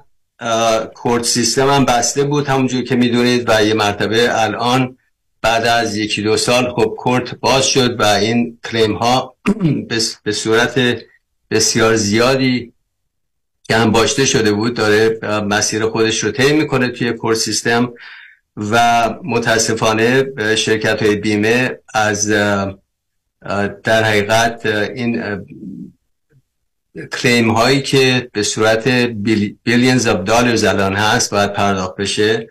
court system هم بسته بود همونجور که می‌دونید و یه مرتبه الان بعد از یکی دو سال خب کورت باز شد و این کلیم ها به صورت بسیار زیادی که انباشته شده بود داره مسیر خودش رو طی می‌کنه توی کورت سیستم و متاسفانه شرکت های بیمه از در حقیقت این کلیم هایی که به صورت بیلیونز آف دالرز الان هست باید پرداخت بشه.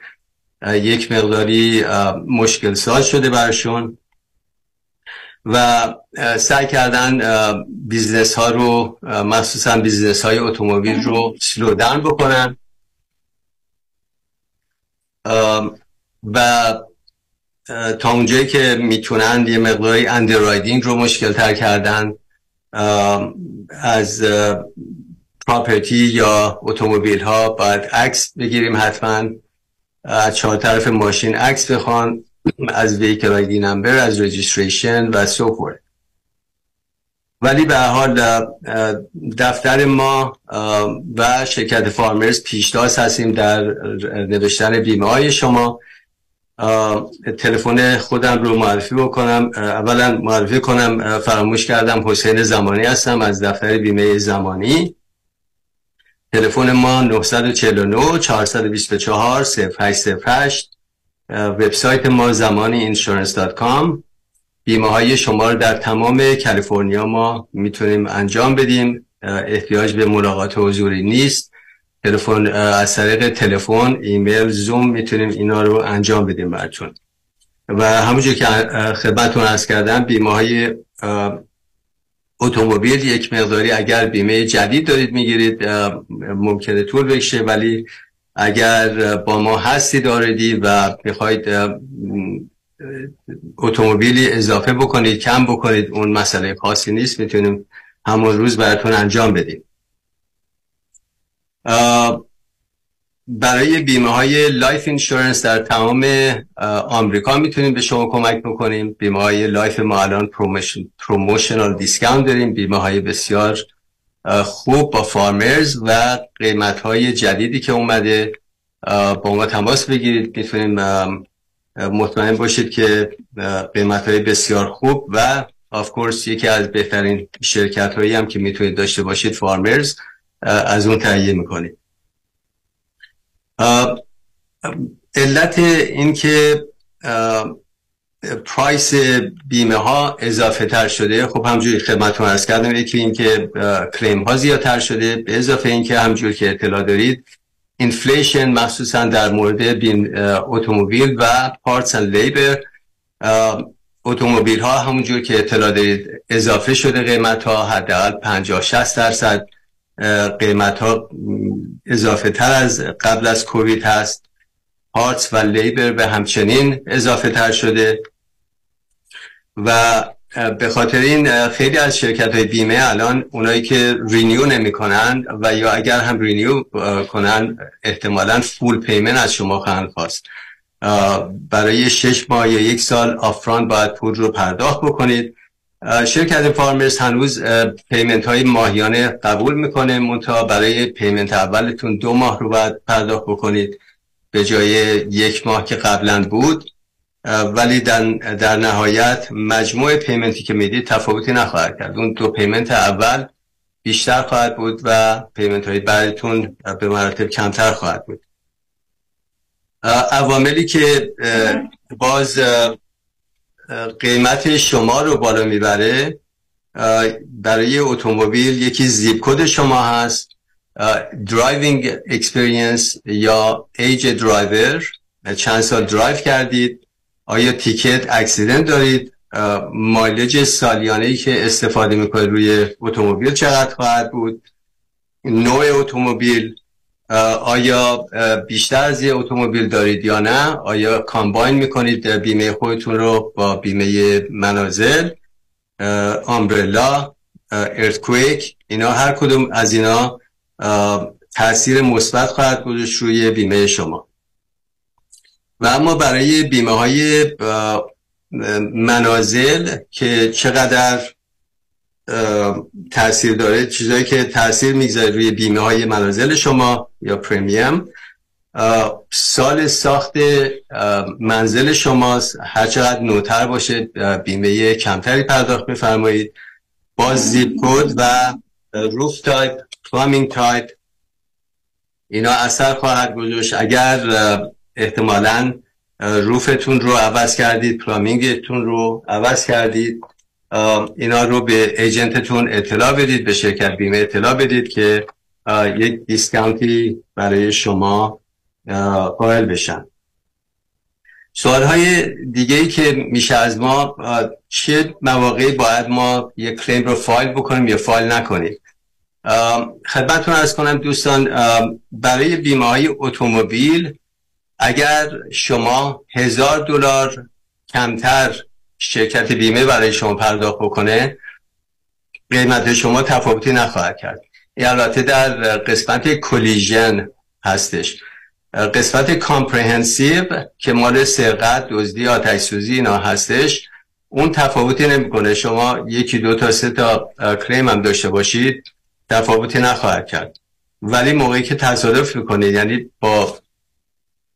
یک مقداری مشکل ساز شده براشون و سعی کردن business ها رو مخصوصا business های اتومبیل رو slow down بکنن. و تا اونجایی که می‌تونن یه مقداری underwriting رو مشکل تر کردن. از property یا اتومبیل ها باید عکس بگیریم حتما از چهار طرف ماشین عکس بخوان از ویکل آیدی نمبر از رجیستریشن و سو ولی به حال دفتر ما و شرکت فارمرز پیشتاز هستیم در نوشتن بیمه های شما. تلفن خودم رو معرفی بکنم. اولا معرفی کنم فراموش کردم حسین زمانی هستم از دفتر بیمه زمانی. تلفن ما 949 424 0808 وبسایت ما زمانی insurance.com بیمه های شما رو در تمام کالیفرنیا ما می‌تونیم انجام بدیم. احتیاج به ملاقات حضوری نیست. تلفن از طریق تلفن ایمیل زوم می‌تونیم اینا رو انجام بدیم براتون. و همونجور که خدمتتون از کردم بیمه های اتومبیل یک مقداری اگر بیمه جدید دارید می‌گیرید ممکنه طول بکشه ولی اگر با ما هستید already و می‌خواید اتومبیلی اضافه بکنید کم بکنید اون مسئله خاصی نیست می‌تونیم همون روز براتون انجام بدیم. برای بیمه های life insurance در تمام آمریکا می‌تونیم به شما کمک بکنیم. بیمه های life ما الان promotional discount داریم. بیمه های بسیار خوب با فارمرز و قیمت های جدیدی که اومده. با ما تماس بگیرید. می‌تونیم مطمئن باشید که قیمت های بسیار خوب و of course یکی از بهترین شرکت هایی هم که می‌تونید داشته باشید فارمرز. از اون تهیه می‌کنید علت این که price بیمه ها اضافه تر شده. خب همجوری که خدمتتون عرض کردم یکی این که claim ها زیادتر شده. به اضافه این که همجور که اطلاع دارید inflation مخصوصا در مورد اتومبیل و parts and labor. اتومبیل ها همونجور که اطلاع دارید اضافه شده قیمت ها حداقل 50 60 درصد. قیمت ها اضافه تر از قبل از کووید هست. parts و labor به همچنین اضافه تر شده. و به خاطر این خیلی از شرکت های بیمه الان اونایی که renew نمی کنند و یا اگر هم renew کنند احتمالا full payment از شما خواهند خواست. برای شش ماه یا یک سال up front باید پول رو پرداخت بکنید. شرکت فارمرز هنوز payment های ماهیانه قبول می‌کنه. منتها برای payment اولتون دو ماه رو باید پرداخت بکنید به جای یک ماه که قبلا بود. ولی در, در نهایت مجموع payment ی که می‌دید تفاوتی نخواهد کرد. اون دو payment اول بیشتر خواهد بود و payment های بعدتون به مراتب کمتر خواهد بود. عواملی که باز قیمت شما رو بالا می‌بره برای اتومبیل یکی zip code شما هست driving experience یا age driver چند سال درایو کردید آیا ticket accident دارید mileage سالیانه ای که استفاده می‌کنید روی اتومبیل چقدر خواهد بود؟ نوع اتومبیل آیا بیشتر از یه اتومبیل دارید یا نه؟ آیا combine می‌کنید بیمه خودتون رو با بیمه منازل؟ umbrella ارتکویک اینا هر کدوم از اینا تاثیر مثبت خواهد گذاشت روی بیمه شما. و اما برای بیمه های منازل که چقدر تاثیر داره چیزایی که تاثیر می‌گذاره روی بیمه های منازل شما یا پریمیم. سال ساخت منزل شماست. هر چقدر نوتر باشه بیمه کمتری پرداخت بفرمایید. با zip code و roof type plumbing type اینا اثر خواهد گذاشت. اگر احتمالا roof تون رو عوض کردید plumbing تون رو عوض کردید اینا رو به agent تون اطلاع بدید به شرکت بیمه اطلاع بدید که یک discount ی برای شما قائل بشن. سوال های دیگه ای که میشه از ما چه مواقعی باید ما یک کلیم رو فایل بکنیم یا فایل نکنیم؟ خدمتتون ارز کنم دوستان برای بیمه های اتومبیل اگر شما هزار دلار کمتر شرکت بیمه برای شما پرداخت بکنه قیمت شما تفاوتی نخواهد کرد. این البته در قسمت کلیژن هستش. قسمت comprehensive که مال سرقت دزدی آتش سوزی اینا هستش اون تفاوتی نمی‌کنه. شما یکی دو تا سه تا claim هم داشته باشید تفاوتی نخواهد کرد. ولی موقعی که تصادف می‌کنید یعنی با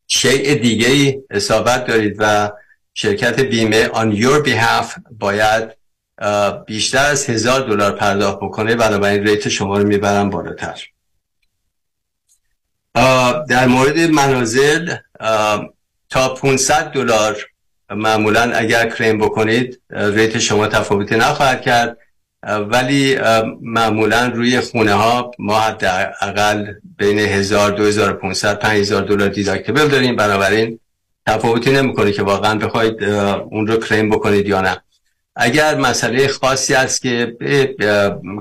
شیء دیگه ای اصابت دارید و شرکت بیمه on your behalf باید بیشتر از هزار دلار پرداخت بکنه. بنابراین rate شما رو می‌برن بالاتر. در مورد منازل تا 500 دلار معمولا اگر کریم بکنید ریت شما تفاوتی نخواهد کرد. ولی معمولا روی خونه ها ما حداقل بین 1000 2500 5000 دلار دیداکتیبل داریم. بنابراین تفاوتی نمی‌کنه که واقعا بخواید اون رو کریم بکنید یا نه. اگر مسئله خاصی است که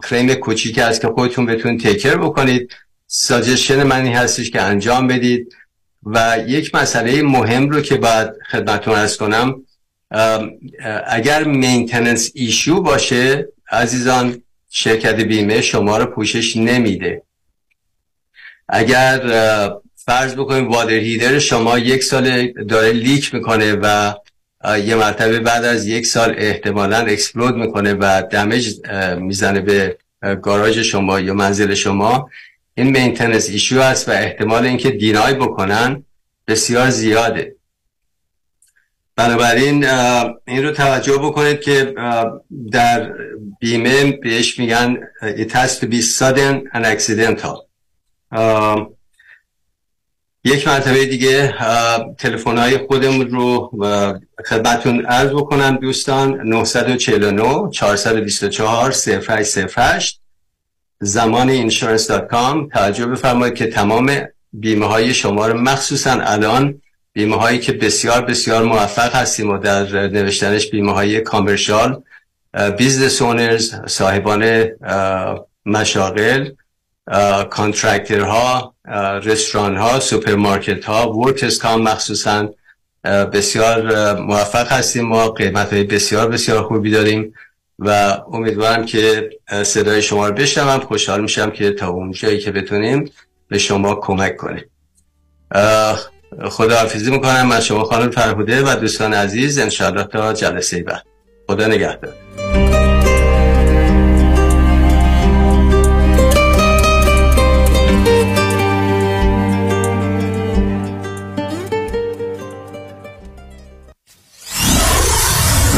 کریم کوچیکی است که خودتون بتون تیکر بکنید ساجشن من این هستش که انجام بدید. و یک مسئله مهم رو که باید خدمتون عرض کنم اگر maintenance issue باشه عزیزان شرکت بیمه شما رو پوشش نمیده. اگر فرض بکنیم water heater شما یک سال داره leak می‌کنه و یه مرتبه بعد از یک سال احتمالا explode می‌کنه و damage می‌زنه به گاراژ شما یا منزل شما. این مینتنس ایشو هست و احتمال اینکه دینای بکنن بسیار زیاده. بنابراین این رو توجه بکنید که در بیمه بهش میگن it has to be sudden and accidental. یک مرتبه دیگه تلفن های خودمون رو خدمتون عرض بکنم دوستان. 949 424 0808 زمان insurance.com توجه بفرمایید که تمام بیمه های شما رو مخصوصا الان بیمه هایی که بسیار بسیار موفق هستیم و در نوشتنش بیمه های commercial business owners صاحبان مشاغل ها رستوران ها سوپرمارکت ها workers comp مخصوصا بسیار موفق هستیم. ما قیمت های بسیار بسیار خوبی داریم و امیدوارم که صدای شما رو بشنوم. خوشحال میشم که تا اون جایی که بتونیم به شما کمک کنیم. خدا حافظی می‌کنم. من شما خانم فرهوده و دوستان عزیز انشاءالله تا جلسه بعد. خدا نگهدار.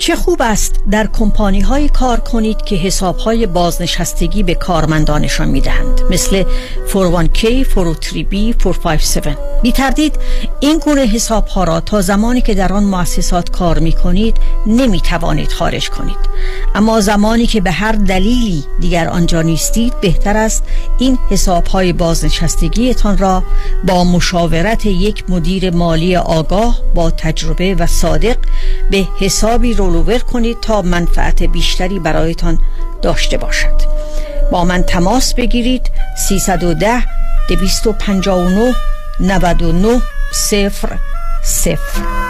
چه خوب است در کمپانی های کار کنید که حساب های بازنشستگی به کارمندانشان می دهند مثل 41k, 403b, 457 بی تردید این گونه حساب ها را تا زمانی که در آن مؤسسات کار می کنید نمی توانید خارج کنید. اما زمانی که به هر دلیلی دیگر آنجا نیستید بهتر است این حساب های بازنشستگیتان را با مشاورت یک مدیر مالی آگاه با تجربه و صادق به حسابی رو رولوور کنید تا منفعت بیشتری برایتان داشته باشد. با من تماس بگیرید 310 259 99 صفر صفر.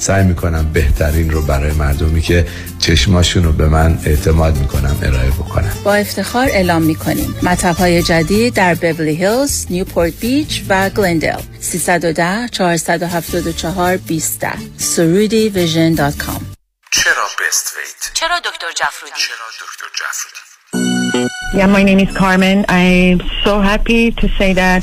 سعی می‌کنم بهترین رو برای مردمی که چشماشون رو به من اعتماد می‌کنم ارائه بکنم با افتخار اعلام می‌کنیم مطب های جدید در بیبلی هیلز، نیوپورت بیچ و گلندل 310 474 20 سرودی ویژن دات کام چرا بست ویت؟ چرا دکتر جفرودی؟ چرا دکتر جفرودی؟ Yeah, my name is Carmen. I'm so happy to say that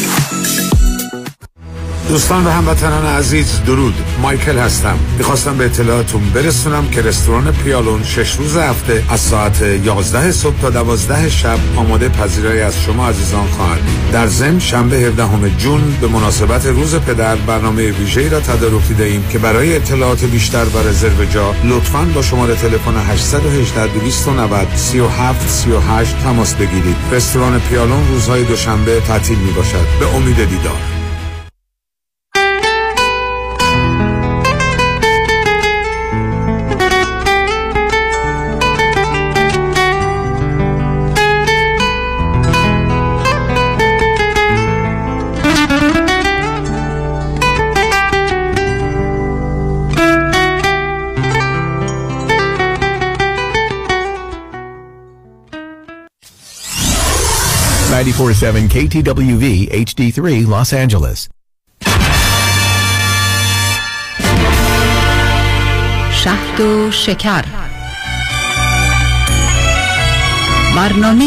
دوستان و هموطنان عزیز درود. مایکل هستم. می‌خواستم به اطلاعاتون برسونم که رستوران پیالون شش روز هفته از ساعت 11 صبح تا 12 شب آماده پذیرایی از شما عزیزان خواهد. در ضمن شنبه 17 جون به مناسبت روز پدر برنامه ویژه‌ای را تدارک دهیم که برای اطلاعات بیشتر و رزرو جا لطفاً با شماره تلفن 818 290 37 38 تماس بگیرید. رستوران پیالون روزهای دوشنبه تعطیل می باشد به امید دیدار. Ninety-four seven KTWV HD3 Los Angeles. شهد و شکر برنامه